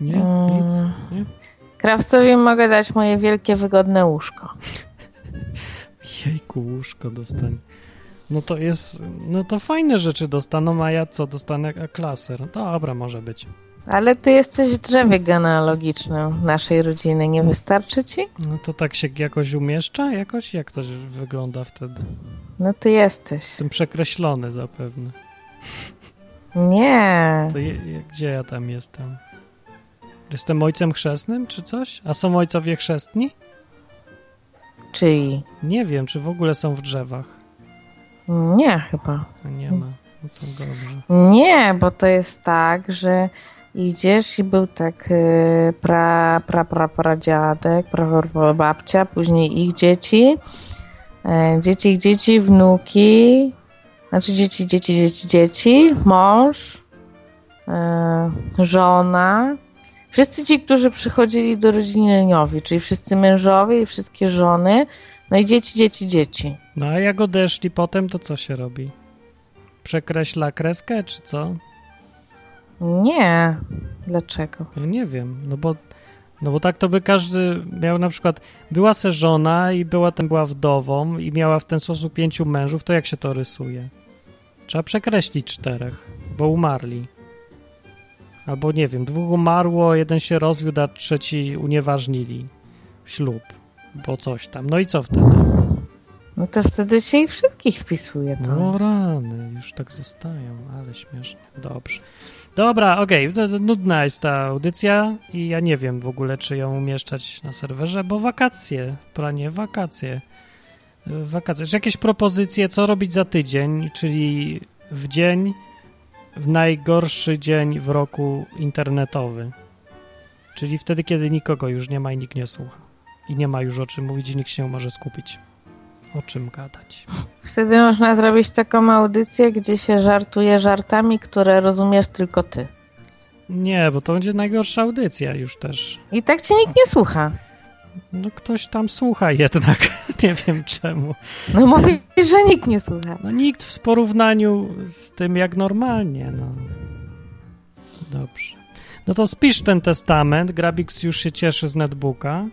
Nie, mm. nic. Nie? Krawcowi mogę dać moje wielkie, wygodne łóżko. Jejku, łóżko dostanie. No to jest, no to fajne rzeczy dostaną, a ja co, dostanę klaser. Dobra, może być. Ale ty jesteś w drzewie genealogicznym naszej rodziny, nie wystarczy ci? No to tak się jakoś umieszcza? Jakoś? Jak to wygląda wtedy? No ty jesteś. Jestem przekreślony zapewne. Nie. To je, gdzie ja tam jestem? Jestem ojcem chrzestnym czy coś? A są ojcowie chrzestni? Czyj? Nie wiem, czy w ogóle są w drzewach. Nie, chyba. nie ma. No to dobrze. Nie, bo to jest tak, że idziesz i był tak y, pra, pra, pra, pra dziadek, pra, pra, babcia, później ich dzieci, dzieci, ich dzieci, wnuki, znaczy dzieci, dzieci, dzieci, dzieci, mąż, e, żona, wszyscy ci, którzy przychodzili do rodziny leniowi, czyli wszyscy mężowie i wszystkie żony, no i dzieci, dzieci, dzieci. No a jak odeszli potem, to co się robi? Przekreśla kreskę, czy co? Nie. Dlaczego? Ja nie wiem, no bo, no bo tak to by każdy miał na przykład, była se żona i była ten była wdową i miała w ten sposób pięciu mężów, to jak się to rysuje? Trzeba przekreślić czterech, bo umarli. Albo nie wiem, dwóch umarło, jeden się rozwiódł, a trzeci unieważnili ślub, bo coś tam. No i co wtedy? No to wtedy się ich wszystkich wpisuje. To. No rany, już tak zostają, ale śmiesznie. Dobrze. Dobra, okej, okay. nudna jest ta audycja i ja nie wiem w ogóle, czy ją umieszczać na serwerze, bo wakacje, w planie wakacje. Wakacje. Czy jakieś propozycje, co robić za tydzień, czyli w dzień, w najgorszy dzień w roku internetowy. Czyli wtedy, kiedy nikogo już nie ma i nikt nie słucha. I nie ma już o czym mówić i nikt się nie może skupić. O czym gadać. Wtedy można zrobić taką audycję, gdzie się żartuje żartami, które rozumiesz tylko ty. Nie, bo to będzie najgorsza audycja już też. I tak cię nikt nie słucha. No ktoś tam słucha jednak, nie wiem czemu. No mówisz, że nikt nie słucha. No nikt w porównaniu z tym jak normalnie, no. Dobrze. No to spisz ten testament, Grabix już się cieszy z netbooka.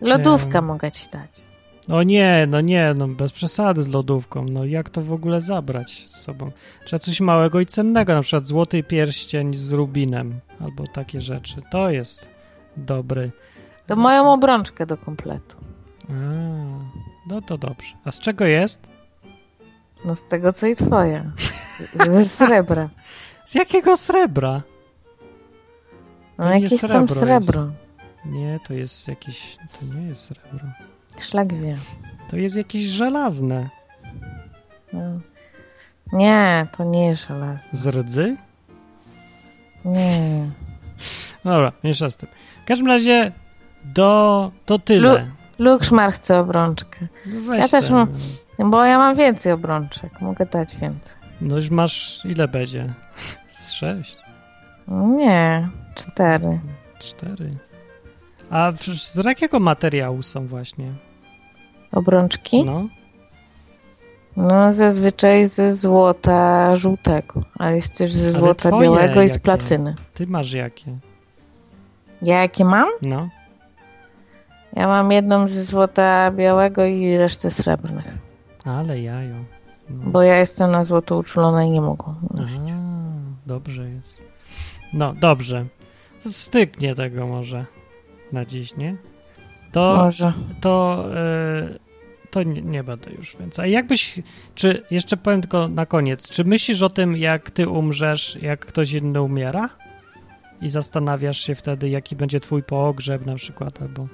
Lodówkę mogę ci dać. O nie, no nie, no bez przesady z lodówką. No jak to w ogóle zabrać z sobą? Trzeba coś małego i cennego, na przykład złoty pierścień z rubinem albo takie rzeczy. To jest dobry. To moją obrączkę do kompletu. A, no to dobrze. A z czego jest? No z tego, co i twoje. Ze srebra. Z jakiego srebra? To no jakieś srebro tam srebro. Nie, to jest jakieś... To nie jest srebro. Szlak wie. To jest jakieś żelazne. No. Nie, to nie jest żelazne. Z rdzy? Nie. Dobra, mniejsza z tym. W każdym razie do, to tyle. Lu Lukszmar chce obrączkę. No ja też mam, bo ja mam więcej obrączek. Mogę dać więcej. No już masz, ile będzie? Z sześć? Nie, cztery. Cztery. A z jakiego materiału są właśnie? Obrączki? No. No, zazwyczaj ze złota żółtego, ale jest też ze złota białego i z platyny. Ty masz jakie? Ja jakie mam? No. Ja mam jedną ze złota białego i resztę srebrnych. Ale jajo. No. Bo ja jestem na złoto uczulona i nie mogę. Nosić. dobrze jest. No, dobrze. Styknie tego może na dziś, nie? To, może. To, yy, to nie, nie, będę już więcej. A jakbyś, czy, jeszcze powiem tylko na koniec, czy myślisz o tym, jak ty umrzesz, jak ktoś inny umiera? I zastanawiasz się wtedy, jaki będzie twój pogrzeb na przykład, albo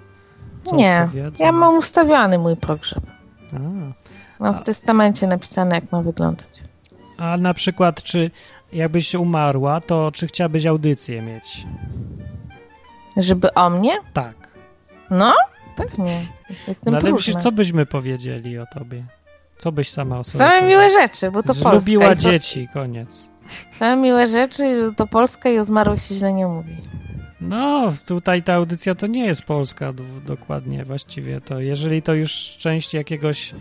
co Nie, ja mam ustawiony mój pogrzeb. A. Mam w testamencie napisane, jak ma wyglądać. A na przykład, czy jakbyś umarła, to czy chciałabyś audycję mieć? Żeby o mnie? Tak. No, pewnie. Jestem no, ale myślisz, co byśmy powiedzieli o tobie? Co byś sama o sobie Same miłe rzeczy, bo to Polska. Lubiła dzieci, koniec. Same miłe rzeczy, to Polska i o zmarłych się źle nie mówi. No, tutaj ta audycja to nie jest Polska dokładnie właściwie. To jeżeli to już część jakiegoś,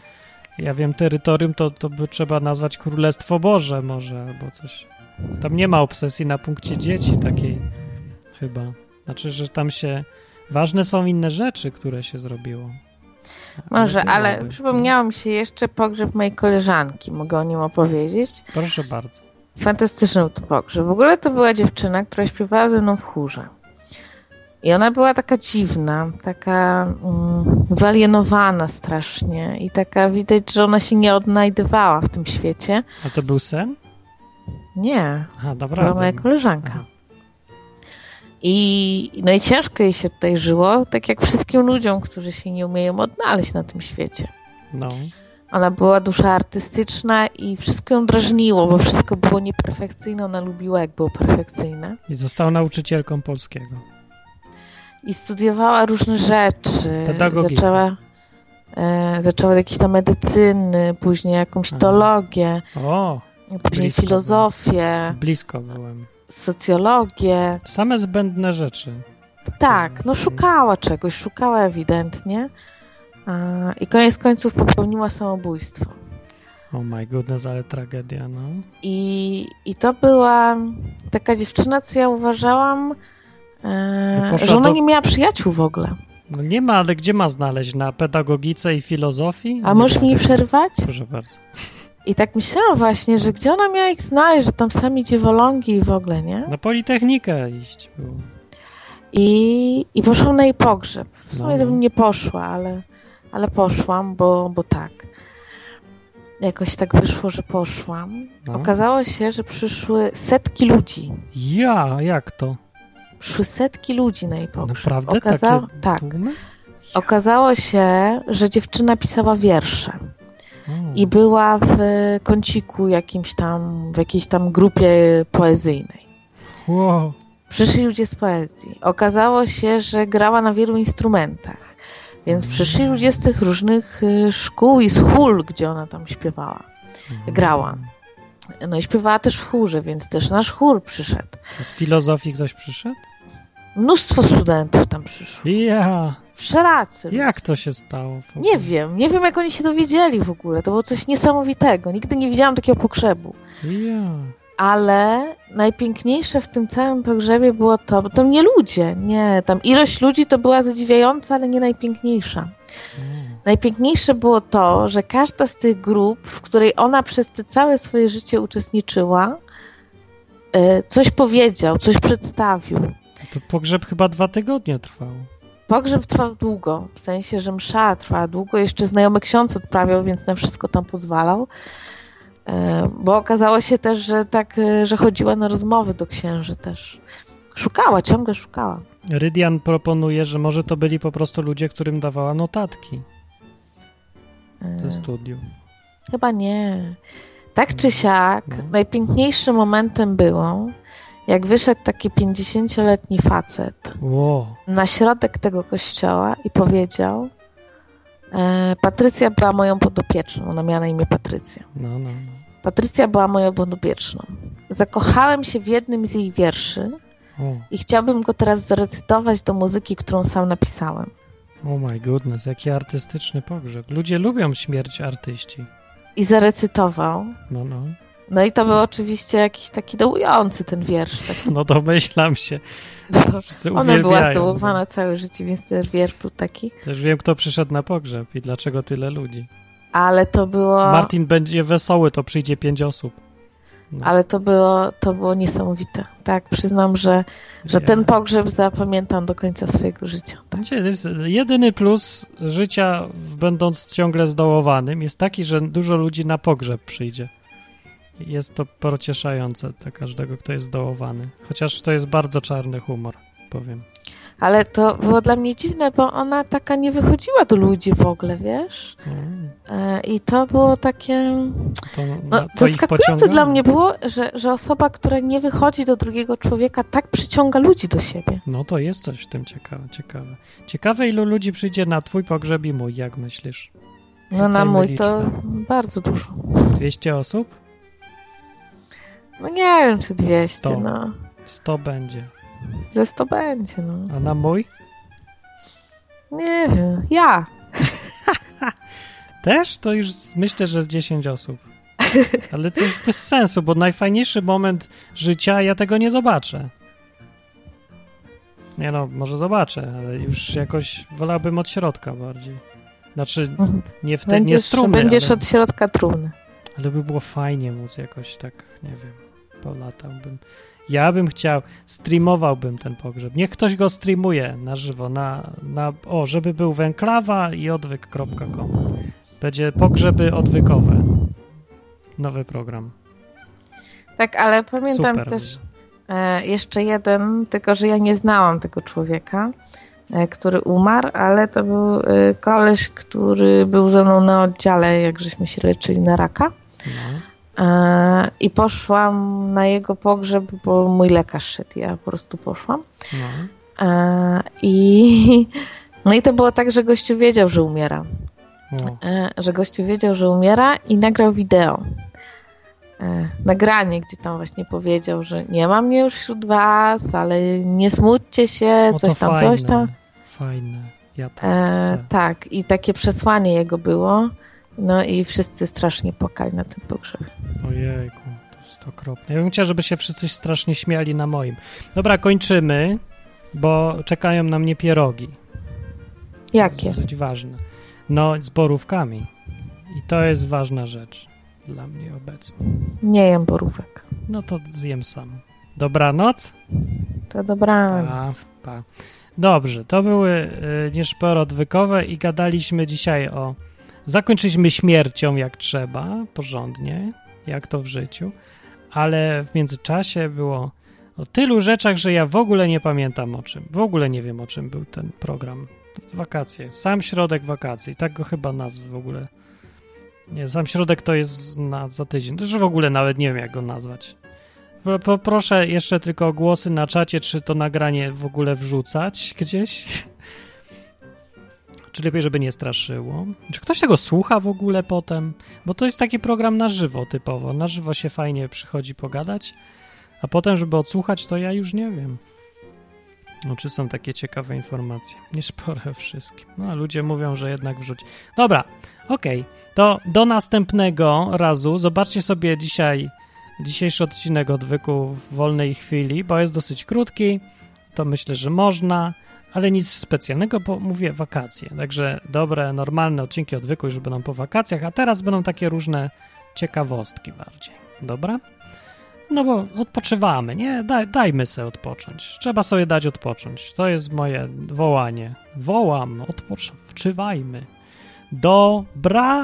ja wiem, terytorium, to, to by trzeba nazwać Królestwo Boże może albo coś. Tam nie ma obsesji na punkcie dzieci takiej chyba. Znaczy, że tam się... Ważne są inne rzeczy, które się zrobiło. Może, ale przypomniało mi się jeszcze pogrzeb mojej koleżanki. Mogę o nim opowiedzieć? Proszę bardzo. Fantastyczny to pogrzeb. W ogóle to była dziewczyna, która śpiewała ze mną w chórze. I ona była taka dziwna, taka wyalienowana strasznie i taka widać, że ona się nie odnajdywała w tym świecie. A to był sen? Nie. Aha, dobra. Była moja koleżanka. Aha. I, no i ciężko jej się tutaj żyło, tak jak wszystkim ludziom, którzy się nie umieją odnaleźć na tym świecie. No. Ona była dusza artystyczna i wszystko ją drażniło, bo wszystko było nieperfekcyjne. Ona lubiła, jak było perfekcyjne. I została nauczycielką polskiego. I studiowała różne rzeczy. Pedagogikę. Zaczęła, e, zaczęła jakieś tam medycyny, później jakąś teologię. O, później filozofię. Blisko byłem socjologię. Same zbędne rzeczy. Tak, no szukała czegoś, szukała ewidentnie i koniec końców popełniła samobójstwo. Oh my goodness, ale tragedia, no. I, i to była taka dziewczyna, co ja uważałam, e, że ona do... nie miała przyjaciół w ogóle. No nie ma, ale gdzie ma znaleźć? Na pedagogice i filozofii? A możesz mi przerwać? Proszę bardzo. I tak myślałam właśnie, że gdzie ona miała ich znaleźć, że tam sami dziewolągi i w ogóle, nie? Na Politechnikę iść było. I, i poszłam na jej pogrzeb. W sumie no. bym nie poszła, ale, ale poszłam, bo, bo tak. Jakoś tak wyszło, że poszłam. No. Okazało się, że przyszły setki ludzi. Ja, jak to? Przyszły setki ludzi na jej pogrzeb. Naprawdę? Okaza... Takie tak. Okazało się, że dziewczyna pisała wiersze. I była w kąciku jakimś tam, w jakiejś tam grupie poezyjnej. Wow. Przyszli ludzie z poezji. Okazało się, że grała na wielu instrumentach. Więc przyszli ludzie z tych różnych y, szkół i z hul, gdzie ona tam śpiewała, mhm. grała. No i śpiewała też w chórze, więc też nasz chór przyszedł. Z filozofii ktoś przyszedł? Mnóstwo studentów tam przyszło. Ja. Wszelacy. Jak to się stało? Nie wiem. Nie wiem, jak oni się dowiedzieli w ogóle. To było coś niesamowitego. Nigdy nie widziałam takiego pogrzebu. Ja. Ale najpiękniejsze w tym całym pogrzebie było to, bo tam nie ludzie, nie, tam ilość ludzi to była zadziwiająca, ale nie najpiękniejsza. Mm. Najpiękniejsze było to, że każda z tych grup, w której ona przez te całe swoje życie uczestniczyła, e, coś powiedział, coś przedstawił. To pogrzeb chyba dwa tygodnie trwał. Pogrzeb trwał długo, w sensie, że msza trwała długo, jeszcze znajomy ksiądz odprawiał, więc na wszystko tam pozwalał. E, bo okazało się też, że tak, e, że chodziła na rozmowy do księży też. Szukała, ciągle szukała. Rydian proponuje, że może to byli po prostu ludzie, którym dawała notatki ze e, studiów. Chyba nie. Tak czy siak, no. najpiękniejszym momentem było, jak wyszedł taki 50-letni facet wow. na środek tego kościoła i powiedział: e, Patrycja była moją podopieczną. Ona miała na imię Patrycja. No, no, no. Patrycja była moją podopieczną. Zakochałem się w jednym z jej wierszy i chciałbym go teraz zarecytować do muzyki, którą sam napisałem. Oh my goodness, jaki artystyczny pogrzeb. Ludzie lubią śmierć artyści. I zarecytował. No, no. No i to był oczywiście jakiś taki dołujący ten wiersz. Taki. No domyślam się. Ona była zdołowana całe życie, więc ten wiersz był taki. Też wiem, kto przyszedł na pogrzeb i dlaczego tyle ludzi. Ale to było... Martin będzie wesoły, to przyjdzie pięć osób. No. Ale to było, to było niesamowite. Tak, przyznam, że, że ten pogrzeb zapamiętam do końca swojego życia. Tak. To jest jedyny plus życia, będąc ciągle zdołowanym, jest taki, że dużo ludzi na pogrzeb przyjdzie. Jest to pocieszające dla każdego, kto jest zdołowany. Chociaż to jest bardzo czarny humor, powiem. Ale to było dla mnie dziwne, bo ona taka nie wychodziła do ludzi w ogóle, wiesz? Mm. I to było takie. To, no, to zaskakujące dla mnie było, że, że osoba, która nie wychodzi do drugiego człowieka, tak przyciąga ludzi do siebie. No to jest coś w tym ciekawe. Ciekawe, ciekawe ilu ludzi przyjdzie na twój pogrzeb i mój, jak myślisz? no na mój liczbę. to bardzo dużo. 200 osób? No nie wiem, czy 200, 100. no. 100 będzie. Ze 100 będzie, no. A na mój? Nie wiem, ja. Też? To już myślę, że z 10 osób. Ale to jest bez sensu, bo najfajniejszy moment życia, ja tego nie zobaczę. Nie no, może zobaczę, ale już jakoś wolałbym od środka bardziej. Znaczy, mhm. nie w te, będziesz, nie strumy, Będziesz ale, od środka trumny. Ale by było fajnie móc jakoś tak, nie wiem, polatałbym. Ja bym chciał, streamowałbym ten pogrzeb. Niech ktoś go streamuje na żywo, na, na o, żeby był węklawa i odwyk.com. Będzie pogrzeby odwykowe. Nowy program. Tak, ale pamiętam Super też e, jeszcze jeden, tylko że ja nie znałam tego człowieka, e, który umarł, ale to był e, koleś, który był ze mną na oddziale, jak żeśmy się leczyli na raka. No. E, I poszłam na jego pogrzeb, bo mój lekarz szedł, ja po prostu poszłam. No. E, I, no i to było tak, że gościu wiedział, że umiera. No. Że gościu wiedział, że umiera i nagrał wideo. Nagranie, gdzie tam właśnie powiedział, że nie mam mnie już wśród was, ale nie smućcie się, no coś tam, fajne, coś tam. Fajne. Ja e, tak, i takie przesłanie jego było. No i wszyscy strasznie płakali na tym pogrzebie. Ojejku, to jest okropne. Ja bym chciał, żeby się wszyscy strasznie śmiali na moim. Dobra, kończymy, bo czekają na mnie pierogi. Jakie? To jest dosyć ważne. No, z borówkami. I to jest ważna rzecz dla mnie obecnie. Nie jem borówek. No to zjem sam. Dobranoc? To dobranoc. Pa, pa. Dobrze, to były y, nieszporo odwykowe i gadaliśmy dzisiaj o Zakończyliśmy śmiercią jak trzeba, porządnie, jak to w życiu, ale w międzyczasie było o tylu rzeczach, że ja w ogóle nie pamiętam o czym. W ogóle nie wiem o czym był ten program. Wakacje. Sam środek wakacji. Tak go chyba nazwy w ogóle. Nie, sam środek to jest na, za tydzień. Już w ogóle nawet nie wiem, jak go nazwać. Poproszę jeszcze tylko o głosy na czacie, czy to nagranie w ogóle wrzucać gdzieś. Czy lepiej, żeby nie straszyło? Czy ktoś tego słucha w ogóle potem? Bo to jest taki program na żywo typowo. Na żywo się fajnie przychodzi pogadać, a potem, żeby odsłuchać, to ja już nie wiem. No, czy są takie ciekawe informacje? Nie spore wszystkim. No, a ludzie mówią, że jednak wrzuć. Dobra, okej. Okay. To do następnego razu. Zobaczcie sobie dzisiaj dzisiejszy odcinek odwyku w wolnej chwili, bo jest dosyć krótki. To myślę, że można, ale nic specjalnego, bo mówię wakacje. Także dobre, normalne odcinki odwyku już będą po wakacjach, a teraz będą takie różne ciekawostki bardziej. Dobra? No bo odpoczywamy, nie? Daj, dajmy sobie odpocząć. Trzeba sobie dać odpocząć. To jest moje wołanie. Wołam, odpoczywajmy. Dobranoc.